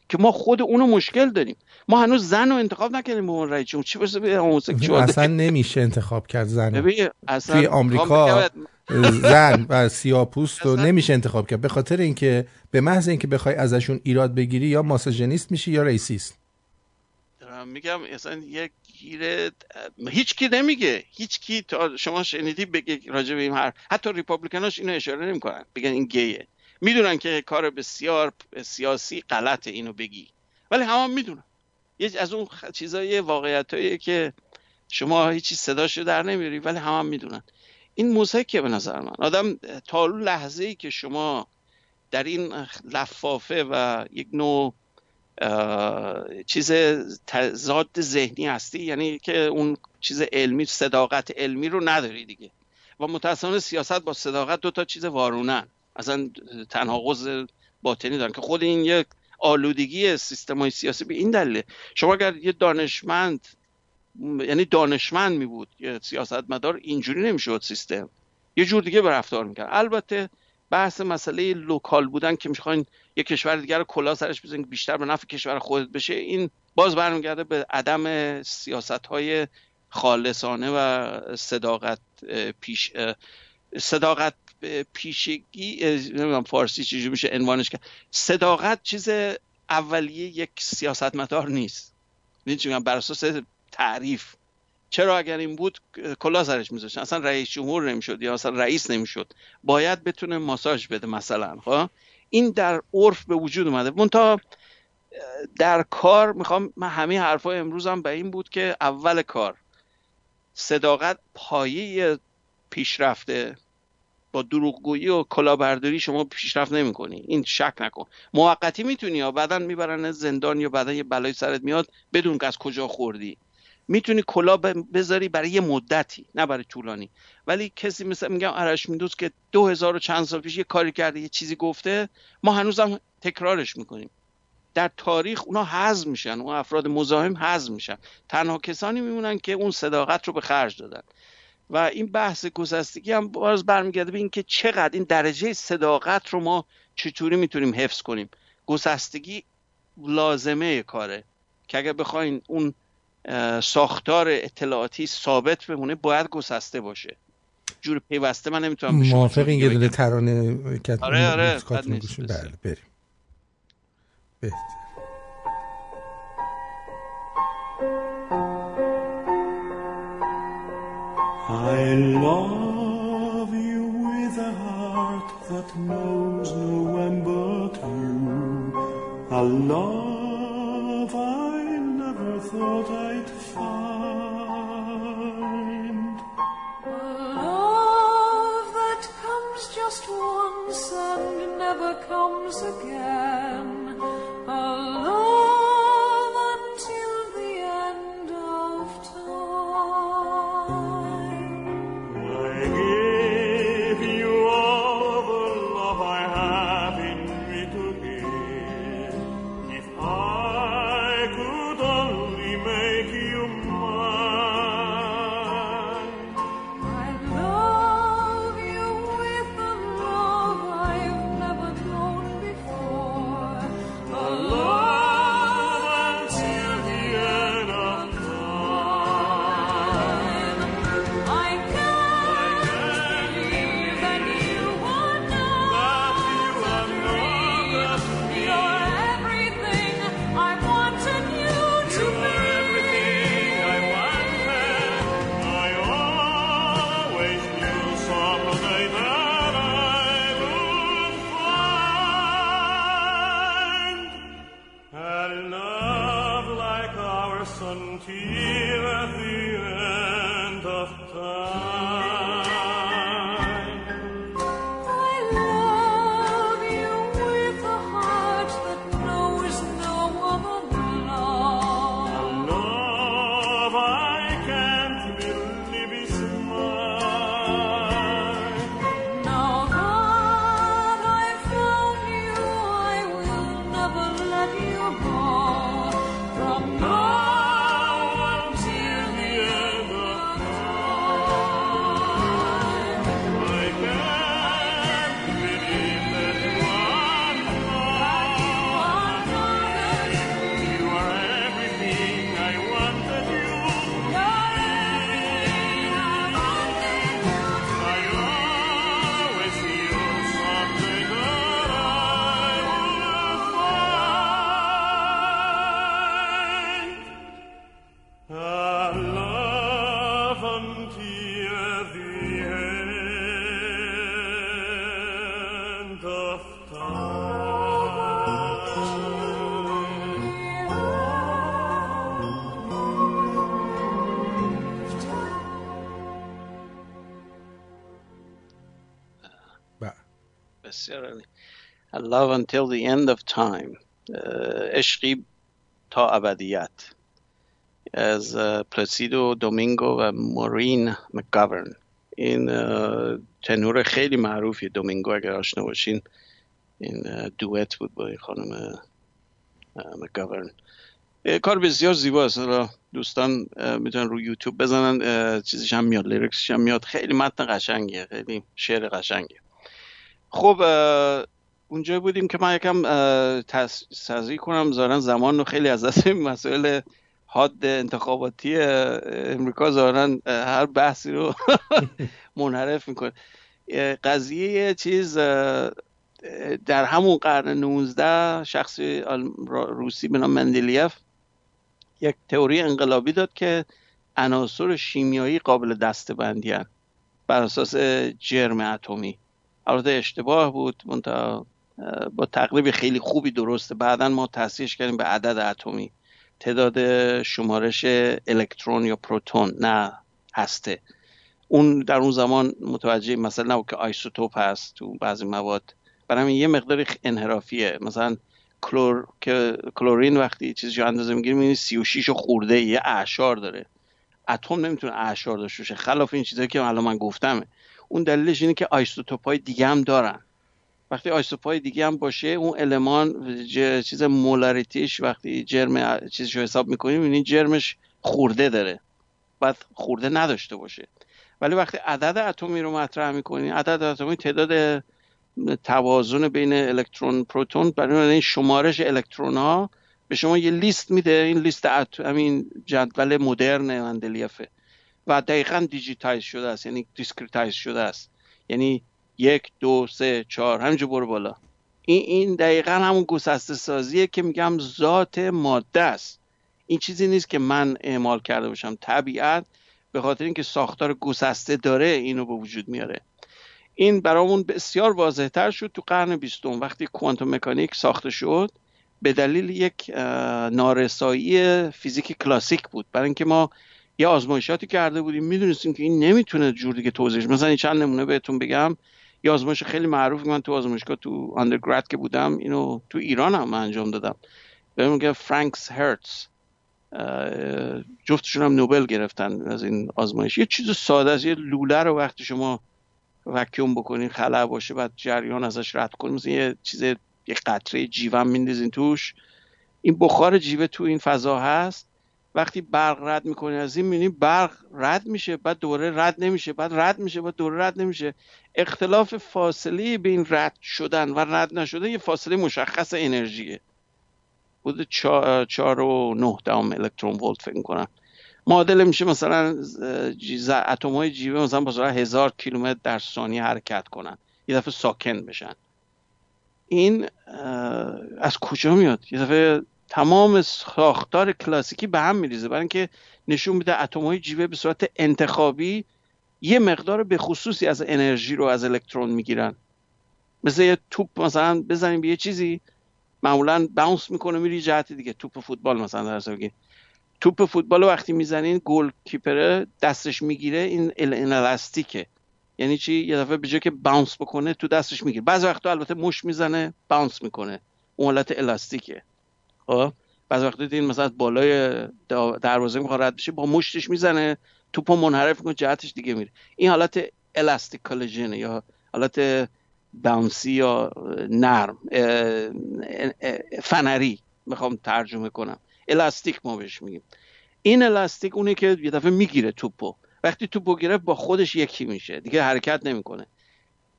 که ما خود اونو مشکل داریم. ما هنوز زن رو انتخاب نکردیم به عنوان چون چی برسه به هموسکسوال اصلا نمیشه انتخاب کرد زن توی آمریکا زن و سیاپوست رو نمیشه انتخاب کرد به خاطر اینکه به محض اینکه بخوای ازشون ایراد بگیری یا ماساژنیست میشی یا ریسیست میگم اصلا یک گیره هیچ کی نمیگه. هیچ کی تا شما شنیدی بگه راجع به این حرف. حتی ریپابلیکناش اینو اشاره نمی‌کنن. بگن این گیه. می‌دونن که کار بسیار سیاسی غلطه اینو بگی. ولی همه هم می‌دونن. یه از اون چیزای واقعیتایی که شما هیچی صداشو در نمیاری ولی همه هم می‌دونن. این موزیکه به نظر من. آدم تا لحظه ای که شما در این لفافه و یک نوع چیز تضاد ذهنی هستی؟ یعنی که اون چیز علمی صداقت علمی رو نداری دیگه. و متاسفانه سیاست با صداقت دو تا چیز وارونن. اصلا تناقض باطنی دارن که خود این یک آلودگی سیستم سیاسی به این دلیله شما اگر یه دانشمند یعنی دانشمند می بود یه سیاستمدار اینجوری نمی‌شد سیستم. یه جور دیگه به رفتار می‌کرد. البته بحث مسئله لوکال بودن که می‌خواین یه کشور دیگر رو کلا سرش بزنید بیشتر به نفع کشور خودت بشه این باز برمیگرده به عدم سیاست های خالصانه و صداقت پیش صداقت پیشگی نمی‌دونم فارسی چجوری میشه عنوانش کرد صداقت چیز اولیه یک سیاستمدار نیست. می‌دونی بر اساس تعریف. چرا اگر این بود کلا سرش میذاشتن اصلا رئیس جمهور نمی‌شد یا اصلا رئیس نمی‌شد. باید بتونه ماساژ بده مثلا ها خب؟ این در عرف به وجود اومده. منتها در کار می‌خوام من همه حرفای امروزم به این بود که اول کار صداقت پایه پیشرفته با دروغگویی و کلاهبرداری شما پیشرفت نمی‌کنی. این شک نکن. موقتی می‌تونی یا بعدا می‌برن زندان یا بعدا یه بلای سرت میاد بدون که از کجا خوردی. می‌تونی کلا بذاری برای یه مدتی نه برای طولانی. ولی کسی مثل میگم آرش میدوز که دو هزار و چند سال پیش یه کاری کرده یه چیزی گفته ما هنوزم تکرارش می‌کنیم. در تاریخ اونا حذف میشن اون افراد مزاحم حذف میشن. تنها کسانی میمونن که اون صداقت رو به خرج دادن. و این بحث گسستگی هم باز برمیگرده به اینکه چقدر این درجه صداقت رو ما چطوری می‌تونیم حفظ کنیم. گسستگی لازمه کاره. که اگر بخواین اون ساختار اطلاعاتی ثابت بمونه باید گسسته باشه. جور پیوسته من نمی‌تونم موافق این یه ترانه آره آره بله بریم. بهتر. I love you with a heart that knows no one but you. A love I never thought I'd find. Love until the end of time. عشقی تا ابدیت. از پلسیدو دومینگو و مورین مکگاورن این تنور خیلی معروفی دومینگو اگر آشنا باشین این دویت بود با این خانم مکگاورن کار بسیار زیباست دوستان می‌تونن رو یوتیوب بزنن. چیزش هم میاد لیریکسش هم میاد. خیلی متن قشنگیه. خیلی شعر قشنگیه. خب اونجا بودیم که من یکم تذریح کنم. ظاهرا زمان رو خیلی از دست مسائل حاد انتخاباتی امریکا ظاهرا هر بحثی رو *laughs* منحرف می‌کنه. قضیه چیز در همون قرن 19 شخصی روسی به نام مندلیف یک تئوری انقلابی داد که عناصر شیمیایی قابل دستبندی بر اساس جرم اتمی. البته اشتباه بود منتها با تقریب خیلی خوبی درسته. بعدا ما تصحیحش کردیم به عدد اتمی. تعداد شمارش الکترون یا پروتون نه هسته. اون در اون زمان متوجه مثلا نبود که آیسوتوپ هست تو بعضی مواد. برای یه مقدار انحرافیه. مثلا کلور که کلورین وقتی چیزی رو اندازه می‌گیریم می‌بینید 36 و خورده یه اعشار داره. اتم نمی‌تونه اعشار داشته باشه. خلاف این چیزایی که الان من گفتمه. اون دلیلش اینه که آیسوتوپ های دیگه هم دارن. وقتی آیسوپای دیگه هم باشه اون المان چیز مولاریتیش وقتی جرم چیزش رو حساب می‌کنیم این جرمش خورده داره. بعد خورده نداشته باشه. ولی وقتی عدد اتمی رو مطرح می‌کنیم عدد اتمی تعداد توازن بین الکترون پروتون برای این شمارش الکترون ها به شما یه لیست میده. این لیست همین جدول مدرن مندلیفه و دقیقا digitize شده است یعنی discretize شده است. یعنی یک دو سه چهار. همینجور برو بالا. این این دقیقا همون گسسته سازیه که میگم ذات ماده است. این چیزی نیست که من اعمال کرده باشم. طبیعت به خاطر اینکه ساختار گسسته داره اینو به وجود میاره. این برامون بسیار واضحتر شد تو قرن بیستم. وقتی کوانتوم مکانیک ساخته شد به دلیل یک نارسایی فیزیک کلاسیک بود. برای اینکه ما یه آزمایشاتی کرده بودیم. می‌دونستیم که این نمی‌تونه جور دیگه توضیح مثلا چند نمونه بهتون بگم. یه آزمایش خیلی معروف من تو آزمایشگاه تو اندرگراد که بودم اینو تو ایران هم انجام دادم. به میگه فرانکس هرتز. جفتشون هم نوبل گرفتن از این آزمایش. یه چیز ساده است یه لوله رو وقتی شما وکیوم بکنین خلا باشه بعد جریان ازش رد کنین مثل یه چیز یه قطره جیوه میندازین توش. این بخار جیوه تو این فضا هست. وقتی برق رد می‌کنی از این می‌بینی برق رد میشه بعد دوره رد نمیشه بعد رد میشه بعد دوره رد نمیشه. اختلاف فاصله بین رد شدن و رد نشدن یه فاصله مشخص انرژیه. بود چهار و نه دام الکترون ولت فکر کنم معادل میشه مثلا اتم های جیوه مثلا با سرعت هزار کیلومتر در ثانیه حرکت کنن. یه دفعه ساکن بشن. این از کجا میاد؟ یه دفعه تمام ساختار کلاسیکی به هم میریزه برای اینکه نشون میده اتم های جیوه به صورت انتخابی یه مقدار به خصوصی از انرژی رو از الکترون می‌گیرن. مثل یه توپ مثلا بزنیم به یه چیزی معمولا باونس می‌کنه میری جهت دیگه. توپ فوتبال مثلا در بگی توپ فوتبال وقتی می‌زنین گل کیپره دستش می‌گیره این الاستیکه یعنی چی؟ یه دفعه به که باونس بکنه تو دستش می‌گیره. بعضی وقتا البته مش می‌زنه باونس می‌کنه. اون حالت الاستیکه خب بعضی وقتا دیدین مثلا بالای دروازه می‌خواد رد بشه با مشتش می‌زنه توپو منحرف می‌کنه جهتش دیگه میره. این حالت الاستیک کالژن یا حالت باونسی یا نرم فنری می‌خوام ترجمه کنم. الاستیک ما بهش میگیم. این الاستیک اونه که یه دفعه می‌گیره توپو. وقتی توپو گرفت با خودش یکی میشه. دیگه حرکت نمی‌کنه.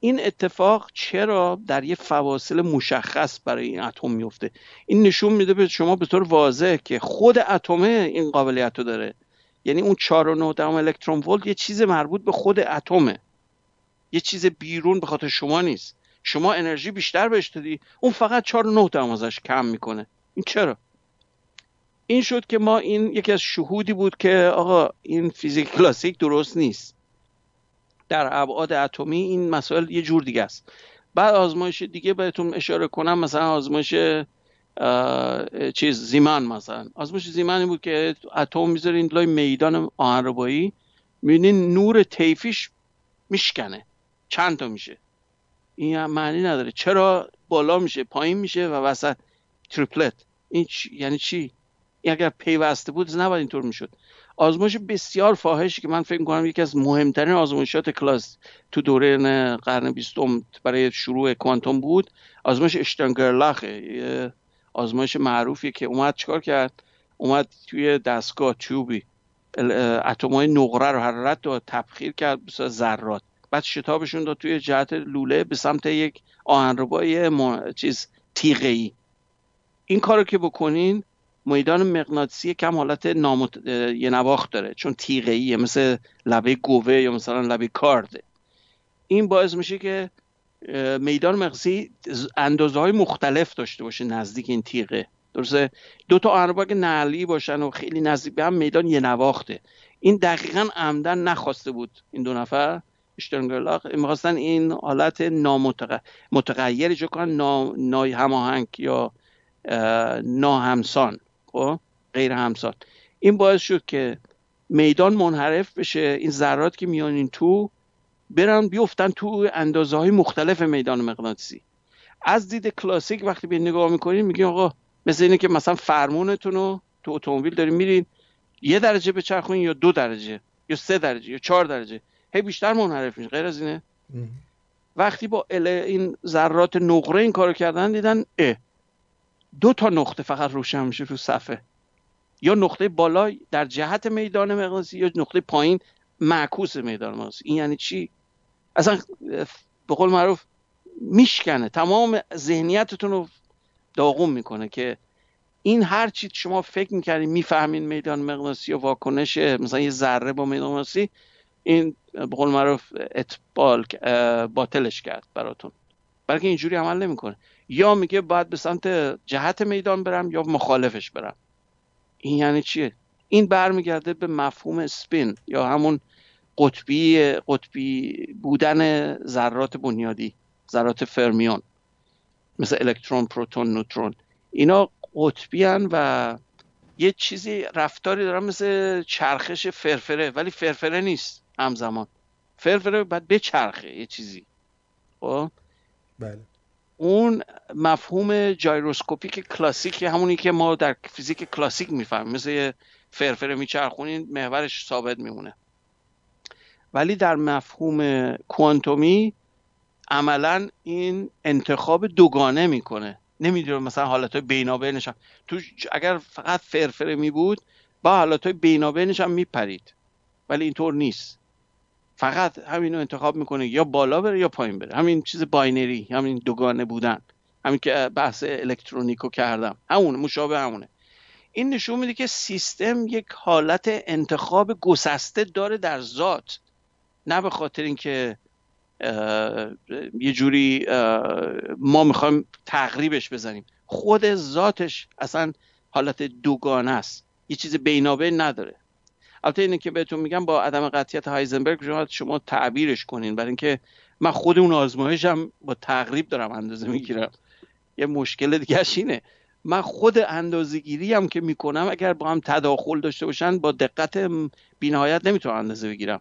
این اتفاق چرا در یه فواصل مشخص برای این اتم میفته؟ این نشون میده به شما به طور واضح که خود اتمه این قابلیت رو داره. یعنی اون 4 و الکترون ولت یه چیز مربوط به خود اتمه. یه چیز بیرون به خاطر شما نیست. شما انرژی بیشتر بهش دادی اون فقط 4 و ازش کم می‌کنه. این چرا؟ این شد که ما این یکی از شهودی بود که آقا این فیزیک کلاسیک درست نیست. در ابعاد اتمی این مسائل یه جور دیگه است. بعد آزمایش دیگه بهتون اشاره کنم مثلا آزمایش چیز زیمان مثلا. آزمایش زیمانی بود که اتم می‌ذارین لای میدان آهنربایی می‌بینین نور تیفیش میشکنه. چند تا میشه؟ این معنی نداره. چرا؟ بالا میشه پایین میشه و وسط تریپلت. این یعنی چی؟ اگر پیوسته بود نباید اینطور می‌شد. آزمایش بسیار فاحشی که من فکر کنم یکی از مهمترین آزمایشات کلاس تو دوره قرن بیستم برای شروع کوانتوم بود آزمایش اشتنگرلاخ آزمایش معروفی که اومد چیکار کرد؟ اومد توی دستگاه چوبی اتمای نقره رو حرارت و تبخیر کرد به ذرات. بعد شتابشون داد توی جهت لوله به سمت یک آهنربای چیز تیغه ای این کارو که بکنین میدان مغناطیسی کم حالت نامت... یه نواخت داره. چون تیغه ایه مثل لبه گوه یا مثلا لبه کارده. این باعث میشه که میدان مغناطیسی اندازه های مختلف داشته باشه نزدیک این تیغه. درسته؟ دو تا آهنرباگ نعلی باشن و خیلی نزدیک به هم میدان یه نواخته. این دقیقا عمدن نخواسته بود این دو نفر. اشترنگرلاخ می‌خواستن این حالت نامتغیر جو کنن نای هماهنگ یا ناهمسان. خب غیر همسان این باعث شد که میدان منحرف بشه این ذرات که میان این تو برن بیفتن تو اندازه های مختلف میدان مغناطیسی. از دید کلاسیک وقتی به نگاه می‌کنین میگین آقا مثل اینه که مثلا فرمونتون رو تو اتومبیل دارین میرین یه درجه به یا دو درجه یا سه درجه یا چهار درجه. هی بیشتر منحرف میشه غیر از اینه. وقتی با این ذرات نقره این کارو کردن دیدن اه دو تا نقطه فقط روشن میشه رو صفحه. یا نقطه بالا در جهت میدان مغناطیسی یا نقطه پایین معکوس میدان مغناطیسی این یعنی چی؟ اصلا به قول معروف میشکنه. تمام ذهنیتتون رو داغون می‌کنه که این هر چی شما فکر می‌کردین می‌فهمین میدان مغناطیسی و واکنش مثلا یه ذره با میدان مغناطیسی این به قول معروف اتبال باطلش کرد براتون. برای اینجوری عمل نمی‌کنه. یا میگه باید به سمت جهت میدان برم یا مخالفش برم. این یعنی چیه؟ این برمیگرده به مفهوم سپین یا همون قطبی قطبی بودن ذرات بنیادی ذرات فرمیون مثل الکترون پروتون نوترون. اینا قطبی و یه چیزی رفتاری دارن مثل چرخش فرفره ولی فرفره نیست همزمان. فرفره باید بچرخه یه چیزی. خب؟ بله. اون مفهوم جایروسکوپیک کلاسیک همونی که ما در فیزیک کلاسیک می‌فهمیم. مثل فرفره میچرخونین محورش ثابت میمونه. ولی در مفهوم کوانتومی عملا این انتخاب دوگانه می‌کنه. نمی‌دونم مثلا حالت های بینابینش هم تو اگر فقط فرفره می بود با حالت های بینابینش هم میپرید. ولی اینطور نیست. فقط همینو انتخاب می‌کنه یا بالا بره یا پایین بره. همین چیز binary همین دوگانه بودن. همین که بحث الکترونیکو کردم. همونه مشابه همونه. این نشون میده که سیستم یک حالت انتخاب گسسته داره در ذات. نه به خاطر اینکه یه جوری ما می‌خوایم تقریبش بزنیم. خود ذاتش اصلا حالت دوگانه است. یه چیز بینابین نداره. البته اینه که بهتون میگم با عدم قطعیت هایزنبرگ شما شما تعبیرش کنین. برای اینکه من خود اون آزمایش هم با تقریب دارم اندازه می‌گیرم. یه مشکل دیگه اینه. من خود اندازه گیری هم که می‌کنم اگر با هم تداخل داشته باشن با دقت بینهایت نمی‌تونم اندازه بگیرم.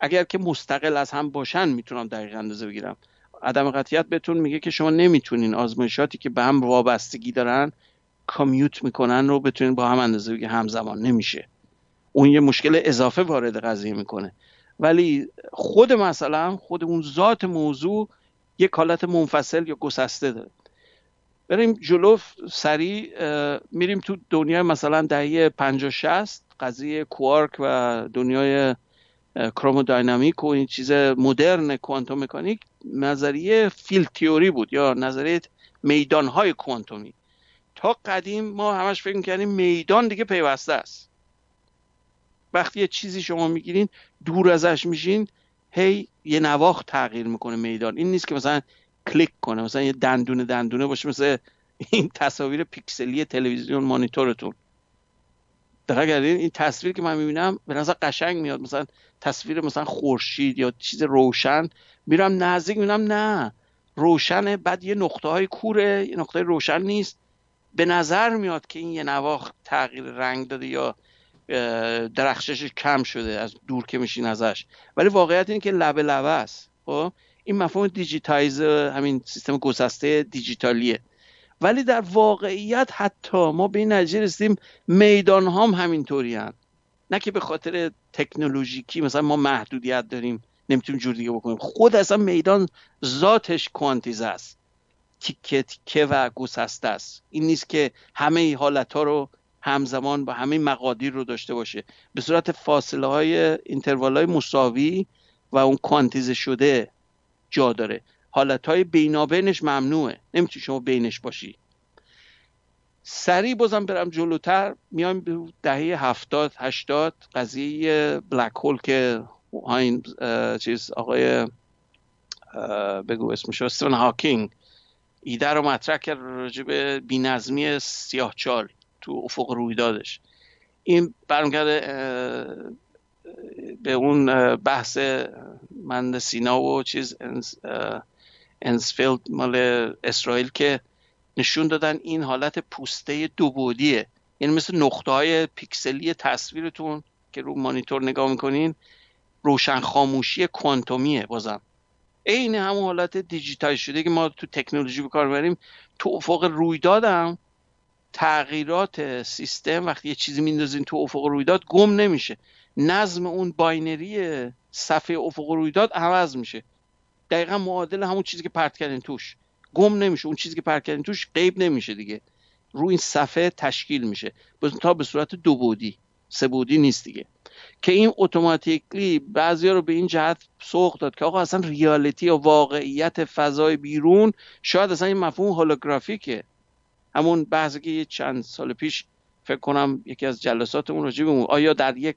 اگر که مستقل از هم باشن می‌تونم دقیق اندازه بگیرم. عدم قطعیت بهتون میگه که شما نمی‌تونین آزمایشاتی که به هم وابستگی دارن کامیوت می‌کنن رو بتونین با هم اندازه بگیرن همزمان نمیشه. اون یه مشکل اضافه وارد قضیه می‌کنه. ولی خود مثلا خود اون ذات موضوع یک حالت منفصل یا گسسته داره. بریم جلو سریع میریم تو دنیای مثلا دهه 50 60 قضیه کوارک و دنیای کرومودینامیک و این چیز مدرن کوانتوم مکانیک نظریه فیل تیوری بود یا نظریه میدان های کوانتومی. تا قدیم ما همش فکر می‌کردیم میدان دیگه پیوسته است. وقتی یه چیزی شما می‌گیرین دور ازش میشین هی یه نواخت تغییر می‌کنه میدان. این نیست که مثلا کلیک کنه مثلا یه دندونه دندونه باشه مثل این تصاویر پیکسلی تلویزیون مانیتورتون. کردین این تصویر که من می‌بینم به نظر قشنگ میاد. مثلا تصویر مثلا خورشید یا چیز روشن میرم نزدیک می‌بینم نه. روشنه بعد یه نقطه های کوره یه نقطه روشن نیست. به نظر میاد که این یه نواخ تغییر رنگ داده یا درخشش کم شده از دور که میشین ازش. ولی واقعیت اینه که لبه لبه است. خب؟ این مفهوم دیجیتایز همین سیستم گسسته دیجیتالیه. ولی در واقعیت حتی ما به این نتیجه رسیدیم میدان هم همینطوری هن. نه که به خاطر تکنولوژیکی مثلا ما محدودیت داریم نمی‌تونیم جور دیگه بکنیم. خود اصلا میدان ذاتش کوانتیزه است. تیکه تیکه و گسسته است. این نیست که همه حالت ها رو همزمان با همه مقادیر رو داشته باشه. به صورت فاصله های اینتروال های مساوی و اون کوانتیزه شده جا داره. حالت های بینابینش ممنوعه. نمی‌تونی شما بینش باشی. سریع بازم برم جلوتر. میایم به دهه هفتاد هشتاد قضیه بلک هول که این چیز آقای بگو اسمشو استون هاکینگ ایده رو مطرح کرد راجع به بینظمی سیاه چال. تو افق رویدادش. این برمیگرده به اون بحث من سینا و چیز انسفیلد مال اسرائیل که نشون دادن این حالت پوسته دو بودیه یعنی مثل نقطه های پیکسلی تصویرتون که رو مانیتور نگاه می‌کنین روشن خاموشی کوانتومیه بازم. عین همون حالت دیجیتال شده که ما تو تکنولوژی بکار بریم تو افق رویدادم تغییرات سیستم وقتی یه چیزی میندازین تو افق رویداد گم نمیشه. نظم اون binary صفحه افق رویداد عوض میشه. دقیقا معادل همون چیزی که پرت کردین توش. گم نمیشه. اون چیزی که پرت کردین توش غیب نمیشه دیگه. رو این صفحه تشکیل میشه. تا به صورت دو بعدی. سه بعدی نیست دیگه. که این اتوماتیکلی بعضی رو به این جهت سوق داد که آقا اصلا ریالیتی یا واقعیت فضای بیرون شاید اصلا این مفهوم هولوگرافیکه همون بحثی که چند سال پیش فکر کنم یکی از جلساتمون راجع به آیا در یک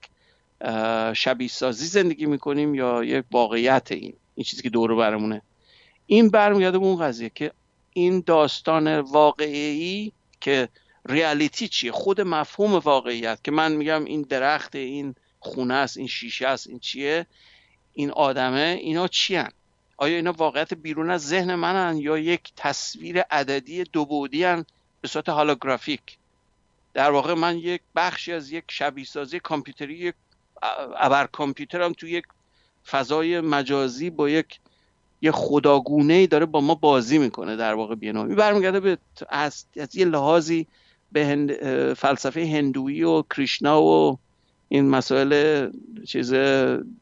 شبیه سازی زندگی می‌کنیم یا یک واقعیت این این چیزی که دور برمونه؟ این برمیگرده به اون قضیه که این داستان واقعی که ریالیتی چیه؟ خود مفهوم واقعیت که من میگم این درخت این خونه است این شیشه است این چیه؟ این آدمه اینا چی آیا اینا واقعیت بیرون از ذهن منن یا یک تصویر عددی دو بودی هن به صورت هالوگرافیک در واقع من یک بخشی از یک شبیه سازی کامپیوتری یک ابر کامپیوترم توی یک فضای مجازی با یک یه خداگونه ای داره با ما بازی می‌کنه در واقع بینامی برمیگرده به از, از یه لحاظی به هند فلسفه هندویی و کریشنا و این مسائل چیز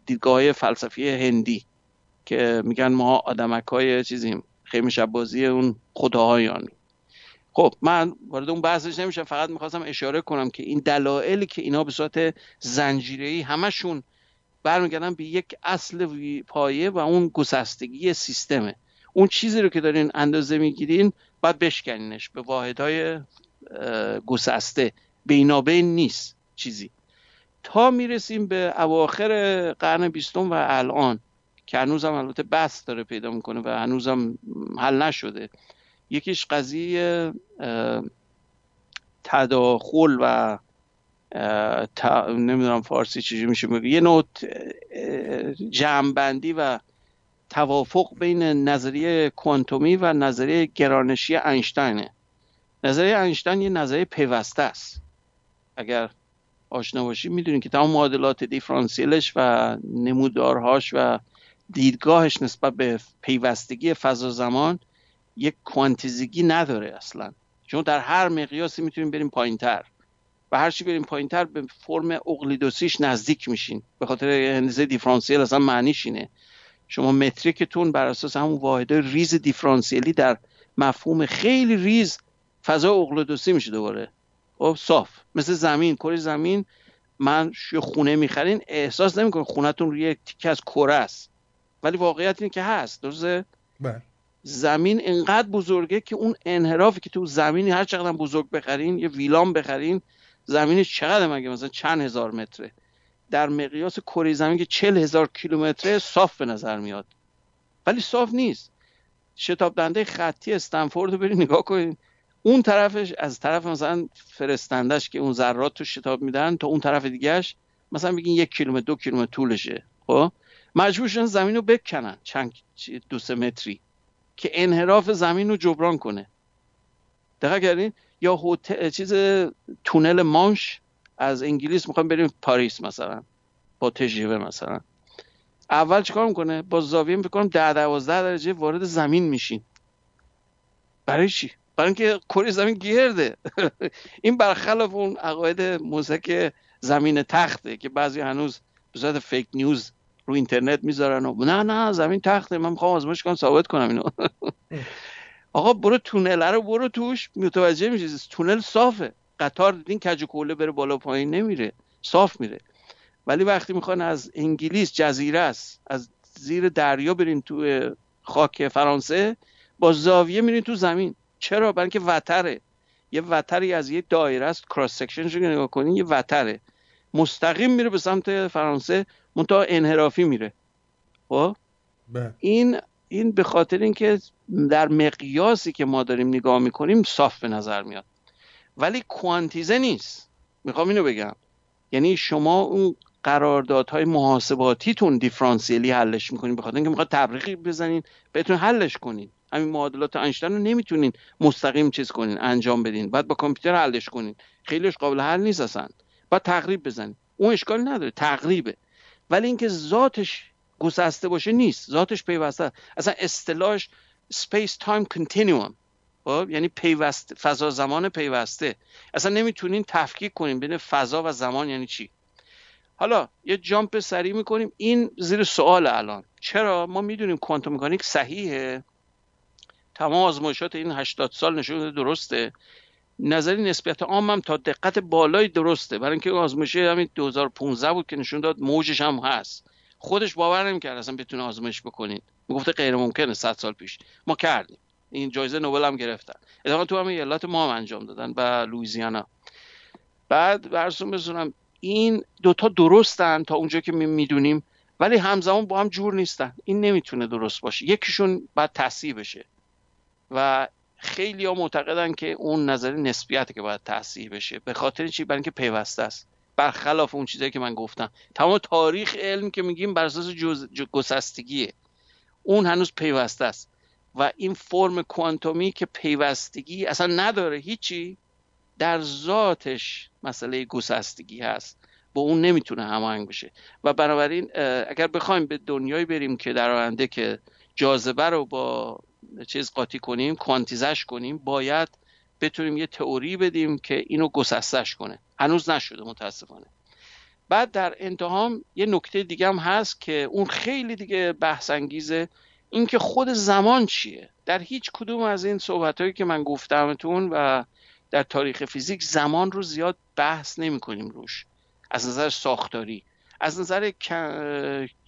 دیدگاه فلسفی هندی که میگن ما آدمک های چیزیم خیمه شب بازی اون خداهایانی خب من وارد اون بحثش نمیشم فقط می‌خواستم اشاره کنم که این دلایلی که اینا به صورت زنجیره‌ای همشون برمیگردن به یک اصل پایه و اون گسستگی سیستمه. اون چیزی رو که دارین اندازه می‌گیرین باید بشکنینش. به واحدهای گسسته. بینابین نیست چیزی. تا می‌رسیم به اواخر قرن بیستم و الان که هنوزم البته بس داره پیدا می‌کنه و هنوزم حل نشده. یکیش قضیه تداخل و نمی‌دونم فارسی چجوری میشه میگه. یه نوع جمعبندی و توافق بین نظریه کوانتومی و نظریه گرانشی اینشتینه نظریه اینشتین یه نظریه پیوسته است. اگر آشنا باشی می‌دونید که تمام معادلات دیفرانسیلش و نمودارهاش و دیدگاهش نسبت به پیوستگی فضا زمان یک کوانتیزگی نداره اصلا. چون در هر مقیاسی می‌تونیم بریم پایین تر و هر چی بریم پایین تر به فرم اقلیدوسیش نزدیک میشین. به خاطر اندازه دیفرانسیل اصلا معنیش اینه. شما متریکتون بر اساس همون واحد ریز دیفرانسیلی در مفهوم خیلی ریز فضا اقلیدوسی میشه دوباره. خب صاف. مثل زمین. کره زمین من یه خونه می‌خرین احساس نمی‌کنین خونهتون روی یک تیکه از کره است. ولی واقعیت اینه که هست. درسته؟ بله. زمین انقدر بزرگه که اون انحرافی که تو زمینی هر چقدر بزرگ بخرین یه ویلام بخرین زمینش چقدر مگه مثلا چند هزار متره؟ در مقیاس کره زمین که چل هزار کیلومتره صاف به نظر میاد. ولی صاف نیست. شتاب دنده خطی استنفورد رو برید نگاه کنید اون طرفش از طرف مثلا فرستندش که اون ذرات تو شتاب میدن تا اون طرف دیگهش مثلا بگین یک کیلومتر دو کیلومتر طولشه. خب؟ مجبور شدن زمین رو بکنن. چند دو سه متری. که انحراف زمین رو جبران کنه. دقیق کردین؟ یا چیز تونل مانش از انگلیس می‌خوایم بریم پاریس مثلا با تجربه مثلا. اول چیکار می‌کنه؟ با زاویه فکر کنم 10 12 درجه وارد زمین میشین. برای چی؟ برای اینکه کره زمین گرده. *laughs* این برخلاف اون عقاید موزک زمین تخته که بعضی هنوز به صورت فیک نیوز رو اینترنت می‌ذارن و نه نه زمین تخته من می‌خوام آزمایش کنم ثابت کنم اینو. آقا برو تونل رو برو توش متوجه میشی تونل صافه. قطار دیدین کج کوله بره بالا پایین نمیره. صاف میره. ولی وقتی می‌خوان از انگلیس جزیره است از زیر دریا برین تو خاک فرانسه با زاویه میرین تو زمین. چرا؟ برای اینکه وتره. یه وتری از یه دایره است cross section رو نگاه کنین یه وتره. مستقیم میره به سمت فرانسه. منتها انحرافی میره. خب؟ بله. این این به خاطر اینکه در مقیاسی که ما داریم نگاه می‌کنیم صاف به نظر میاد. ولی کوانتیزه نیست. می‌خوام اینو بگم. یعنی شما اون قراردادهای محاسباتیتون دیفرانسیلی حلش می‌کنین بخاطر اینکه می‌خواد تبریقی بزنین بهتون حلش کنین. همین معادلات اینشتین رو نمی‌تونین مستقیم چیز کنین انجام بدین. بعد با کامپیوتر حلش کنین. خیلیش قابل حل نیست اصلا. بعد تقریب بزنین. اون اشکال نداره. تقریبه ولی اینکه ذاتش گسسته باشه نیست ذاتش پیوسته. اصلا اصطلاحش space time continuum. خب یعنی پیوست فضا زمان پیوسته. اصلا نمی‌تونین تفکیک کنیم بین فضا و زمان یعنی چی. حالا یه جامپ سریع می‌کنیم. این زیر سوال الان. چرا؟ ما می‌دونیم کوانتوم مکانیک صحیحه. تمام آزمایشات این 80 سال نشون درسته. نظری نسبیت عام هم تا دقت بالایی درسته. برای اینکه آزمایش همین 2015 بود که نشون داد موجش هم هست. خودش باور نمی‌کرد اصلا بتونه آزمایش بکنید می‌گفته غیر ممکنه 100 سال پیش. ما کردیم. این جایزه نوبل هم گرفتن. اتفاقا تو همین ایالات ما هم انجام دادن و لویزیانا بعد برسون بزنم این دوتا درستن تا اونجا که می‌دونیم ولی همزمان با هم جور نیستن. این نمی‌تونه درست باشه. یکیشون باید تصحیح بشه. و خیلی ها معتقدن که اون نظر نسبیت که باید تصحیح بشه به خاطر چی؟ برای اینکه پیوسته است. برخلاف اون چیزایی که من گفتم. تمام تاریخ علم که میگیم بر اساس گسستگیه. اون هنوز پیوسته است. و این فرم کوانتومی که پیوستگی اصلا نداره هیچی در ذاتش مسئله گسستگی هست. با اون نمی‌تونه هماهنگ بشه. و بنابراین اگر بخوایم به دنیایی بریم که در آینده که جاذبه رو با چیز قاطی کنیم کوانتیزش کنیم باید بتونیم یه تئوری بدیم که اینو گسستش کنه. هنوز نشده متاسفانه. بعد در انتها یه نکته دیگه هم هست که اون خیلی دیگه بحث انگیزه اینکه خود زمان چیه؟ در هیچ کدوم از این صحبت که من گفتمتون و در تاریخ فیزیک زمان رو زیاد بحث نمی کنیم روش. از نظر ساختاری از نظر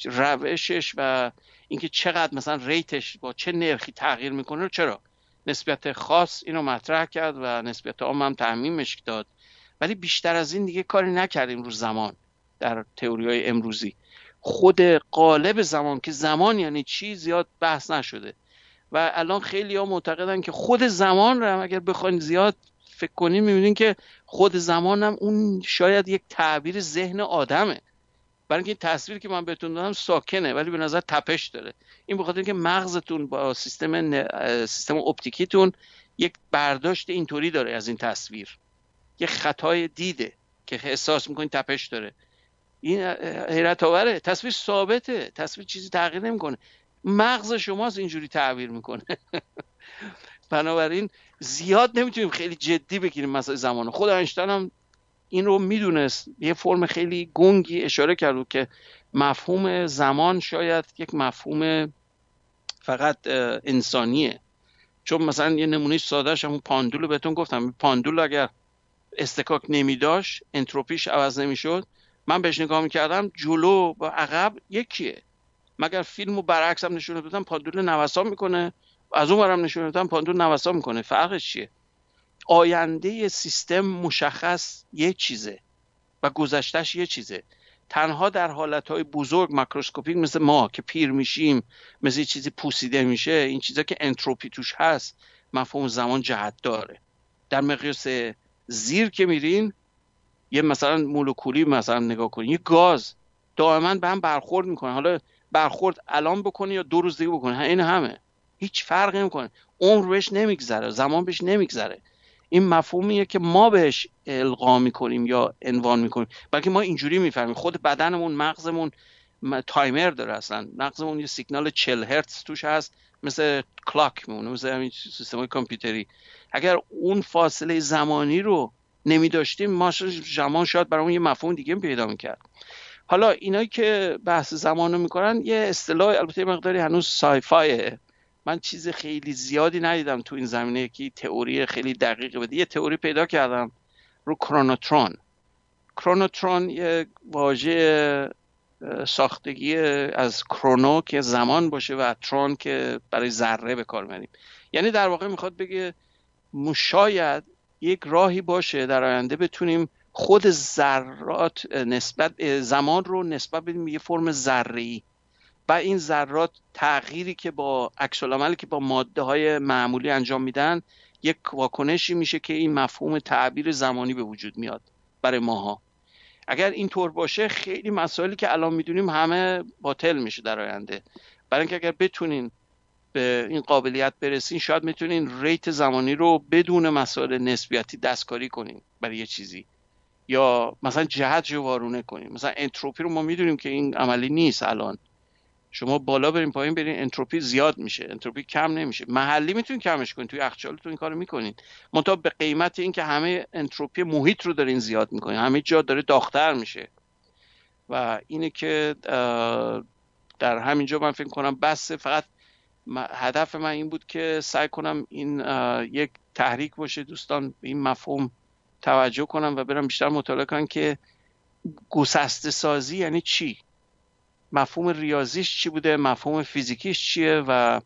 روشش و اینکه چقدر مثلا ریتش با چه نرخی تغییر می‌کنه چرا؟ نسبیت خاص اینو مطرح کرد و نسبیت عام هم تعمیمش داد. ولی بیشتر از این دیگه کاری نکردیم رو زمان در تئوری های امروزی. خود قالب زمان که زمان یعنی چی زیاد بحث نشده. و الان خیلی ها معتقدن که خود زمان رو اگر بخواین زیاد فکر کنیم می‌بینین که خود زمان هم اون شاید یک تعبیر ذهن آدمه. برای اینکه این تصویر که من بهتون دادم ساکنه ولی به نظر تپش داره. این بخاطر اینکه مغزتون با سیستم سیستم اپتیکیتون یک برداشت اینطوری داره از این تصویر. یک خطای دیده که احساس می‌کنین تپش داره. این حیرت آوره تصویر ثابته. تصویر چیزی تغییر نمی‌کنه. مغز شماست اینجوری تعبیر می‌کنه. *laughs* بنابراین زیاد نمی‌تونیم خیلی جدی بگیریم مسئله زمان خود اینشتین هم این رو می‌دونست. یه فرم خیلی گنگی اشاره کرد که مفهوم زمان شاید یک مفهوم فقط انسانیه. چون مثلا یه نمونه سادهش همون پاندول رو بهتون گفتم. پاندول اگر استکاک نمیداشت انتروپیش عوض نمی‌شد. من بهش نگاه می‌کردم جلو با عقب یکیه. مگر فیلم و برعکس هم نشون دادم پاندول نوسان می‌کنه؟ از اون برم نشون دادم پاندول نوسان می‌کنه. فرقش چیه؟ آینده سیستم مشخص یه چیزه و گذشتهش یه چیزه. تنها در حالتهای بزرگ ماکروسکوپیک مثل ما که پیر میشیم مثل چیزی پوسیده میشه این چیزا که انتروپی توش هست مفهوم زمان جهت داره. در مقیاس زیر که میرین یه مثلا مولکولی مثلا نگاه کنین یه گاز دائما به هم برخورد می‌کنه. حالا برخورد الان بکنه یا دو روز دیگه بکنه؟ این همه. هیچ فرقی نمی‌کنه. عمر بهش نمیگذره زمان بهش نمیگذره. این مفهومیه که ما بهش القا می‌کنیم یا عنوان می‌کنیم. بلکه ما اینجوری می‌فهمیم. خود بدنمون مغزمون تایمر داره اصلا. مغزمون یه سیگنال 40 هرتز توش هست مثل کلاک میمونه مثل همین سیستم کامپیوتری. اگر اون فاصله زمانی رو نمی داشتیم ما زمان شاید برامون یه مفهوم دیگه پیدا می‌کرد. حالا اینایی که بحث زمان رو می‌کنن یه اصطلاح البته مقداری هنوز سایفایه. من چیز خیلی زیادی ندیدم تو این زمینه که تئوری خیلی دقیقی بده. یه تئوری پیدا کردم رو کرونوترون. کرونوترون یه واژه ساختگی از کرونو که زمان باشه و ترون که برای ذره به کار می‌بریم. یعنی در واقع می‌خواد بگه شاید یک راهی باشه در آینده بتونیم خود ذرات نسبت زمان رو نسبت بدیم یه فرم ذره ای و این ذرات تغییری که با عکس که با ماده های معمولی انجام میدن یک واکنشی میشه که این مفهوم تعبیر زمانی به وجود میاد برای ماها. اگر اینطور باشه خیلی مسائلی که الان می‌دونیم همه باطل میشه در آینده. برای اینکه اگر بتونین به این قابلیت برسین شاید می‌تونین ریت زمانی رو بدون مسائل نسبیتی دستکاری کنین برای یه چیزی. یا مثلا جهت رو وارونه کنین. مثلا انتروپی رو ما می‌دونیم که این عملی نیست الان. شما بالا بریم پایین برین انتروپی زیاد میشه. انتروپی کم نمیشه. محلی می‌تونین کمش کنین توی یخچالتون این کارو می‌کنین منتها به قیمت اینکه همه انتروپی محیط رو دارین زیاد می‌کنین همه جا داره داغتر میشه. و اینه که در همینجا من فکر کنم بس فقط هدف من این بود که سعی کنم این یک تحریک باشه. دوستان به این مفهوم توجه کنن و برن بیشتر مطالعه کنم که گسسته سازی یعنی چی؟ مفهوم ریاضیش چی بوده؟ مفهوم فیزیکیش چیه؟ و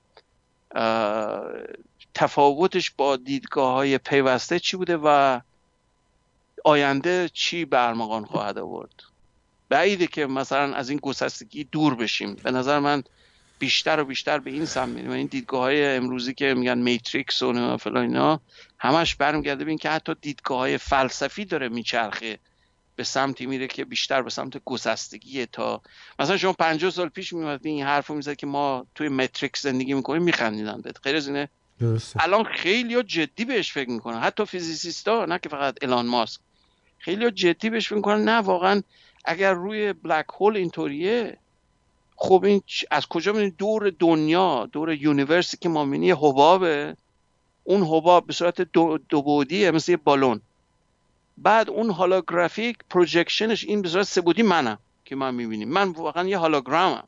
تفاوتش با دیدگاه های پیوسته چی بوده؟ و آینده چی برمغان خواهد آورد؟ بعیده که مثلا از این گسستگی دور بشیم. به نظر من بیشتر و بیشتر به این سمت میریم. این دیدگاه های امروزی که میگن میتریکس و فلان اینا همش برمیگرده به که حتی دیدگاه های فلسفی داره میچرخه. به سمتی میره که بیشتر به سمت گسستگیه تا مثلا شما 50 سال پیش میومد این حرفو می‌زد که ما توی Matrix زندگی می‌کنیم میخندیدن بهت. غیر از اینه درسته. الان خیلی جدی بهش فکر می‌کنن. حتی physicist ا نه که فقط الان ماسک. خیلی جدی بهش فکر می‌کنن. نه واقعا اگر روی black hole اینطوریه خب این از کجا می‌دونی دور دنیا دور universe ی که ما می‌بینی حبابه. اون حباب به صورت دو, دو بودیه مثل یه بالون. بعد اون هولوگرافیک پروژکشنش این به سبودی منم که من می‌بینیم. من واقعا یه هولوگرامم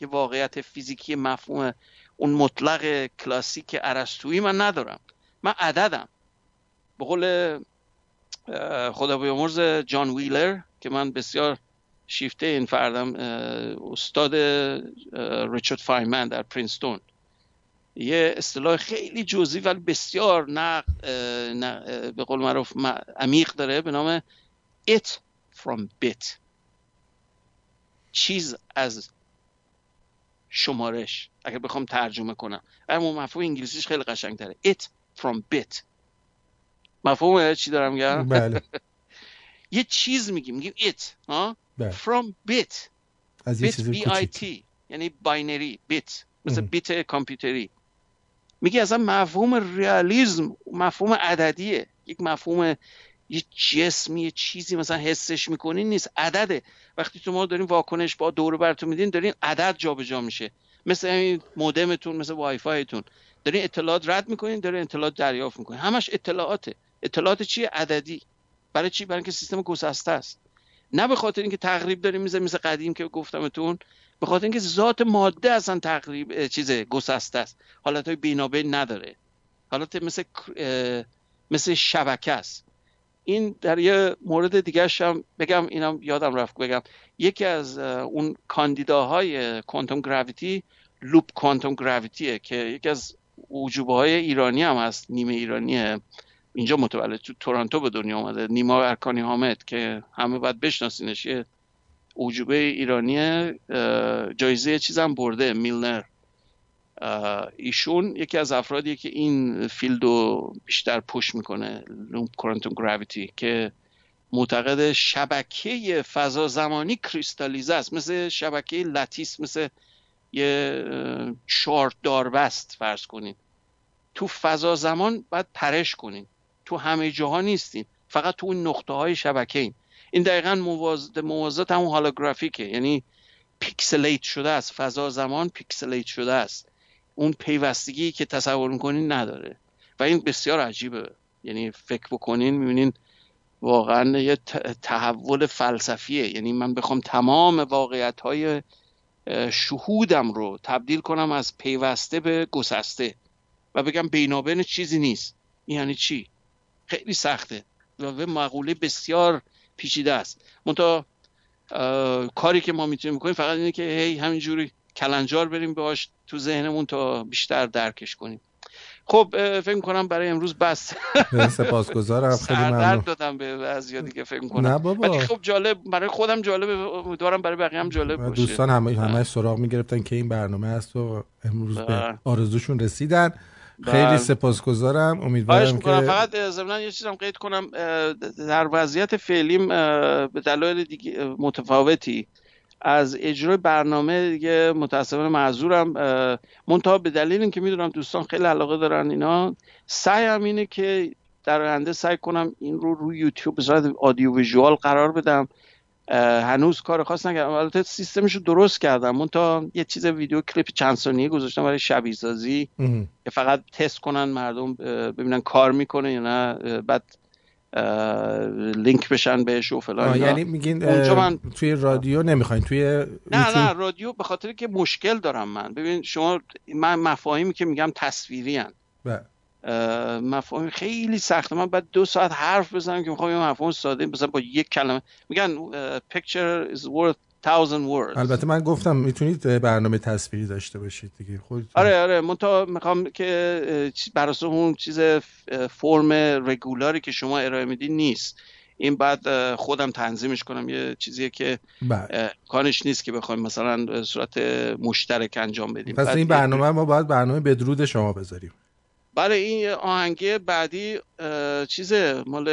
یه واقعیت فیزیکی مفهوم اون مطلق کلاسیک ارسطویی من ندارم. من عددم. به قول خدا بیامرز جان ویلر که من بسیار شیفته این فردم استاد ریچارد فایمن در پرینستون. یه اصطلاح خیلی جزئی ولی بسیار نق به قول معروف عمیق داره به نام it from bit. چیز از شمارش اگر بخوام ترجمه کنم. اما مفهوم انگلیسیش خیلی قشنگ داره it from bit. مفهوم چی دارم میگم؟ بله. *laughs* یه چیز میگیم. میگیم it ها؟ بله. from bit. از bit b i t یعنی باینری بیت مثل بیت کامپیوتری. میگه اصلا مفهوم ریالیزم مفهوم عددیه. یک مفهوم یه جسمی یه چیزی مثلا حسش می‌کنین نیست عدده. وقتی تو ما دارین واکنش با دور براتون میدین دارین عدد جابجا جا میشه. مثل این مودمتون مثل وای فایتون دارین اطلاعات رد می‌کنین دارین اطلاعات دریافت می‌کنین. همش اطلاعاته. اطلاعات چیه عددی. برای چی؟ برای اینکه سیستم گسسته است. نه به خاطر اینکه تقریب داریم مثل مثل قدیم که گفتمتون به خاطر اینکه ذات ماده اصلا تقریب چیز گسسته است. حالت های بینابین نداره. حالت مثل مثل شبکه است. این در یه مورد دیگه هم بگم اینم یادم رفت بگم. یکی از اون کاندیداهای کوانتوم گراویتی لوپ کوانتوم گراویتیه که یکی از وجوبه های ایرانی هم هست نیمه ایرانیه. اینجا متولد تو تورانتو به دنیا آمده نیما ارکانی حامد که همه باید بشناسینش. یه اعجوبه ایرانی جایزه چیزم برده میلنر. ایشون یکی از افرادیه که این field رو بیشتر push می‌کنه loop quantum gravity که معتقد شبکه فضا زمانی کریستالیزه است. مثل شبکه lattice مثل یه چارت داربست فرض کنین تو فضا زمان باید پرش کنین. تو همه جاها نیستین. فقط تو اون نقطه های شبکه این این دقیقا موازات همون holographic ه یعنی pixelate شده است. فضا زمان pixelate شده است. اون پیوستگی که تصور می‌کنین نداره. و این بسیار عجیبه. یعنی فکر بکنین می‌بینین واقعا یه تحول فلسفیه. یعنی من بخوام تمام واقعیت های شهودم رو تبدیل کنم از پیوسته به گسسته. و بگم بینابین چیزی نیست. یعنی چی؟ خیلی سخته. و به مقوله بسیار پیچیده است. منتها کاری که ما می‌تونیم بکنیم فقط اینه که هی همینجوری کلنجار بریم باش تو ذهنمون تا بیشتر درکش کنیم. خب فکر کنم برای امروز بس. سپاسگزارم. خیلی ممنون. دادم به بعضیا دیگه فکر کنم نه بابا. خب جالب برای خودم جالب دارم برای بقیه هم جالب باشه. دوستان همه همه سراغ می‌گرفتن که این برنامه هست و امروز به آرزوشون رسیدن. خیلی سپاسگزارم. امیدوارم که فقط ضمن یه چیزم قید کنم. در وضعیت فعلیم به دلایل دیگه متفاوتی. از اجرای برنامه دیگه متاسفانه معذورم. منتها به دلیل اینکه می‌دونم دوستان خیلی علاقه دارن اینا سعیم اینه که در آینده سعی کنم این رو روی یوتیوب به صورت آدیو ویژوال قرار بدم. هنوز کار خاص نکردم. البته سیستمش رو درست کردم. من تا یه چیز ویدیو کلیپ چند ثانیه گذاشتم برای شبیه سازی که فقط تست کنن مردم ببینن کار می‌کنه یا نه. بعد لینک بشن بهش و فلان یعنی میگین من... توی رادیو نمی‌خواین توی نه نه رادیو به خاطر که مشکل دارم من. ببین شما من مفاهیمی که میگم تصویری هن. بله. مفاهیم خیلی سخته. من بعد دو ساعت حرف بزنم که می‌خوام یه مفهوم ساده مثلا با یک کلمه. میگن picture is worth thousand words. البته من گفتم می‌تونید برنامه تصویری داشته باشید دیگه. خود آره آره. من تا می‌خوام که بر اون چیز فرم رگولاری که شما ارائه میدین نیست. این بعد خودم تنظیمش کنم. یه چیزیه که بله. کانش نیست که بخوایم مثلا صورت مشترک انجام بدیم. پس این برنامه ما باید برنامه بدرود شما بذاریم. بله این آهنگه بعدی چیزه مال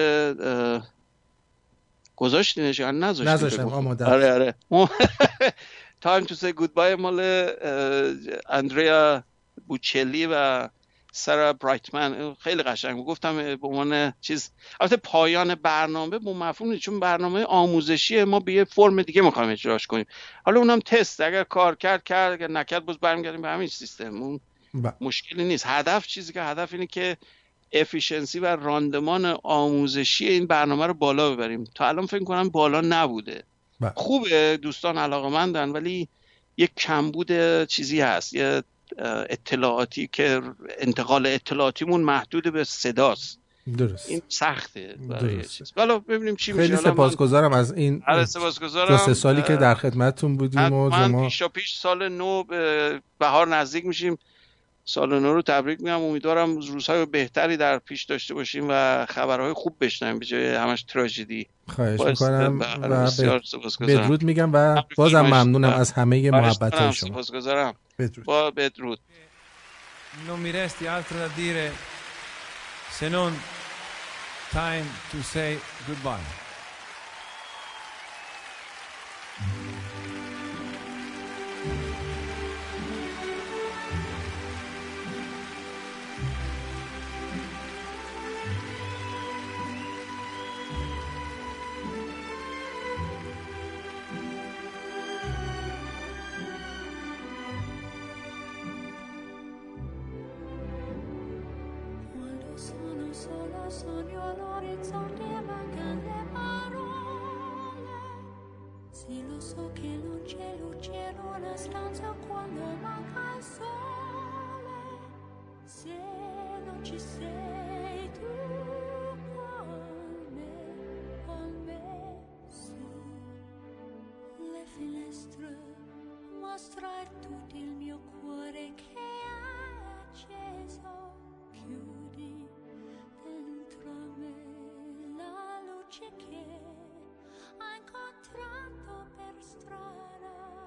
گذاشتینش یا نذاشتین؟ نذاشتم آماده آره آره. Time to Say Goodbye مال اندریا بوچلی و سرا برایتمن. خیلی قشنگ گفتم به عنوان چیز البته پایان برنامه با مفهوم چون برنامه آموزشی ما به یه فرم دیگه می‌خوایم اجراش کنیم. حالا اونم تست اگر کار کرد کرد اگر نکرد باز برمیگردیم به همین سیستم. اون با. مشکلی نیست. هدف چیزی که هدف اینه که efficiency و راندمان آموزشی این برنامه رو بالا ببریم. تا الان فکر کنم بالا نبوده. با. خوبه دوستان علاقه مندن ولی یک کمبود چیزی هست. یه اطلاعاتی که انتقال اطلاعاتیمون محدود به صداست. درست. این سخته درست. ولی ببینیم چی خیلی میشه سپاسگزارم از این آره سپاسگزارم. دو سه سالی که در خدمتتون بودیم و من شما پیشا پیش سال نو به بهار نزدیک میشیم. سال نو رو تبریک میگم امیدوارم روزهای بهتری در پیش داشته باشیم و خبرهای خوب بشنویم به جای همش تراژدی خواهش می‌کنم و. بدرود میگم و بازم. ممنونم. از همه محبت می‌کنم. شما سپاسگزارم بدرود با بدرود Non mi resti altro da dire se non time to say goodbye. per una stanza quando manca il sole, se non ci sei tu con me, con me su le finestre mostra tutto il mio cuore che ha acceso, chiudi dentro me la luce che ha incontrato per strada.